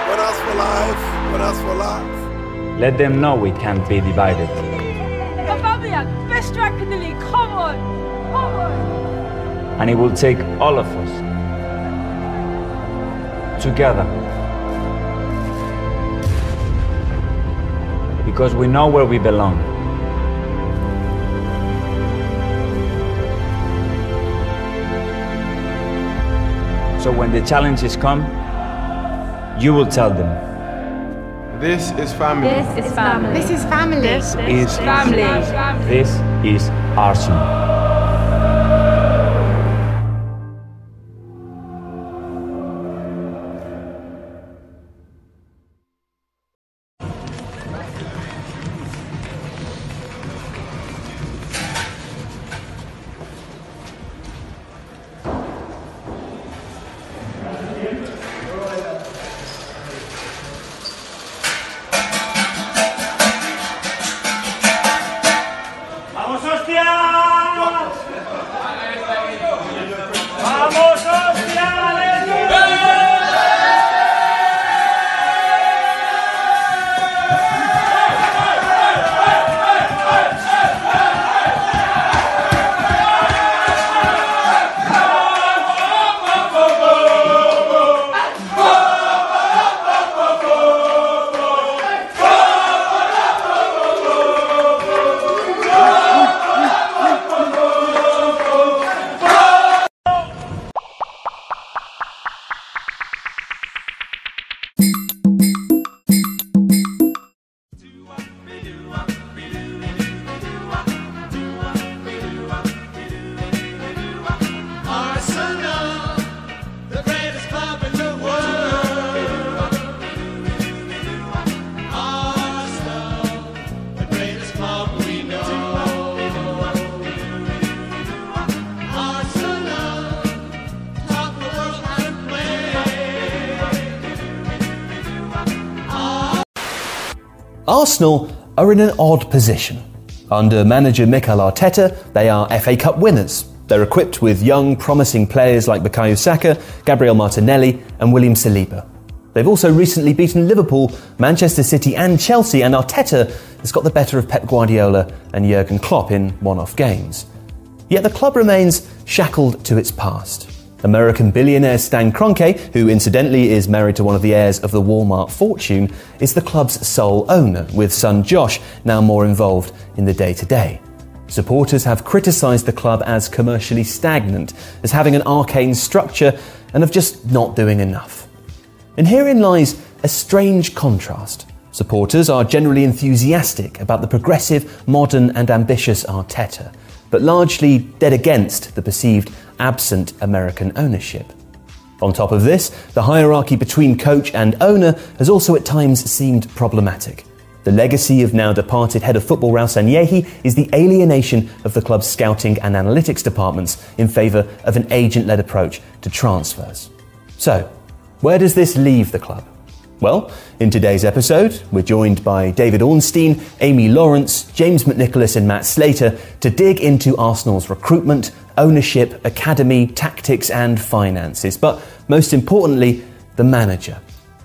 I: One us for life. One us for life.
G: Let them know we can't be divided.
J: Aubameyang, best striker in the league. Come on. Come on.
G: And it will take all of us together. Because we know where we belong. So when the challenges come, you will tell them.
H: This is family.
J: This is family.
K: This is family.
J: This
H: is
J: family.
G: This is Arsenal.
F: ¡Vamos,
L: Arsenal
M: are in an odd position. Under manager Mikel Arteta, they are FA Cup winners. They're equipped with young, promising players like Bukayo Saka, Gabriel Martinelli, and William Saliba. They've also recently beaten Liverpool, Manchester City, and Chelsea, and Arteta has got the better of Pep Guardiola and Jurgen Klopp in one off games. Yet the club remains shackled to its past. American billionaire Stan Kroenke, who incidentally is married to one of the heirs of the Walmart fortune, is the club's sole owner, with son Josh now more involved in the day to day. Supporters have criticised the club as commercially stagnant, as having an arcane structure, and of just not doing enough. And herein lies a strange contrast. Supporters are generally enthusiastic about the progressive, modern, and ambitious Arteta, but largely dead against the perceived absent American ownership. On top of this, the hierarchy between coach and owner has also at times seemed problematic. The legacy of now departed head of football Raul Sanllehi is the alienation of the club's scouting and analytics departments in favour of an agent led approach to transfers. So, where does this leave the club? Well, in today's episode, we're joined by David Ornstein, Amy Lawrence, James McNicholas, and Matt Slater to dig into Arsenal's recruitment, ownership, academy, tactics, and finances. But most importantly, the manager.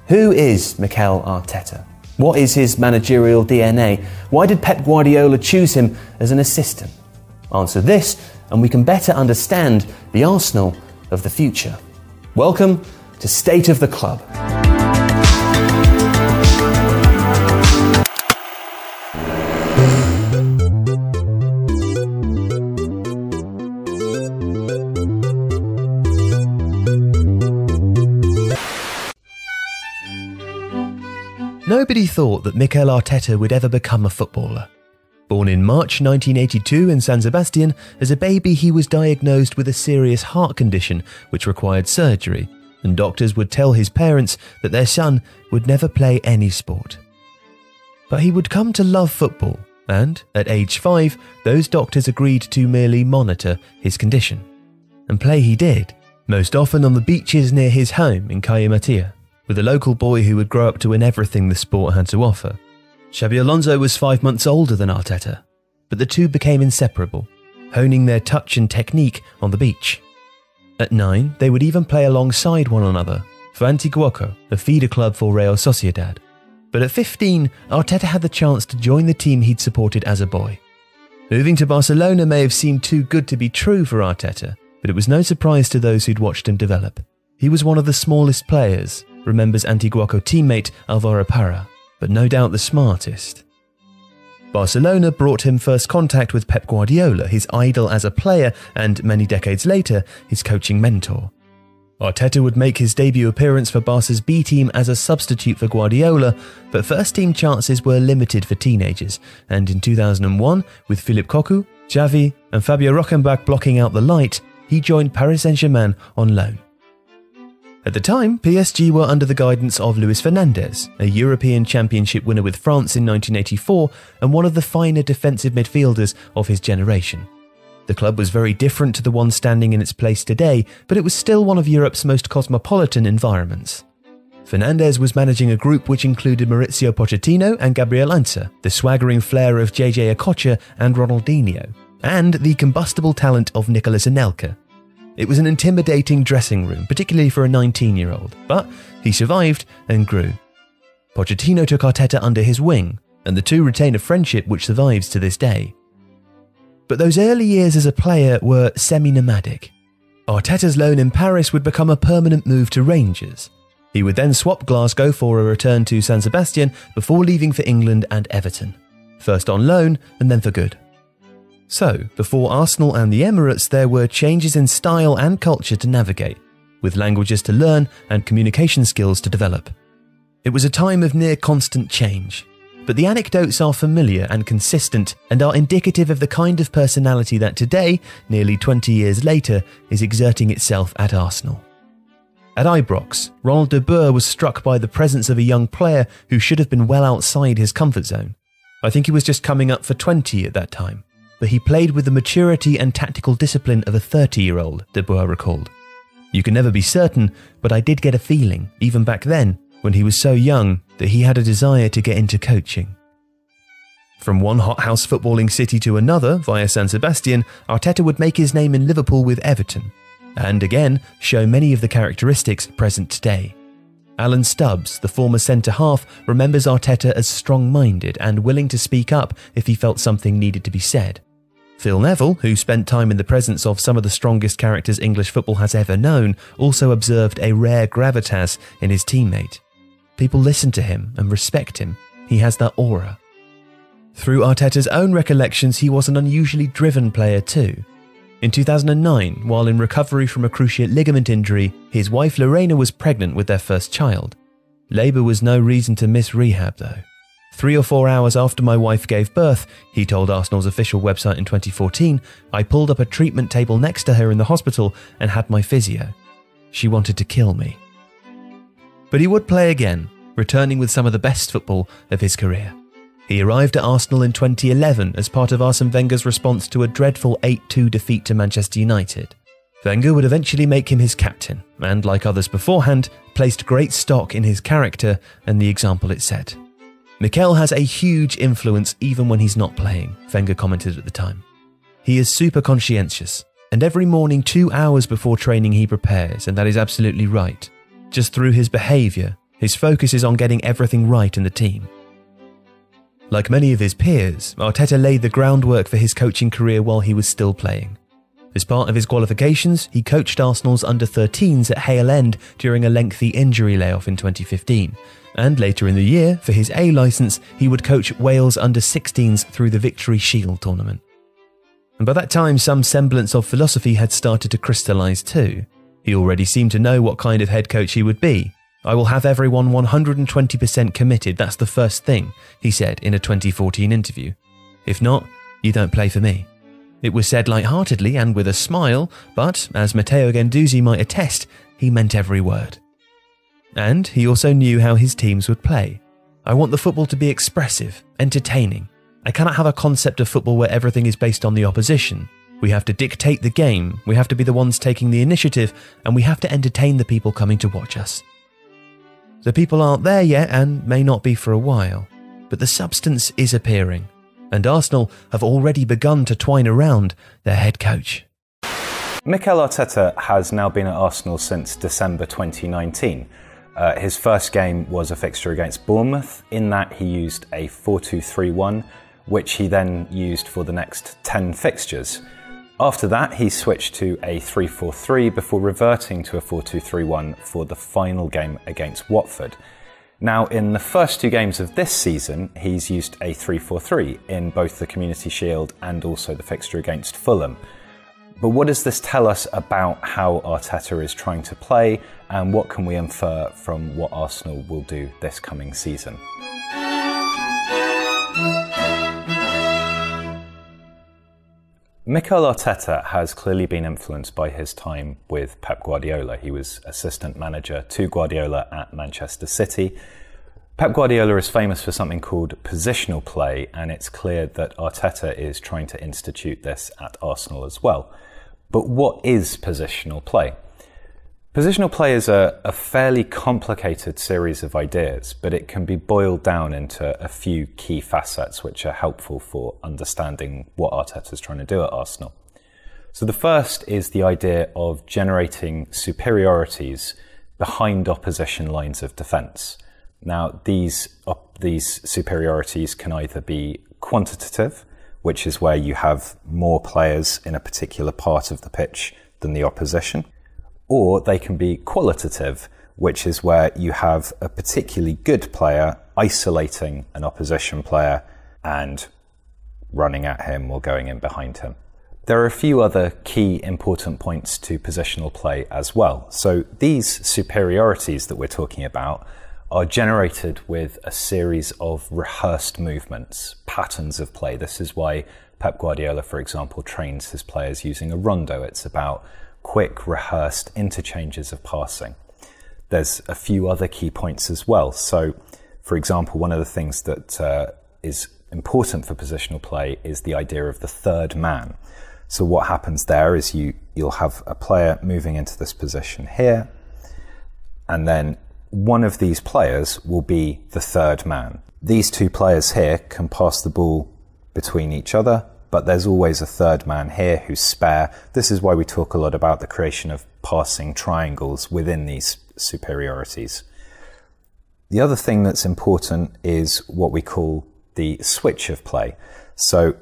M: Who is Mikel Arteta? What is his managerial DNA? Why did Pep Guardiola choose him as an assistant? Answer this, and we can better understand the Arsenal of the future. Welcome to State of the Club.
K: Nobody thought that Mikel Arteta would ever become a footballer. Born in March 1982 in San Sebastian, as a baby he was diagnosed with a serious heart condition which required surgery, and doctors would tell his parents that their son would never play any sport. But he would come to love football, and at age five, those doctors agreed to merely monitor his condition. And play he did, most often on the beaches near his home in Calle Matia, with a local boy who would grow up to win everything the sport had to offer. Xabi Alonso was five months older than Arteta, but the two became inseparable, honing their touch and technique on the beach. At nine, they would even play alongside one another for Antiguoko, the feeder club for Real Sociedad. But at 15, Arteta had the chance to join the team he'd supported as a boy. Moving to Barcelona may have seemed too good to be true for Arteta, but it was no surprise to those who'd watched him develop. He was one of the smallest players, remembers Antiguoko teammate Alvaro Parra, but no doubt the smartest. Barcelona brought him first contact with Pep Guardiola, his idol as a player and many decades later, his coaching mentor. Arteta would make his debut appearance for Barca's B team as a substitute for Guardiola, but first team chances were limited for teenagers, and in 2001, with Philippe Cocu, Xavi, and Fabio Rochemback blocking out the light, he joined Paris Saint Germain on loan. At the time, PSG were under the guidance of Luis Fernandez, a European Championship winner with France in 1984 and one of the finer defensive midfielders of his generation. The club was very different to the one standing in its place today, but it was still one of Europe's most cosmopolitan environments. Fernandez was managing a group which included Mauricio Pochettino and Gabriel Heinze, the swaggering flair of JJ Okocha and Ronaldinho, and the combustible talent of Nicolas Anelka. It was an intimidating dressing room, particularly for a 19 year old, but he survived and grew. Pochettino took Arteta under his wing, and the two retain a friendship which survives to this day. But those early years as a player were semi nomadic. Arteta's loan in Paris would become a permanent move to Rangers. He would then swap Glasgow for a return to San Sebastian before leaving for England and Everton. First on loan and then for good. So, before Arsenal and the Emirates, there were changes in style and culture to navigate, with languages to learn and communication skills to develop. It was a time of near constant change, but the anecdotes are familiar and consistent and are indicative of the kind of personality that today, nearly 20 years later, is exerting itself at Arsenal. At Ibrox, Ronald de Boer was struck by the presence of a young player who should have been well outside his comfort zone. I think he was just coming up for 20 at that time but he played with the maturity and tactical discipline of a 30 year old, De Boer recalled. You can never be certain, but I did get a feeling, even back then, when he was so young, that he had a desire to get into coaching. From one hothouse footballing city to another via San Sebastian, Arteta would make his name in Liverpool with Everton, and again show many of the characteristics present today. Alan Stubbs, the former centre half, remembers Arteta as strong minded and willing to speak up if he felt something needed to be said. Phil Neville, who spent time in the presence of some of the strongest characters English football has ever known, also observed a rare gravitas in his teammate. People listen to him and respect him. He has that aura. Through Arteta's own recollections, he was an unusually driven player too. In 2009, while in recovery from a cruciate ligament injury, his wife Lorena was pregnant with their first child. Labour was no reason to miss rehab though. Three or four hours after my wife gave birth, he told Arsenal's official website in 2014, I pulled up a treatment table next to her in the hospital and had my physio. She wanted to kill me. But he would play again, returning with some of the best football of his career. He arrived at Arsenal in 2011 as part of Arsene Wenger's response to a dreadful 8 2 defeat to Manchester United. Wenger would eventually make him his captain, and like others beforehand, placed great stock in his character and the example it set. Mikel has a huge influence even when he's not playing, Wenger commented at the time. He is super conscientious, and every morning, two hours before training, he prepares, and that is absolutely right. Just through his behaviour, his focus is on getting everything right in the team. Like many of his peers, Arteta laid the groundwork for his coaching career while he was still playing. As part of his qualifications, he coached Arsenal's under 13s at Hale End during a lengthy injury layoff in 2015. And later in the year, for his A licence, he would coach Wales under 16s through the Victory Shield tournament. And by that time, some semblance of philosophy had started to crystallise too. He already seemed to know what kind of head coach he would be. I will have everyone 120% committed, that's the first thing, he said in a 2014 interview. If not, you don't play for me. It was said light-heartedly and with a smile, but, as Matteo Guendouzi might attest, he meant every word. And he also knew how his teams would play. I want the football to be expressive, entertaining. I cannot have a concept of football where everything is based on the opposition. We have to dictate the game, we have to be the ones taking the initiative, and we have to entertain the people coming to watch us. The people aren't there yet and may not be for a while, but the substance is appearing, and Arsenal have already begun to twine around their head coach.
N: Mikel Arteta has now been at Arsenal since December 2019. Uh, his first game was a fixture against Bournemouth. In that, he used a 4 2 3 1, which he then used for the next 10 fixtures. After that, he switched to a 3 4 3 before reverting to a 4 2 3 1 for the final game against Watford. Now, in the first two games of this season, he's used a 3 4 3 in both the Community Shield and also the fixture against Fulham. But what does this tell us about how Arteta is trying to play, and what can we infer from what Arsenal will do this coming season? Mikel Arteta has clearly been influenced by his time with Pep Guardiola. He was assistant manager to Guardiola at Manchester City. Pep Guardiola is famous for something called positional play, and it's clear that Arteta is trying to institute this at Arsenal as well. But what is positional play? Positional play is a, a, fairly complicated series of ideas, but it can be boiled down into a few key facets which are helpful for understanding what Arteta is trying to do at Arsenal. So the first is the idea of generating superiorities behind opposition lines of defence. Now, these, op- these superiorities can either be quantitative, which is where you have more players in a particular part of the pitch than the opposition or they can be qualitative, which is where you have a particularly good player isolating an opposition player and running at him or going in behind him. There are a few other key important points to positional play as well. So these superiorities that we're talking about are generated with a series of rehearsed movements, patterns of play. This is why Pep Guardiola, for example, trains his players using a rondo. It's about quick, rehearsed interchanges of passing. There's a few other key points as well. So, for example, one of the things that uh, is important for positional play is the idea of the third man. So, what happens there is you you'll have a player moving into this position here, and then one of these players will be the third man. These two players here can pass the ball between each other but there's always a third man here who's spare. This is why we talk a lot about the creation of passing triangles within these superiorities. The other thing that's important is what we call the switch of play. So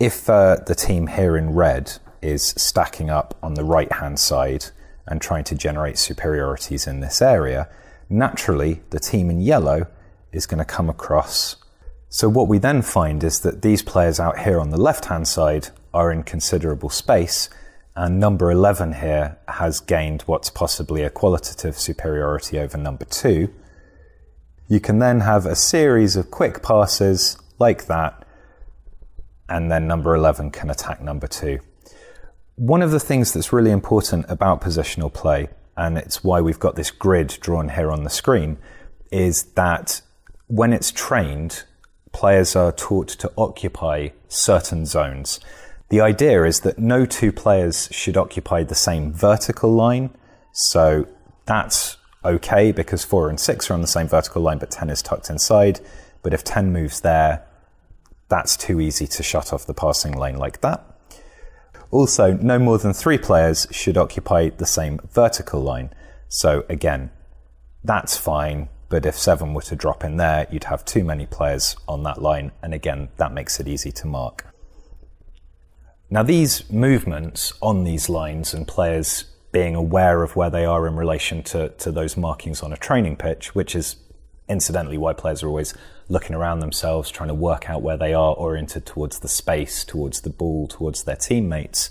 N: if uh, the team here in red is stacking up on the right hand side and trying to generate superiorities in this area, naturally the team in yellow is going to come across so what we then find is that these players out here on the left hand side are in considerable space and number 11 here has gained what's possibly a qualitative superiority over number 2. You can then have a series of quick passes like that and then number 11 can attack number 2. One of the things that's really important about positional play and it's why we've got this grid drawn here on the screen is that when it's trained players are taught to occupy certain zones. The idea is that no two players should occupy the same vertical line. So that's okay because four and six are on the same vertical line, but 10 is tucked inside. But if 10 moves there, that's too easy to shut off the passing lane like that. Also, no more than three players should occupy the same vertical line. So again, that's fine. But if seven were to drop in there, you'd have too many players on that line. And again, that makes it easy to mark. Now, these movements on these lines and players being aware of where they are in relation to, to those markings on a training pitch, which is incidentally why players are always looking around themselves, trying to work out where they are oriented towards the space, towards the ball, towards their teammates,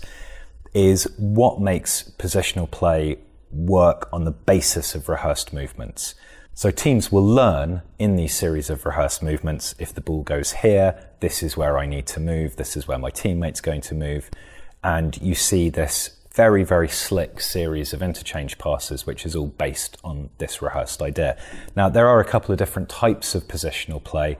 N: is what makes positional play work on the basis of rehearsed movements. So teams will learn in these series of rehearsed movements if the ball goes here, this is where I need to move, this is where my teammate's going to move. And you see this very, very slick series of interchange passes, which is all based on this rehearsed idea. Now, there are a couple of different types of positional play.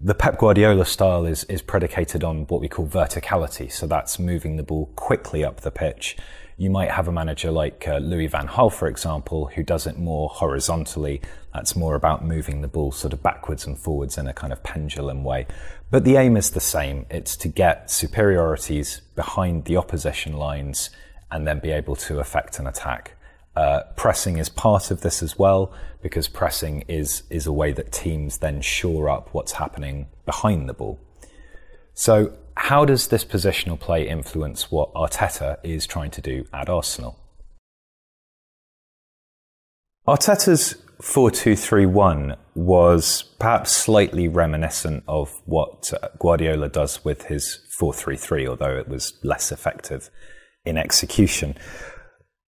N: The Pep Guardiola style is, is predicated on what we call verticality. So that's moving the ball quickly up the pitch. You might have a manager like uh, Louis van Gaal, for example, who does it more horizontally. That's more about moving the ball sort of backwards and forwards in a kind of pendulum way. But the aim is the same. It's to get superiorities behind the opposition lines and then be able to affect an attack. Uh, pressing is part of this as well because pressing is is a way that teams then shore up what's happening behind the ball. So, how does this positional play influence what Arteta is trying to do at Arsenal? Arteta's 4-2-3-1 was perhaps slightly reminiscent of what uh, Guardiola does with his 4-3-3, although it was less effective in execution.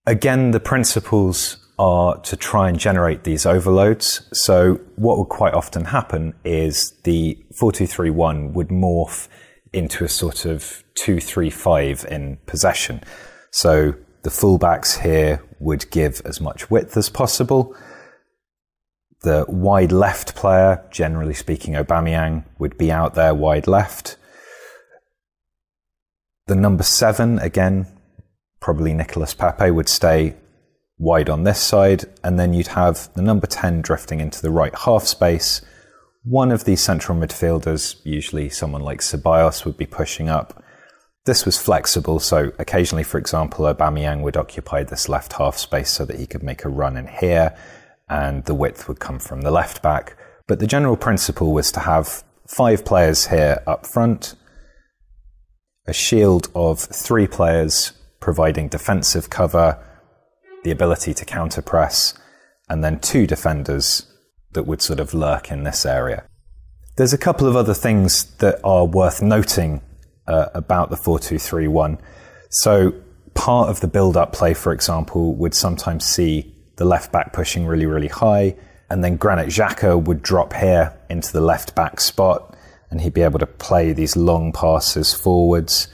N: Again, the principles are to try and generate these overloads. So what would quite often happen is the 4231 would morph into a sort of 235 in possession. So the fullbacks here would give as much width as possible. The wide left player, generally speaking, Aubameyang, would be out there wide left. The number seven, again, probably Nicolas Pepe, would stay wide on this side, and then you'd have the number 10 drifting into the right half space. One of these central midfielders, usually someone like Ceballos, would be pushing up. This was flexible, so occasionally, for example, Aubameyang would occupy this left half space so that he could make a run in here, and the width would come from the left back. But the general principle was to have five players here up front, a shield of three players providing defensive cover, the ability to counter press, and then two defenders that would sort of lurk in this area. There's a couple of other things that are worth noting uh, about the 4-2-3-1. So part of the build-up play, for example, would sometimes see the left back pushing really, really high, and then Granit Xhaka would drop here into the left back spot, and he'd be able to play these long passes forwards.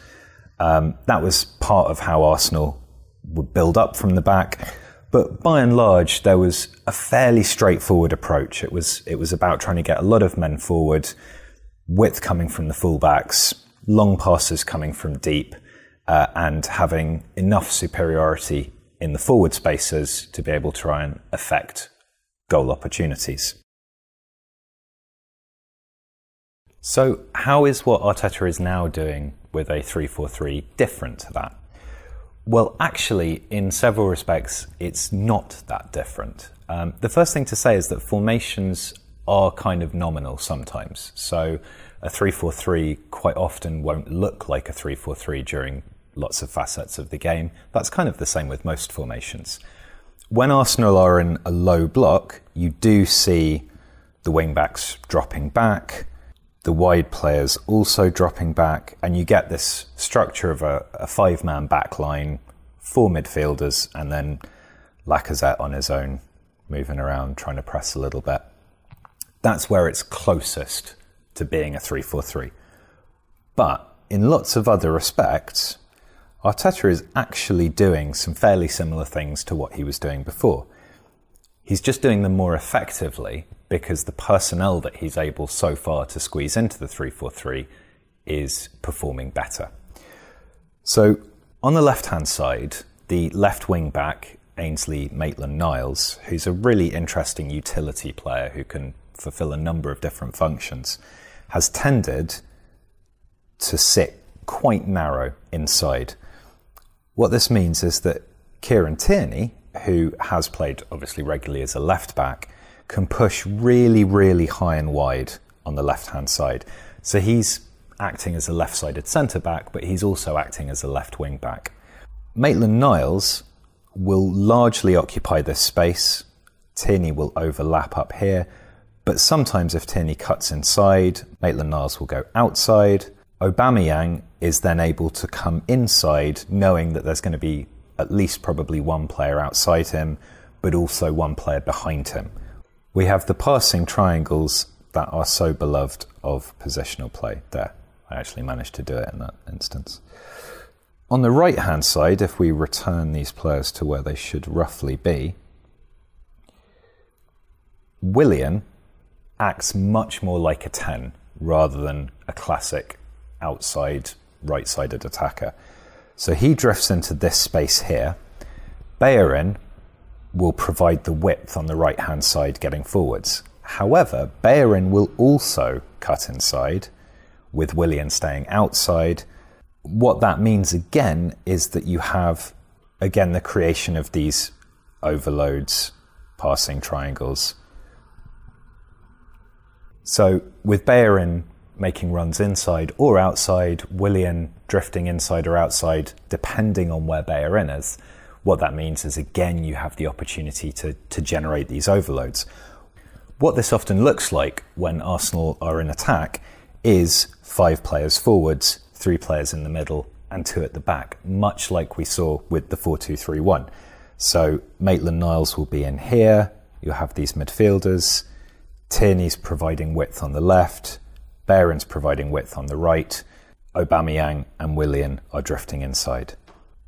N: Um, that was part of how Arsenal would build up from the back. But by and large, there was a fairly straightforward approach. It was it was about trying to get a lot of men forward, width coming from the fullbacks, long passes coming from deep, uh, and having enough superiority in the forward spaces to be able to try and affect goal opportunities. So, how is what Arteta is now doing with a 3 4 3 different to that? Well, actually, in several respects, it's not that different. Um, the first thing to say is that formations are kind of nominal sometimes. So, a 3 4 3 quite often won't look like a 3 4 3 during lots of facets of the game. That's kind of the same with most formations. When Arsenal are in a low block, you do see the wing backs dropping back, the wide players also dropping back, and you get this structure of a, a five man back line, four midfielders, and then Lacazette on his own, moving around, trying to press a little bit. That's where it's closest to being a 3 4 3. But in lots of other respects, Arteta is actually doing some fairly similar things to what he was doing before. He's just doing them more effectively because the personnel that he's able so far to squeeze into the 343 is performing better. So on the left hand side, the left wing back, Ainsley Maitland Niles, who's a really interesting utility player who can fulfill a number of different functions, has tended to sit quite narrow inside. What this means is that Kieran Tierney, who has played obviously regularly as a left back, can push really, really high and wide on the left hand side. So he's acting as a left sided centre back, but he's also acting as a left wing back. Maitland Niles will largely occupy this space. Tierney will overlap up here, but sometimes if Tierney cuts inside, Maitland Niles will go outside. Aubameyang is then able to come inside, knowing that there's going to be at least probably one player outside him, but also one player behind him. We have the passing triangles that are so beloved of positional play there. I actually managed to do it in that instance. On the right hand side, if we return these players to where they should roughly be, Willian acts much more like a 10 rather than a classic outside right sided attacker. So he drifts into this space here. Bellerin will provide the width on the right hand side getting forwards. However, Bellerin will also cut inside with Willian staying outside. What that means again is that you have again the creation of these overloads, passing triangles. So with Bellerin making runs inside or outside, Willian drifting inside or outside, depending on where Bellerin is, what that means is again you have the opportunity to, to generate these overloads. What this often looks like when Arsenal are in attack is five players forwards, three players in the middle, and two at the back, much like we saw with the 4 2 3 1. So Maitland Niles will be in here, you have these midfielders, Tierney's providing width on the left, Bellerin's providing width on the right, Aubameyang and Willian are drifting inside.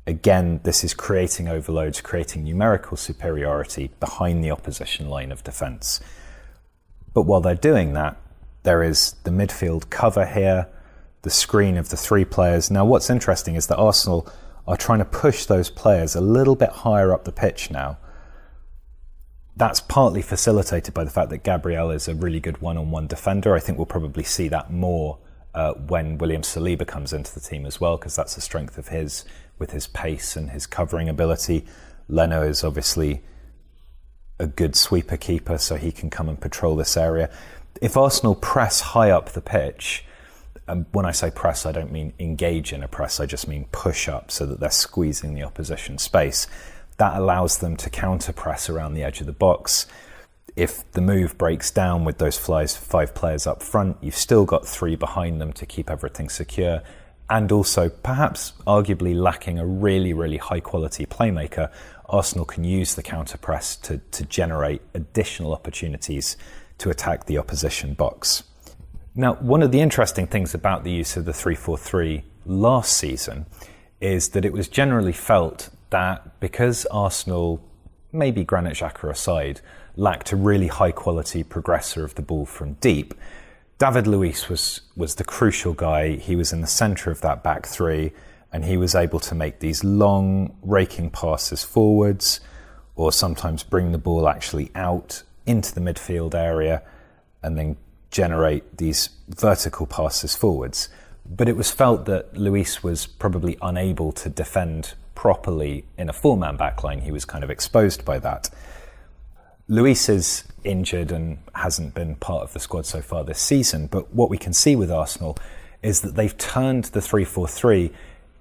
N: Again, this is creating overloads, creating numerical superiority behind the opposition line of defence. But while they're doing that, there is the midfield cover here, the screen of the three players. Now, what's interesting is that Arsenal are trying to push those players a little bit higher up the pitch now. That's partly facilitated by the fact that Gabriel is a really good one on one defender. I think we'll probably see that more uh, when William Saliba comes into the team as well, because that's a strength of his with his pace and his covering ability. Leno is obviously a good sweeper keeper, so he can come and patrol this area. If Arsenal press high up the pitch, and when I say press, I don't mean engage in a press, I just mean push up so that they're squeezing the opposition space. That allows them to counter press around the edge of the box. If the move breaks down with those flies, five players up front, you've still got three behind them to keep everything secure. And also, perhaps arguably lacking a really, really high quality playmaker, Arsenal can use the counter press to, to generate additional opportunities to attack the opposition box. Now, one of the interesting things about the use of the 343 last season is that it was generally felt that because Arsenal, maybe Granit Xhaka aside, lacked a really high quality progressor of the ball from deep, David Luiz was, was the crucial guy. He was in the centre of that back three, and he was able to make these long, raking passes forwards, or sometimes bring the ball actually out into the midfield area and then generate these vertical passes forwards. But it was felt that Luiz was probably unable to defend properly in a four man backline. He was kind of exposed by that. Luiz is injured and hasn't been part of the squad so far this season, but what we can see with Arsenal is that they've turned the 3 4 3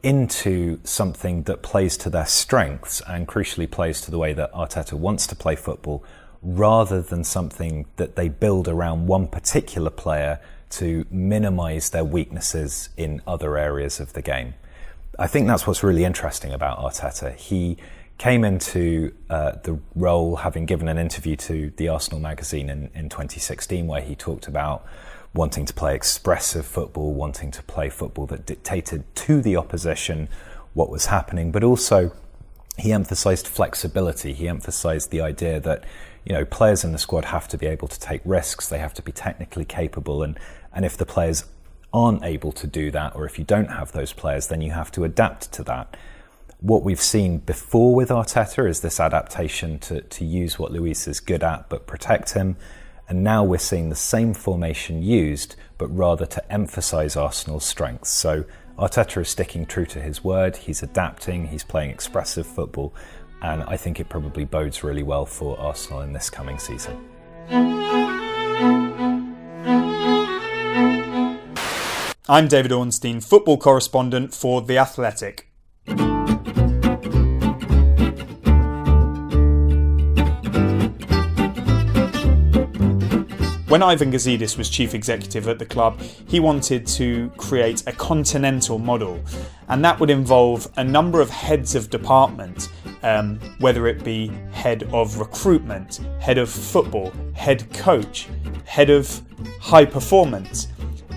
N: into something that plays to their strengths and crucially plays to the way that Arteta wants to play football rather than something that they build around one particular player to minimize their weaknesses in other areas of the game. I think that's what's really interesting about Arteta. He came into uh, the role having given an interview to the Arsenal magazine in, in 2016 where he talked about wanting to play expressive football, wanting to play football that dictated to the opposition what was happening, but also he emphasized flexibility. He emphasized the idea that you know players in the squad have to be able to take risks. They have to be technically capable, and and if the players aren't able to do that, or if you don't have those players, then you have to adapt to that. What we've seen before with Arteta is this adaptation to, to use what Luiz is good at but protect him. And now we're seeing the same formation used, but rather to emphasise Arsenal's strengths. So Arteta is sticking true to his word, he's adapting, he's playing expressive football, and I think it probably bodes really well for Arsenal in this coming season.
O: I'm David Ornstein, football correspondent for The Athletic. When Ivan Gazidis was chief executive at the club, he wanted to create a continental model, and that would involve a number of heads of department, um, whether it be head of recruitment, head of football, head coach, head of high performance.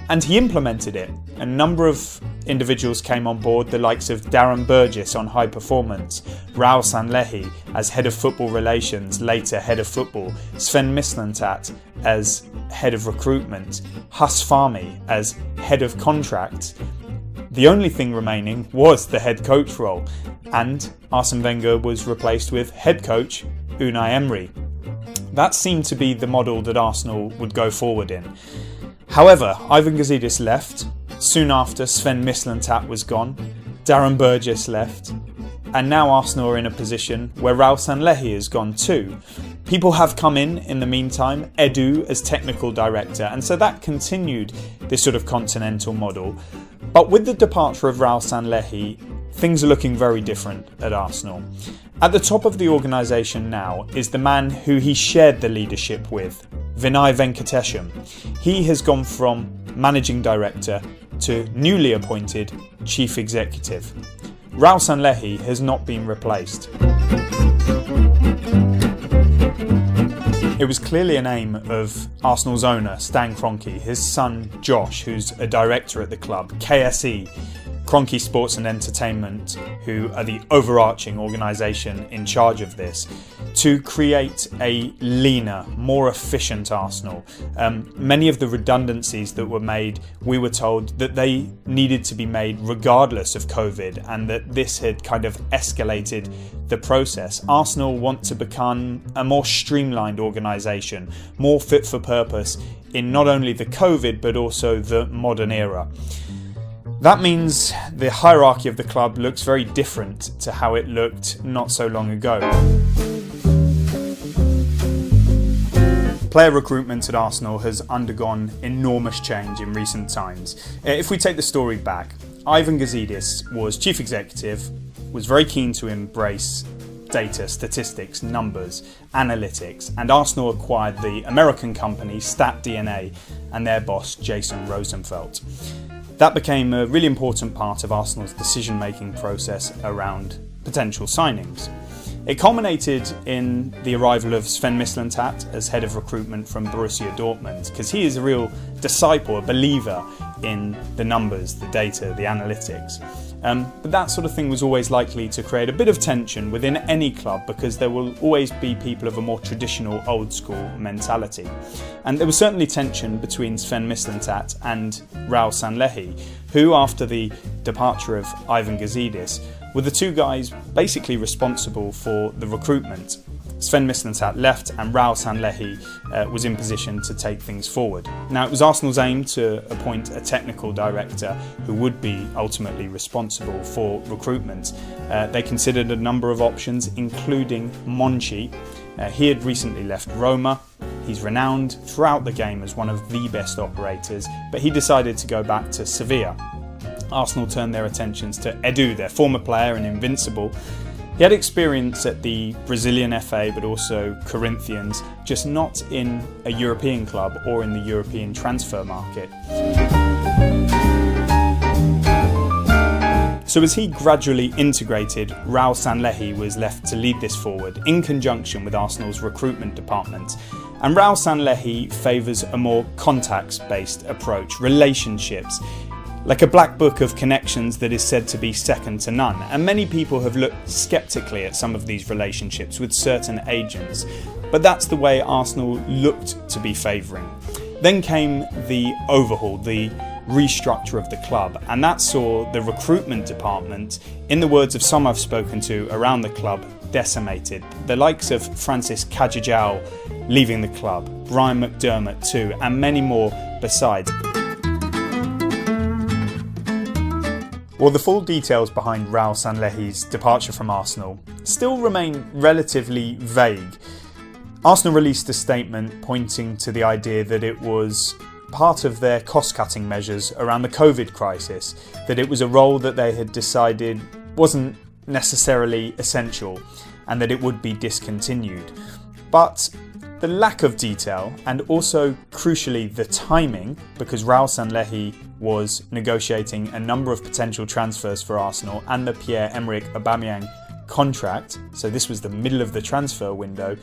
O: And he implemented it. A number of individuals came on board, the likes of Darren Burgess on high performance, Raul Sanllehi as head of football relations, later head of football, Sven Mislintat as head of recruitment, Fahmy as head of contracts. The only thing remaining was the head coach role, and Arsene Wenger was replaced with head coach Unai Emery. That seemed to be the model that Arsenal would go forward in. However, Ivan Gazidis left. Soon after, Sven Mislintat was gone. Darren Burgess left. And now Arsenal are in a position where Raul Sanllehi has gone too. People have come in in the meantime, Edu as technical director, and so that continued this sort of continental model. But with the departure of Raul Sanllehi, things are looking very different at Arsenal. At the top of the organisation now is the man who he shared the leadership with, Vinay Venkatesham. He has gone from managing director to newly appointed chief executive. Raul Sanllehi has not been replaced. It was clearly an aim of Arsenal's owner, Stan Kroenke, his son Josh, who's a director at the club, KSE, Kroenke Sports and Entertainment, who are the overarching organisation in charge of this, to create a leaner, more efficient Arsenal. Um, many of the redundancies that were made, we were told that they needed to be made regardless of COVID, and that this had kind of escalated the process. Arsenal want to become a more streamlined organisation, more fit for purpose in not only the COVID but also the modern era. That means the hierarchy of the club looks very different to how it looked not so long ago. Player recruitment at Arsenal has undergone enormous change in recent times. Uh, If we take the story back, Ivan Gazidis was chief executive, was very keen to embrace data, statistics, numbers, analytics, and Arsenal acquired the American company StatDNA and their boss Jason Rosenfeld. That became a really important part of Arsenal's decision making process around potential signings. It culminated in the arrival of Sven Mislintat as head of recruitment from Borussia Dortmund, because he is a real disciple, a believer in the numbers, the data, the analytics. Um, but that sort of thing was always likely to create a bit of tension within any club because there will always be people of a more traditional, old school mentality. And there was certainly tension between Sven Mislintat and Raul Sanllehi, who, after the departure of Ivan Gazidis, were the two guys basically responsible for the recruitment. Sven Mislintat left and Raul Sanllehi uh, was in position to take things forward. Now, it was Arsenal's aim to appoint a technical director who would be ultimately responsible for recruitment. Uh, they considered a number of options, including Monchi. Uh, he had recently left Roma. He's renowned throughout the game as one of the best operators, but he decided to go back to Sevilla. Arsenal turned their attentions to Edu, their former player and invincible. He had experience at the Brazilian FA but also Corinthians, just not in a European club or in the European transfer market. So, as he gradually integrated, Raul Sanllehi was left to lead this forward in conjunction with Arsenal's recruitment department. And Raul Sanllehi favours a more contacts based approach, relationships like a black book of connections that is said to be second to none. And many people have looked sceptically at some of these relationships with certain agents, but that's the way Arsenal looked to be favouring. Then came the overhaul, the restructure of the club, and that saw the recruitment department, in the words of some I've spoken to around the club, decimated. The likes of Francis Cagigao leaving the club, Brian McDermott too, and many more besides. Well, the full details behind Raul Sanllehi's departure from Arsenal still remain relatively vague. Arsenal released a statement pointing to the idea that it was part of their cost cutting measures around the COVID crisis, that it was a role that they had decided wasn't necessarily essential and that it would be discontinued. But the lack of detail and also crucially the timing, because Raul Sanllehi was negotiating a number of potential transfers for Arsenal and the Pierre-Emerick Aubameyang contract, so this was the middle of the transfer window,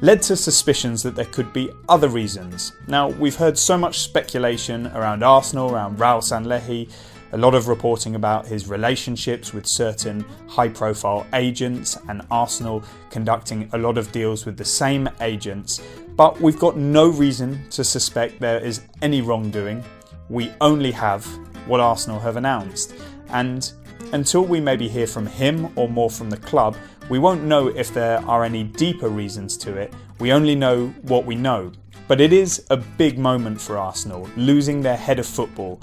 O: led to suspicions that there could be other reasons. Now, we've heard so much speculation around Arsenal, around Raul Sanllehi, a lot of reporting about his relationships with certain high profile agents and Arsenal conducting a lot of deals with the same agents, but we've got no reason to suspect there is any wrongdoing. We only have what Arsenal have announced. And until we maybe hear from him or more from the club, we won't know if there are any deeper reasons to it. We only know what we know. But it is a big moment for Arsenal, losing their head of football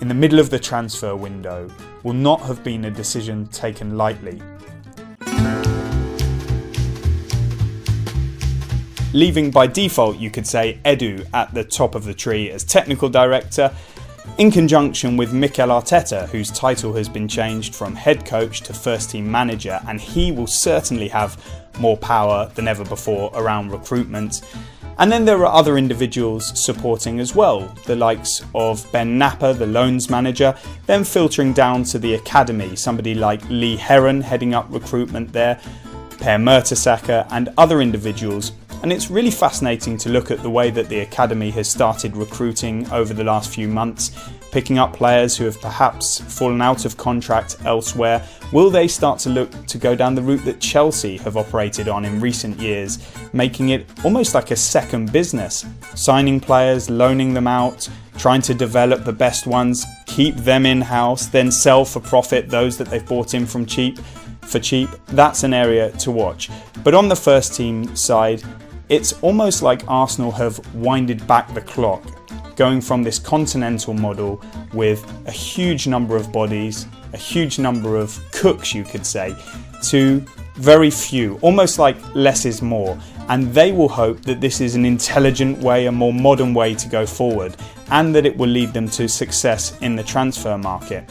O: in the middle of the transfer window will not have been a decision taken lightly. Leaving by default, you could say, Edu at the top of the tree as technical director, in conjunction with Mikel Arteta, whose title has been changed from head coach to first team manager, and he will certainly have more power than ever before around recruitment. And then there are other individuals supporting as well, the likes of Ben Knapper, the loans manager, then filtering down to the academy, somebody like Lee Heron heading up recruitment there, Per Mertesacker, and other individuals. And it's really fascinating to look at the way that the academy has started recruiting over the last few months, picking up players who have perhaps fallen out of contract elsewhere. Will they start to look to go down the route that Chelsea have operated on in recent years, making it almost like a second business? Signing players, loaning them out, trying to develop the best ones, keep them in house, then sell for profit those that they've bought in from cheap for cheap. That's an area to watch. But on the first team side, it's almost like Arsenal have winded back the clock, going from this continental model with a huge number of bodies, a huge number of cooks, you could say, to very few, almost like less is more. And they will hope that this is an intelligent way, a more modern way to go forward, and that it will lead them to success in the transfer market.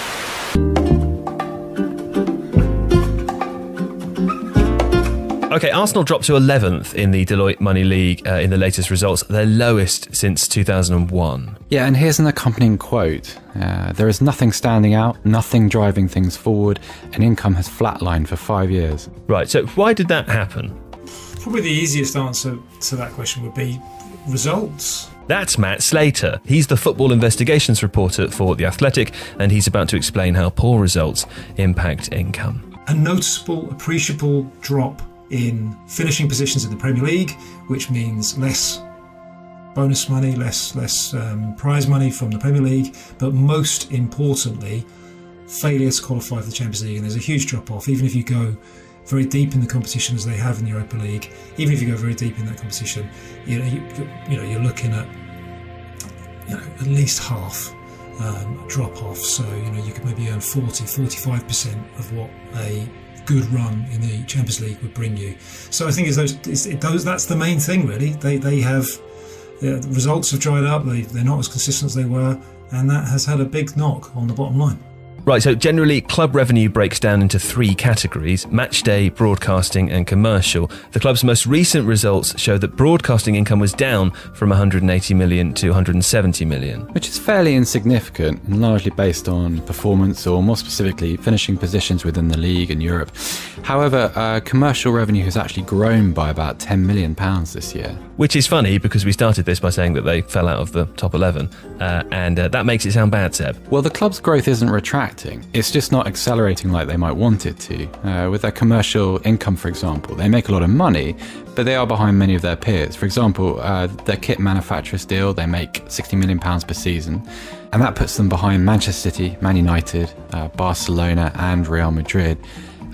K: Okay, Arsenal dropped to 11th in the Deloitte Money League uh, in the latest results, their lowest since 2001.
P: Yeah, and here's an accompanying quote uh, There is nothing standing out, nothing driving things forward, and income has flatlined for five years.
K: Right, so why did that happen?
Q: Probably the easiest answer to that question would be results.
K: That's Matt Slater. He's the football investigations reporter for The Athletic, and he's about to explain how poor results impact income.
Q: A noticeable, appreciable drop in finishing positions in the Premier League, which means less bonus money, less less um, prize money from the Premier League, but most importantly, failure to qualify for the Champions League. And there's a huge drop off, even if you go very deep in the competition as they have in the Europa League. Even if you go very deep in that competition, you know you, you know you're looking at you know at least half um, drop off. So you know you could maybe earn 40, 45 percent of what a good run in the Champions League would bring you. So I think it's those, it's, it, that's the main thing really. They they have the results have dried up. They they're not as consistent as they were, and that has had a big knock on the bottom line.
K: Right, so generally, club revenue breaks down into three categories match day, broadcasting, and commercial. The club's most recent results show that broadcasting income was down from 180 million to 170 million.
P: Which is fairly insignificant and largely based on performance, or more specifically, finishing positions within the league and Europe. However, uh, commercial revenue has actually grown by about £10 million this year.
K: Which is funny because we started this by saying that they fell out of the top 11, uh, and uh, that makes it sound bad, Seb.
P: Well, the club's growth isn't retracting. It's just not accelerating like they might want it to. Uh, with their commercial income, for example, they make a lot of money, but they are behind many of their peers. For example, uh, their kit manufacturers deal, they make £60 million per season, and that puts them behind Manchester City, Man United, uh, Barcelona, and Real Madrid.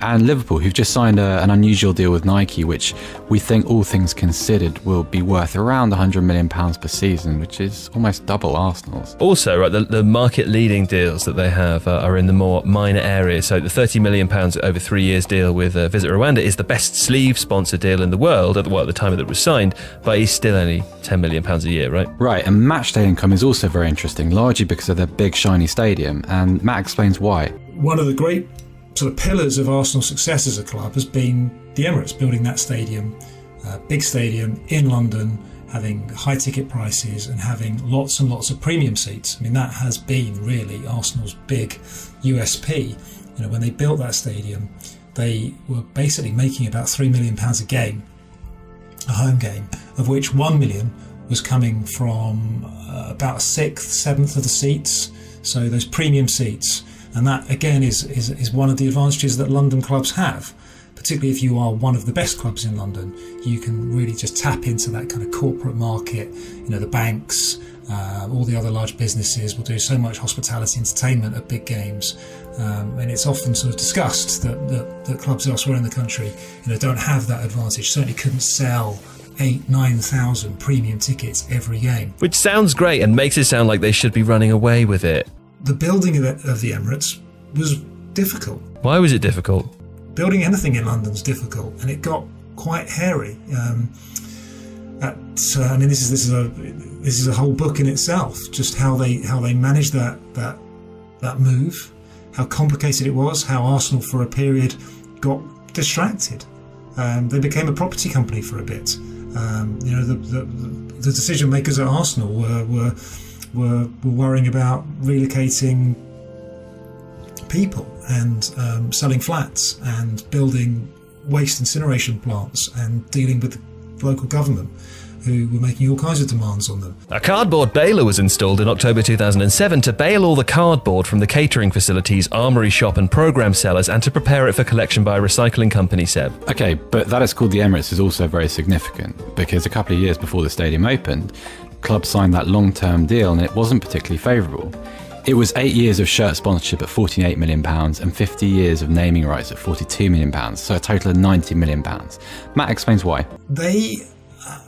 P: And Liverpool, who've just signed a, an unusual deal with Nike, which we think, all things considered, will be worth around £100 million per season, which is almost double Arsenal's.
K: Also, right, the, the market leading deals that they have uh, are in the more minor areas. So the £30 million over three years deal with uh, Visit Rwanda is the best sleeve sponsor deal in the world at the, well, at the time that it was signed, but he's still only £10 million a year, right?
P: Right, and matchday income is also very interesting, largely because of their big, shiny stadium, and Matt explains why.
Q: One of the great sort of pillars of Arsenal's success as a club has been the Emirates, building that stadium, uh, big stadium in London, having high ticket prices and having lots and lots of premium seats. I mean, that has been really Arsenal's big USP. You know, when they built that stadium, they were basically making about three million pounds a game, a home game, of which one million was coming from uh, about a sixth, seventh of the seats. So those premium seats, and that again is, is is one of the advantages that London clubs have. Particularly if you are one of the best clubs in London, you can really just tap into that kind of corporate market. You know, the banks, uh, all the other large businesses will do so much hospitality entertainment at big games. Um, and it's often sort of discussed that, that, that clubs elsewhere in the country you know, don't have that advantage, certainly couldn't sell eight, 9,000 premium tickets every game.
K: Which sounds great and makes it sound like they should be running away with it.
Q: The building of the, of the Emirates was difficult.
K: Why was it difficult?
Q: Building anything in London's difficult, and it got quite hairy. Um, at, uh, I mean, this is this is a this is a whole book in itself. Just how they how they managed that that that move, how complicated it was, how Arsenal for a period got distracted. Um, they became a property company for a bit. Um, you know, the, the, the decision makers at Arsenal were, were were were worrying about relocating people and um, selling flats and building waste incineration plants and dealing with the local government who were making all kinds of demands on them.
K: A cardboard baler was installed in October 2007 to bale all the cardboard from the catering facilities, armoury shop, and programme sellers and to prepare it for collection by a recycling company, Seb.
P: Okay, but that is called the Emirates is also very significant because a couple of years before the stadium opened, club signed that long term deal and it wasn't particularly favourable. It was eight years of shirt sponsorship at £48 million and 50 years of naming rights at £42 million, so a total of £90 million. Matt explains why.
Q: They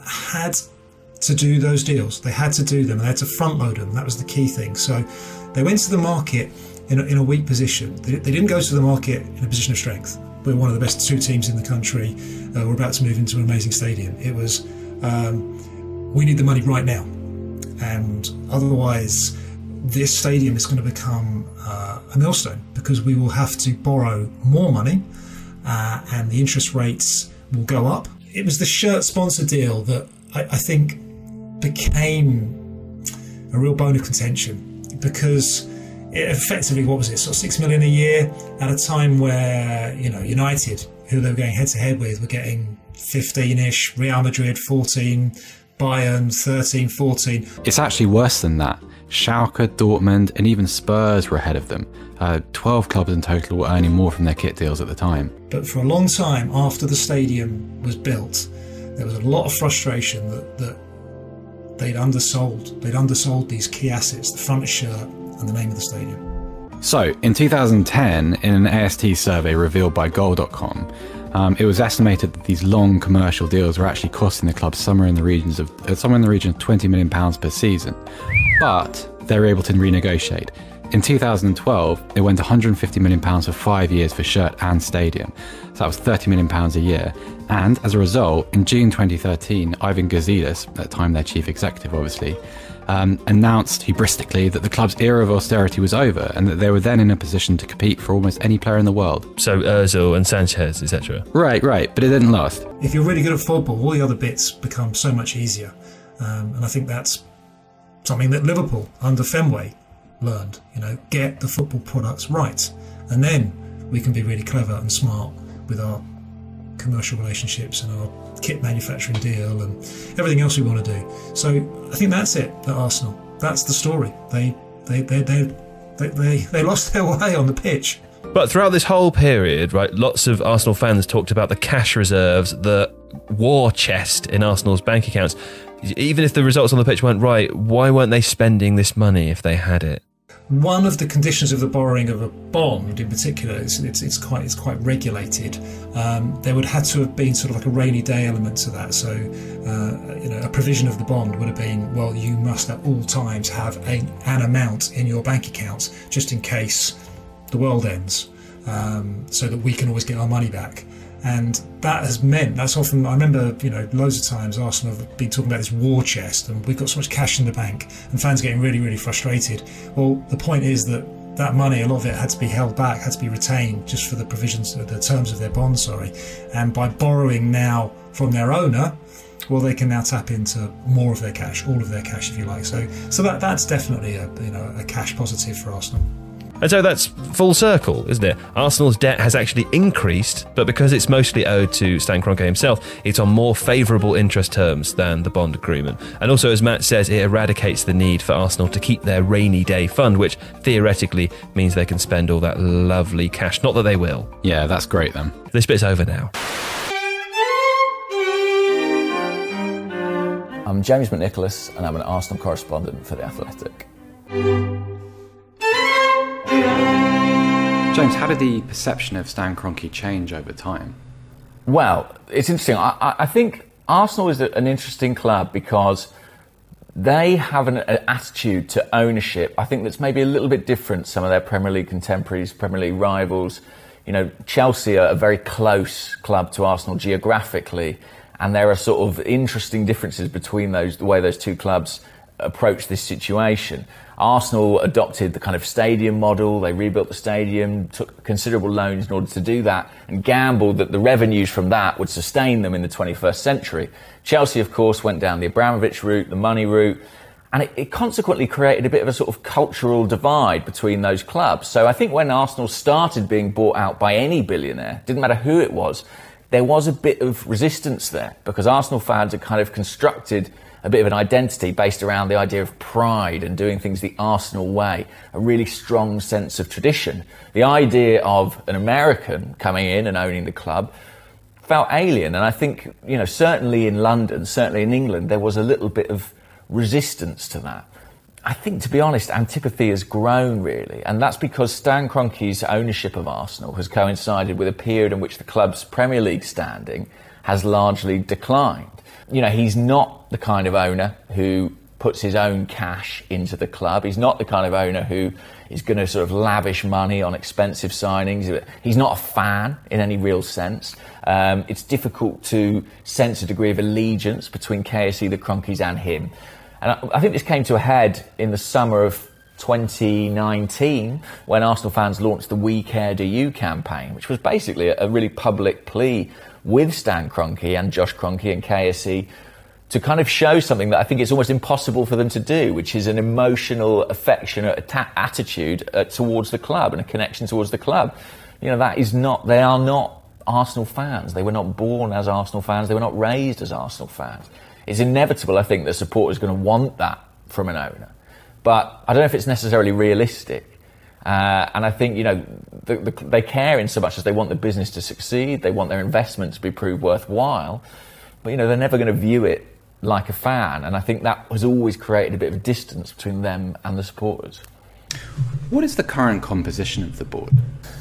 Q: had to do those deals. They had to do them. They had to front load them. That was the key thing. So they went to the market in a, in a weak position. They, they didn't go to the market in a position of strength. We're one of the best two teams in the country. Uh, we're about to move into an amazing stadium. It was, um, we need the money right now. And otherwise, this stadium is going to become uh, a millstone because we will have to borrow more money uh, and the interest rates will go up. It was the shirt sponsor deal that I, I think became a real bone of contention because it effectively, what was it, sort of six million a year at a time where, you know, United, who they were going head to head with, were getting 15 ish, Real Madrid 14, Bayern 13, 14.
P: It's actually worse than that. Schalke, Dortmund, and even Spurs were ahead of them. Uh, 12 clubs in total were earning more from their kit deals at the time.
Q: But for a long time after the stadium was built, there was a lot of frustration that, that they'd undersold. They'd undersold these key assets, the front shirt and the name of the stadium.
P: So, in 2010, in an AST survey revealed by Goal.com, um, it was estimated that these long commercial deals were actually costing the club somewhere in the regions of uh, somewhere in the region of 20 million pounds per season. But they were able to renegotiate. In 2012, it went 150 million pounds for five years for shirt and stadium. So that was 30 million pounds a year. And as a result, in June 2013, Ivan Gazidis, at the time their chief executive, obviously, um, announced hubristically that the club's era of austerity was over and that they were then in a position to compete for almost any player in the world.
K: So Ozil and Sanchez, etc.
P: Right, right, but it didn't last.
Q: If you're really good at football, all the other bits become so much easier. Um, and I think that's something that Liverpool under Fenway learned. You know, get the football products right, and then we can be really clever and smart with our commercial relationships and our kit manufacturing deal and everything else we want to do. So I think that's it at Arsenal. That's the story. They they they they're they, they, they lost their way on the pitch.
K: But throughout this whole period, right, lots of Arsenal fans talked about the cash reserves, the war chest in Arsenal's bank accounts. Even if the results on the pitch weren't right, why weren't they spending this money if they had it?
Q: One of the conditions of the borrowing of a bond, in particular, it's, it's, it's quite it's quite regulated. Um, there would have to have been sort of like a rainy day element to that. So, uh, you know, a provision of the bond would have been, well, you must at all times have a, an amount in your bank account just in case the world ends, um, so that we can always get our money back. And that has meant that's often. I remember, you know, loads of times Arsenal have been talking about this war chest, and we've got so much cash in the bank, and fans getting really, really frustrated. Well, the point is that that money, a lot of it had to be held back, had to be retained just for the provisions, the terms of their bond. Sorry, and by borrowing now from their owner, well, they can now tap into more of their cash, all of their cash, if you like. So, so that that's definitely a you know a cash positive for Arsenal.
K: And so that's full circle, isn't it? Arsenal's debt has actually increased, but because it's mostly owed to Stan Kroenke himself, it's on more favourable interest terms than the bond agreement. And also, as Matt says, it eradicates the need for Arsenal to keep their rainy day fund, which theoretically means they can spend all that lovely cash. Not that they will.
P: Yeah, that's great then.
K: This bit's over now.
R: I'm James McNicholas, and I'm an Arsenal correspondent for The Athletic.
P: James, how did the perception of Stan Kroenke change over time?
R: Well, it's interesting. I, I- think Arsenal is an interesting club because they have an, an attitude to ownership. I think that's maybe a little bit different. Some of their Premier League contemporaries, Premier League rivals. You know, Chelsea are a very close club to Arsenal geographically, and there are sort of interesting differences between those the way those two clubs approach this situation. Arsenal adopted the kind of stadium model. They rebuilt the stadium, took considerable loans in order to do that, and gambled that the revenues from that would sustain them in the 21st century. Chelsea, of course, went down the Abramovich route, the money route, and it, it consequently created a bit of a sort of cultural divide between those clubs. So I think when Arsenal started being bought out by any billionaire, didn't matter who it was, there was a bit of resistance there because Arsenal fans had kind of constructed a bit of an identity based around the idea of pride and doing things the Arsenal way, a really strong sense of tradition. The idea of an American coming in and owning the club felt alien. And I think, you know, certainly in London, certainly in England, there was a little bit of resistance to that. I think, to be honest, antipathy has grown really, and that's because Stan Kroenke's ownership of Arsenal has coincided with a period in which the club's Premier League standing has largely declined. You know, he's not the kind of owner who puts his own cash into the club. He's not the kind of owner who is going to sort of lavish money on expensive signings. He's not a fan in any real sense. Um, it's difficult to sense a degree of allegiance between KSE, the Kroenkes, and him. And I, I think this came to a head in the summer of 2019 when Arsenal fans launched the We Care Do You campaign, which was basically a, a really public plea with Stan Kroenke and Josh Kroenke and KSE to kind of show something that I think it's almost impossible for them to do, which is an emotional, affectionate attitude uh, towards the club and a connection towards the club. You know, that is not, they are not Arsenal fans. They were not born as Arsenal fans. They were not raised as Arsenal fans. It's inevitable, I think, that supporters are going to want that from an owner. But I don't know if it's necessarily realistic. Uh, and I think, you know, the, the, they care in so much as they want the business to succeed. They want their investment to be proved worthwhile. But, you know, they're never going to view it like a fan. And I think that has always created a bit of distance between them and the supporters.
P: What is the current composition of the board?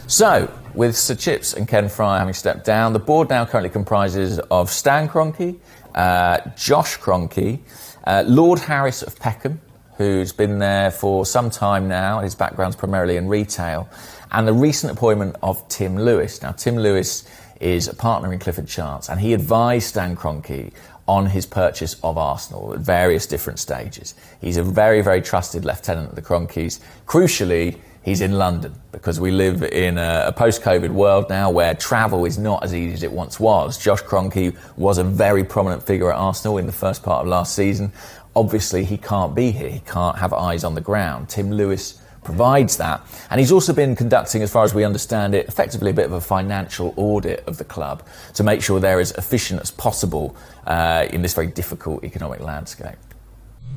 R: So, with Sir Chips and Ken Friar having stepped down, the board now currently comprises of Stan Kroenke, uh, Josh Kroenke, uh, Lord Harris of Peckham, who's been there for some time now. His background's primarily in retail, and the recent appointment of Tim Lewis. Now, Tim Lewis is a partner in Clifford Chance, and he advised Stan Kroenke on his purchase of Arsenal at various different stages. He's a very, very trusted lieutenant of the Kroenkes. Crucially, he's in London because we live in a, a post-COVID world now where travel is not as easy as it once was. Josh Kroenke was a very prominent figure at Arsenal in the first part of last season. Obviously, he can't be here. He can't have eyes on the ground. Tim Lewis provides that. And he's also been conducting, as far as we understand it, effectively a bit of a financial audit of the club to make sure they're as efficient as possible uh, in this very difficult economic landscape.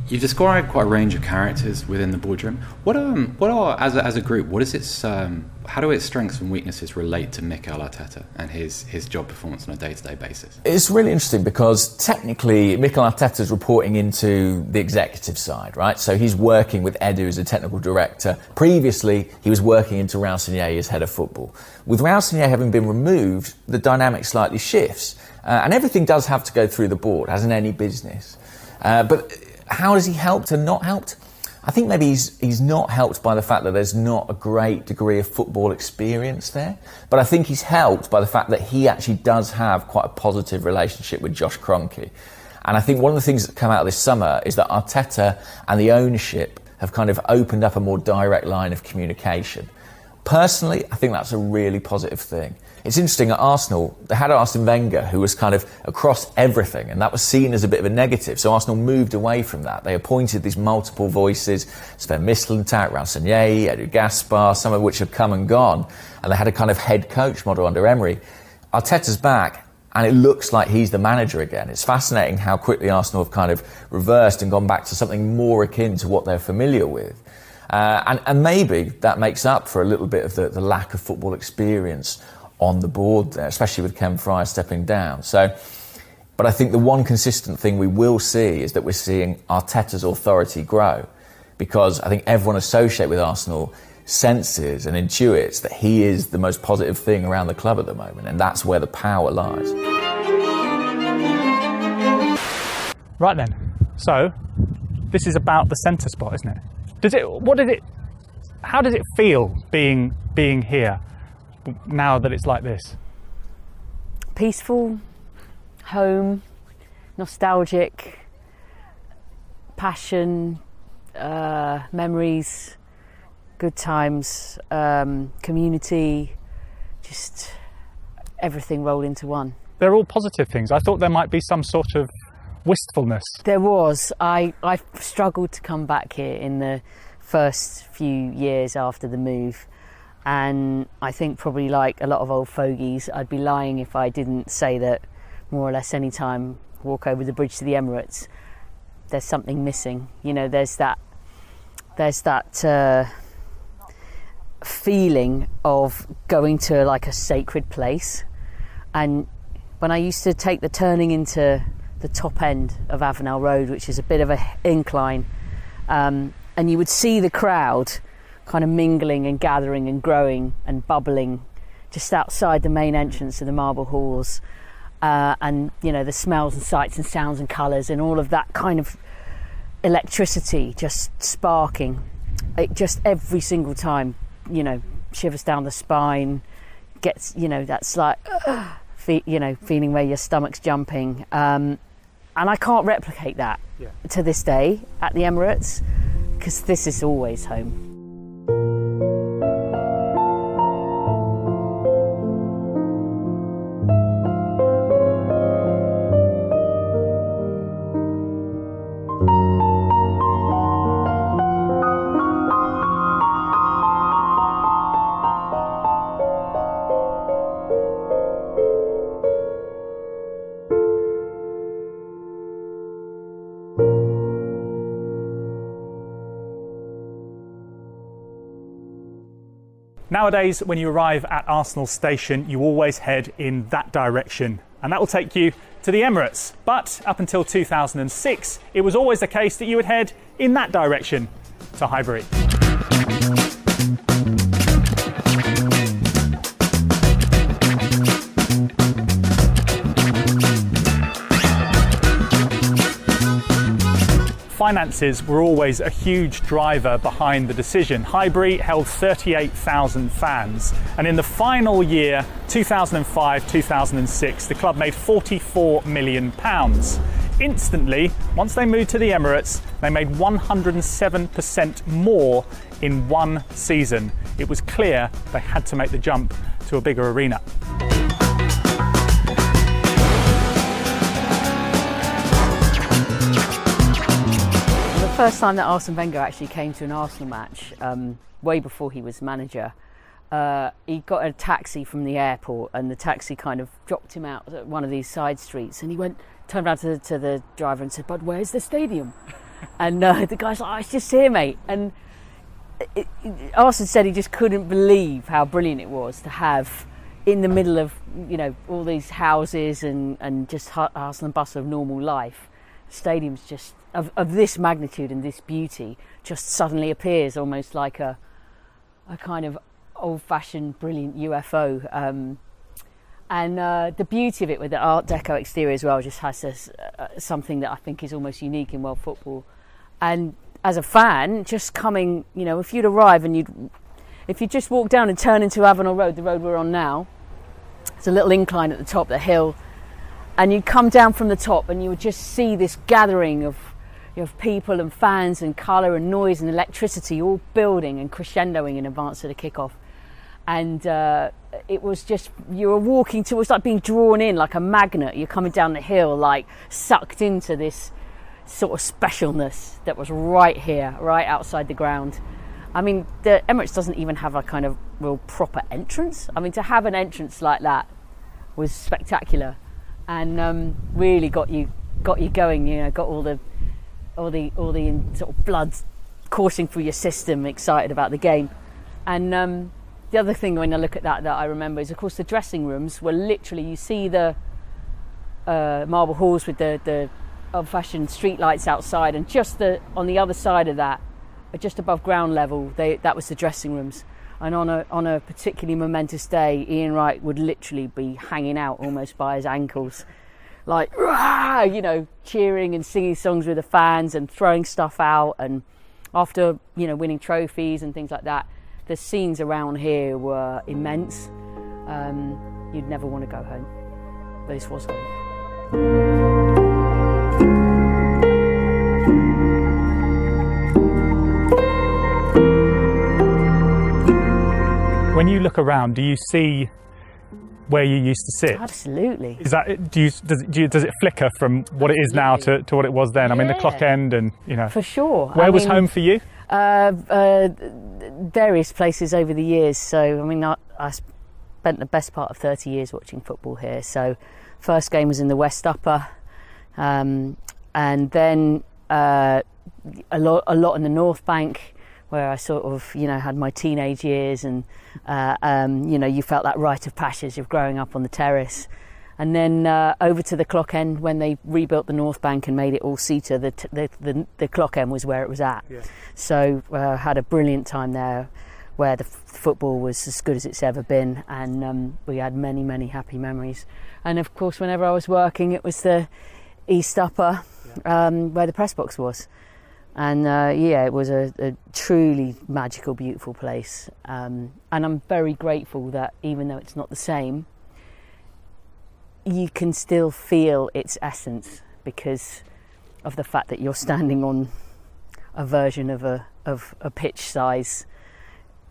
P: You've described quite a range of characters within the boardroom. What um, what are as a, as a group? What is its um, how do its strengths and weaknesses relate to Mikel Arteta and his his job performance on a day to day basis?
R: It's really interesting because technically Mikel Arteta is reporting into the executive side, right? So he's working with Edu as a technical director. Previously, he was working into Raul Sanllehi as head of football. With Raul Sanllehi having been removed, the dynamic slightly shifts. Uh, and everything does have to go through the board, as in any business. Uh, but how has he helped and not helped? I think maybe he's he's not helped by the fact that there's not a great degree of football experience there. But I think he's helped by the fact that he actually does have quite a positive relationship with Josh Kroenke. And I think one of the things that come out of this summer is that Arteta and the ownership have kind of opened up a more direct line of communication. Personally, I think that's a really positive thing. It's interesting at Arsenal, they had Arsene Wenger who was kind of across everything, and that was seen as a bit of a negative. So Arsenal moved away from that. They appointed these multiple voices, Sven Mislintat, Raul Sanllehi, Edu Gaspar, some of which have come and gone, and they had a kind of head coach model under Emery. Arteta's back, and it looks like he's the manager again. It's fascinating how quickly Arsenal have kind of reversed and gone back to something more akin to what they're familiar with. Uh, and, and maybe that makes up for a little bit of the, the lack of football experience on the board especially with Ken Friar stepping down. So, but I think the one consistent thing we will see is that we're seeing Arteta's authority grow because I think everyone associated with Arsenal senses and intuits that he is the most positive thing around the club at the moment, and that's where the power lies.
S: Right then. So, this is about the centre spot, isn't it? Does it? What did it? How does it feel being being here now that it's like this?
T: peaceful, home, nostalgic, passion, uh, memories, good times, um, community, just everything rolled into one.
S: They're all positive things. I thought there might be some sort of wistfulness.
T: There was. I, I struggled to come back here in the first few years after the move. And I think, probably like a lot of old fogies, I'd be lying if I didn't say that more or less any time walk over the bridge to the Emirates, there's something missing. You know, there's that, there's that uh, feeling of going to like a sacred place. And when I used to take the turning into the top end of Avenell Road, which is a bit of a incline, um, and you would see the crowd kind of mingling and gathering and growing and bubbling just outside the main entrance of the marble halls uh, and you know the smells and sights and sounds and colours and all of that kind of electricity just sparking it just every single time you know shivers down the spine gets you know that's like [SIGHS] fe- you know feeling where your stomach's jumping um, and I can't replicate that
S: Yeah.
T: to this day at the Emirates because this is always home.
S: Nowadays, when you arrive at Arsenal Station, you always head in that direction, and that will take you to the Emirates. But up until 2006, it was always the case that you would head in that direction to Highbury. Finances were always a huge driver behind the decision. Highbury held 38,000 fans, and in the final year, 2005 2006, the club made 44 million pounds. Instantly, once they moved to the Emirates, they made 107% more in one season. It was clear they had to make the jump to a bigger arena.
T: First time that Arsene Wenger actually came to an Arsenal match, um, way before he was manager, uh, he got a taxi from the airport, and the taxi kind of dropped him out at one of these side streets, and he went, turned around to, to the driver and said, "But where's the stadium?" [LAUGHS] and uh, the guy's like, oh, "It's just here, mate." And it, it, Arsene said he just couldn't believe how brilliant it was to have in the middle of you know all these houses and and just hustle and bustle of normal life. Stadiums just of, of this magnitude and this beauty just suddenly appears almost like a a kind of old-fashioned, brilliant UFO. Um, and uh, the beauty of it with the Art Deco exterior as well just has this, uh, something that I think is almost unique in world football. And as a fan, just coming, you know, if you'd arrive and you'd, if you just walk down and turn into Avenell Road, the road we're on now, it's a little incline at the top, the hill, and you'd come down from the top and you would just see this gathering of of people and fans and colour and noise and electricity all building and crescendoing in advance of the kickoff. And uh, it was just, you were walking towards, like being drawn in like a magnet. You're coming down the hill, like sucked into this sort of specialness that was right here, right outside the ground. I mean, the Emirates doesn't even have a kind of real proper entrance. I mean, to have an entrance like that was spectacular, and um, really got you got you going. You know, got all the all the all the sort of blood coursing through your system, excited about the game. And um, the other thing when I look at that that I remember is, of course, the dressing rooms were literally you see the uh, marble halls with the the old-fashioned street lights outside, and just the on the other side of that, uh, just above ground level, they, that was the dressing rooms. And on a on a particularly momentous day, Ian Wright would literally be hanging out almost by his ankles like "Rah!" you know cheering and singing songs with the fans and throwing stuff out and after you know winning trophies and things like that the scenes around here were immense. Um, you'd never want to go home. But this was home.
S: When you look around, do you see where you used to sit?
T: absolutely
S: Is that do you does it, do you, does it flicker from what it is now to, to what it was then? I mean, the clock end and you know.
T: For sure.
S: Where
T: I
S: was
T: mean-
S: home for you?
T: Uh, uh, various places over the years. So, I mean, I, I spent the best part of 30 years watching football here. So, first game was in the West Upper, um, and then uh, a lot, a lot in the North Bank, where I sort of, you know, had my teenage years, and uh, um, you know, you felt that rite of passage of growing up on the terrace. And then uh, over to the clock end when they rebuilt the North Bank and made it all seater, the, t- the, the, the clock end was where it was at.
S: Yeah.
T: So uh, had a brilliant time there, where the f- football was as good as it's ever been, and um, we had many many happy memories. And of course, whenever I was working, it was the East Upper, um, where the press box was. And uh, yeah, it was a, a truly magical, beautiful place. Um, and I'm very grateful that even though it's not the same, you can still feel its essence because of the fact that you're standing on a version of a of a pitch size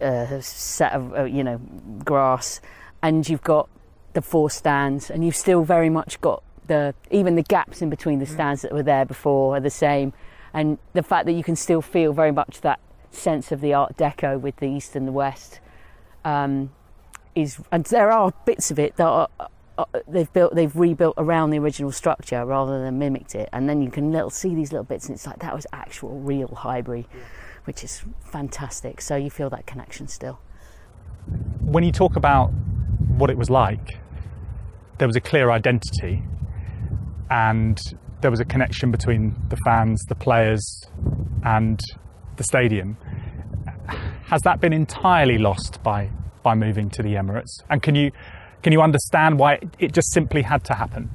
T: uh, set of uh, you know grass, and you've got the four stands, and you've still very much got the even the gaps in between the stands that were there before are the same, and the fact that you can still feel very much that sense of the Art Deco with the east and the west um, is, and there are bits of it that are. Uh, they've built, they've rebuilt around the original structure rather than mimicked it, and then you can little see these little bits, and it's like that was actual, real Highbury, which is fantastic. So you feel that connection still.
S: When you talk about what it was like, there was a clear identity, and there was a connection between the fans, the players, and the stadium. Has that been entirely lost by by moving to the Emirates? And can you can you understand why it just simply had to happen?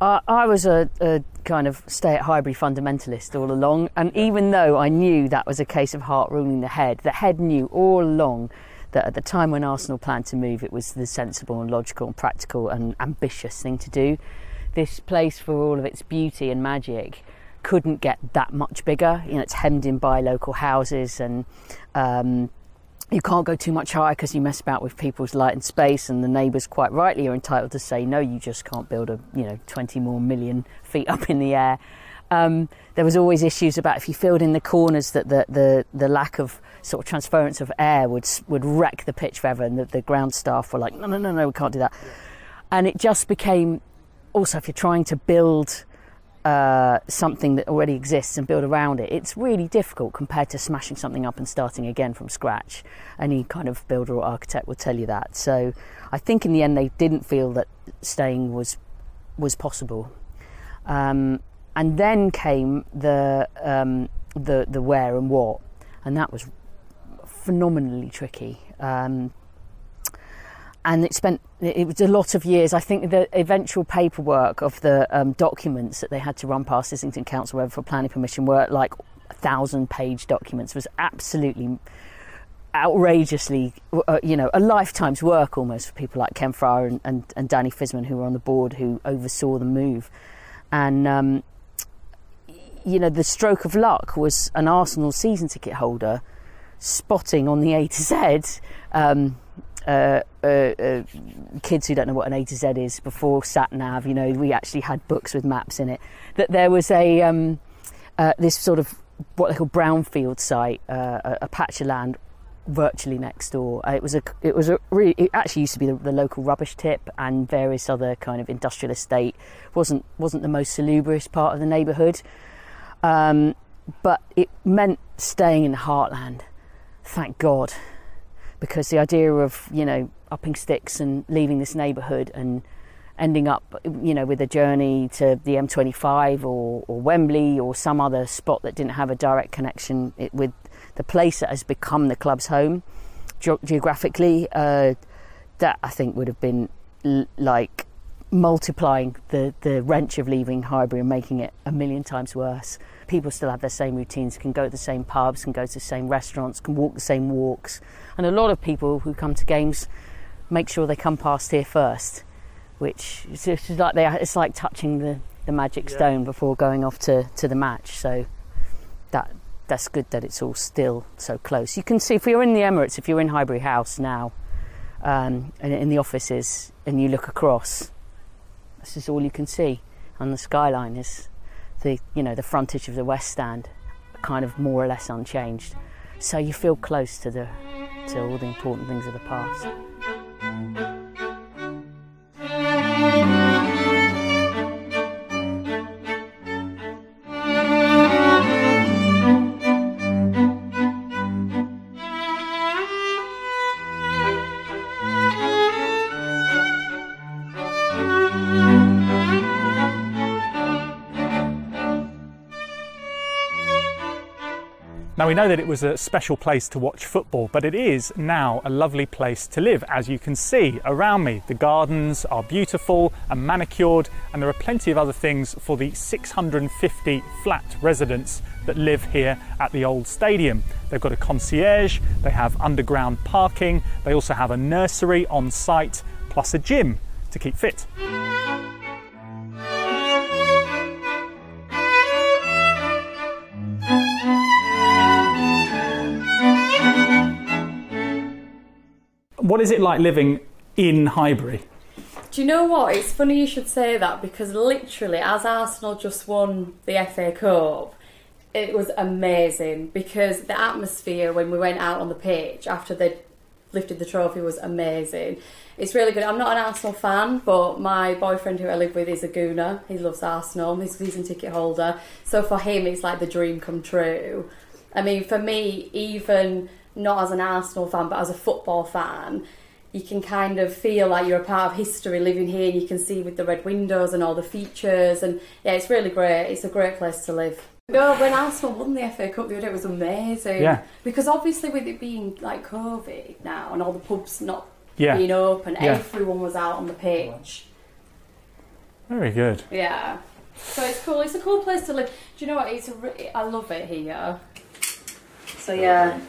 T: I, I was a, a kind of stay at Highbury fundamentalist all along, and even though I knew that was a case of heart ruling the head, the head knew all along that at the time when Arsenal planned to move, it was the sensible and logical and practical and ambitious thing to do. This place, for all of its beauty and magic, couldn't get that much bigger. You know, it's hemmed in by local houses and. Um, you can't go too much higher because you mess about with people's light and space and the neighbours quite rightly are entitled to say no you just can't build a you know 20 more million [LAUGHS] feet up in the air um, there was always issues about if you filled in the corners that the, the, the lack of sort of transference of air would would wreck the pitch forever and the, the ground staff were like no no no no we can't do that and it just became also if you're trying to build uh, something that already exists and build around it. It's really difficult compared to smashing something up and starting again from scratch. Any kind of builder or architect will tell you that. So I think in the end they didn't feel that staying was was possible. Um, and then came the um, the the where and what, and that was phenomenally tricky. Um, and it spent it was a lot of years. I think the eventual paperwork of the um, documents that they had to run past Islington Council for planning permission were like thousand page documents. It was absolutely outrageously, uh, you know, a lifetime's work almost for people like Ken Friar and, and, and Danny Fiszman who were on the board who oversaw the move. And um, you know, the stroke of luck was an Arsenal season ticket holder spotting on the A to Z. Um, uh, uh, uh, kids who don't know what an A to Z is before sat nav, you know, we actually had books with maps in it. That there was a um, uh, this sort of what they call brownfield site, uh, a, a patch of land virtually next door. It was a it was a really it actually used to be the, the local rubbish tip and various other kind of industrial estate. wasn't wasn't the most salubrious part of the neighbourhood, um, but it meant staying in the heartland. Thank God because the idea of you know upping sticks and leaving this neighbourhood and ending up you know with a journey to the M25 or, or Wembley or some other spot that didn't have a direct connection with the place that has become the club's home ge- geographically uh, that I think would have been l- like multiplying the, the wrench of leaving Highbury and making it a million times worse. People still have their same routines, can go to the same pubs, can go to the same restaurants, can walk the same walks. And a lot of people who come to games make sure they come past here first, which is it's like they it's like touching the, the magic stone before going off to, to the match. So that that's good that it's all still so close. You can see if you're in the Emirates, if you're in Highbury House now, um, and in the offices, and you look across, this is all you can see, and the skyline is the you know the frontage of the West Stand, kind of more or less unchanged. So you feel close to the to all the important things of the past.
S: Now, we know that it was a special place to watch football, but it is now a lovely place to live. As you can see around me, the gardens are beautiful and manicured, and there are plenty of other things for the 650 flat residents that live here at the old stadium. They've got a concierge, they have underground parking, they also have a nursery on site, plus a gym to keep fit. What is it like living in Highbury?
U: Do you know what? It's funny you should say that because literally, as Arsenal just won the FA Cup, it was amazing because the atmosphere when we went out on the pitch after they lifted the trophy was amazing. It's really good. I'm not an Arsenal fan, but my boyfriend who I live with is a Gooner. He loves Arsenal. He's a season ticket holder. So for him, it's like the dream come true. I mean, for me, even not as an Arsenal fan, but as a football fan, you can kind of feel like you're a part of history living here. And you can see with the red windows and all the features, and yeah, it's really great. It's a great place to live. No, when Arsenal won the FA Cup the other day, it was amazing.
S: Yeah.
U: Because obviously, with it being like COVID now and all the pubs not
S: Yeah.
U: being open,
S: Yeah.
U: everyone was out on the pitch.
S: Very good.
U: Yeah. So it's cool. It's a cool place to live. Do you know what? It's a re- I love it here. So yeah.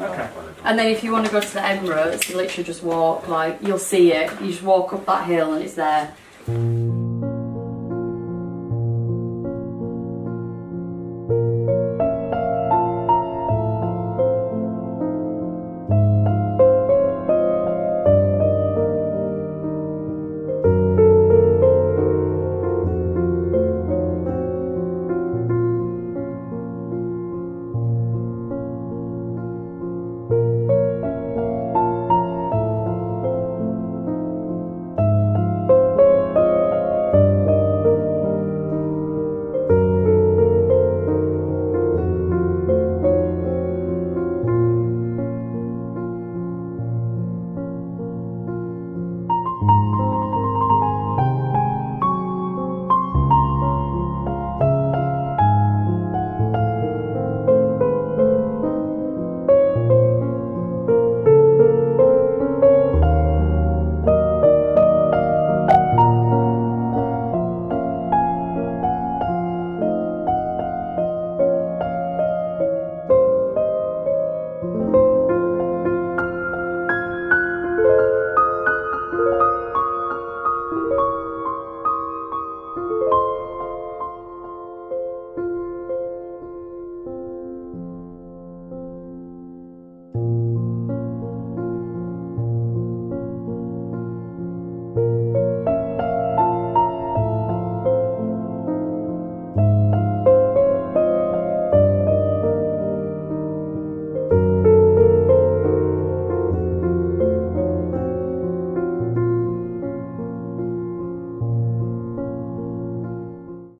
S: Okay.
U: And then if you want to go to the Emirates, you literally just walk. Like you'll see it. You just walk up that hill and it's there.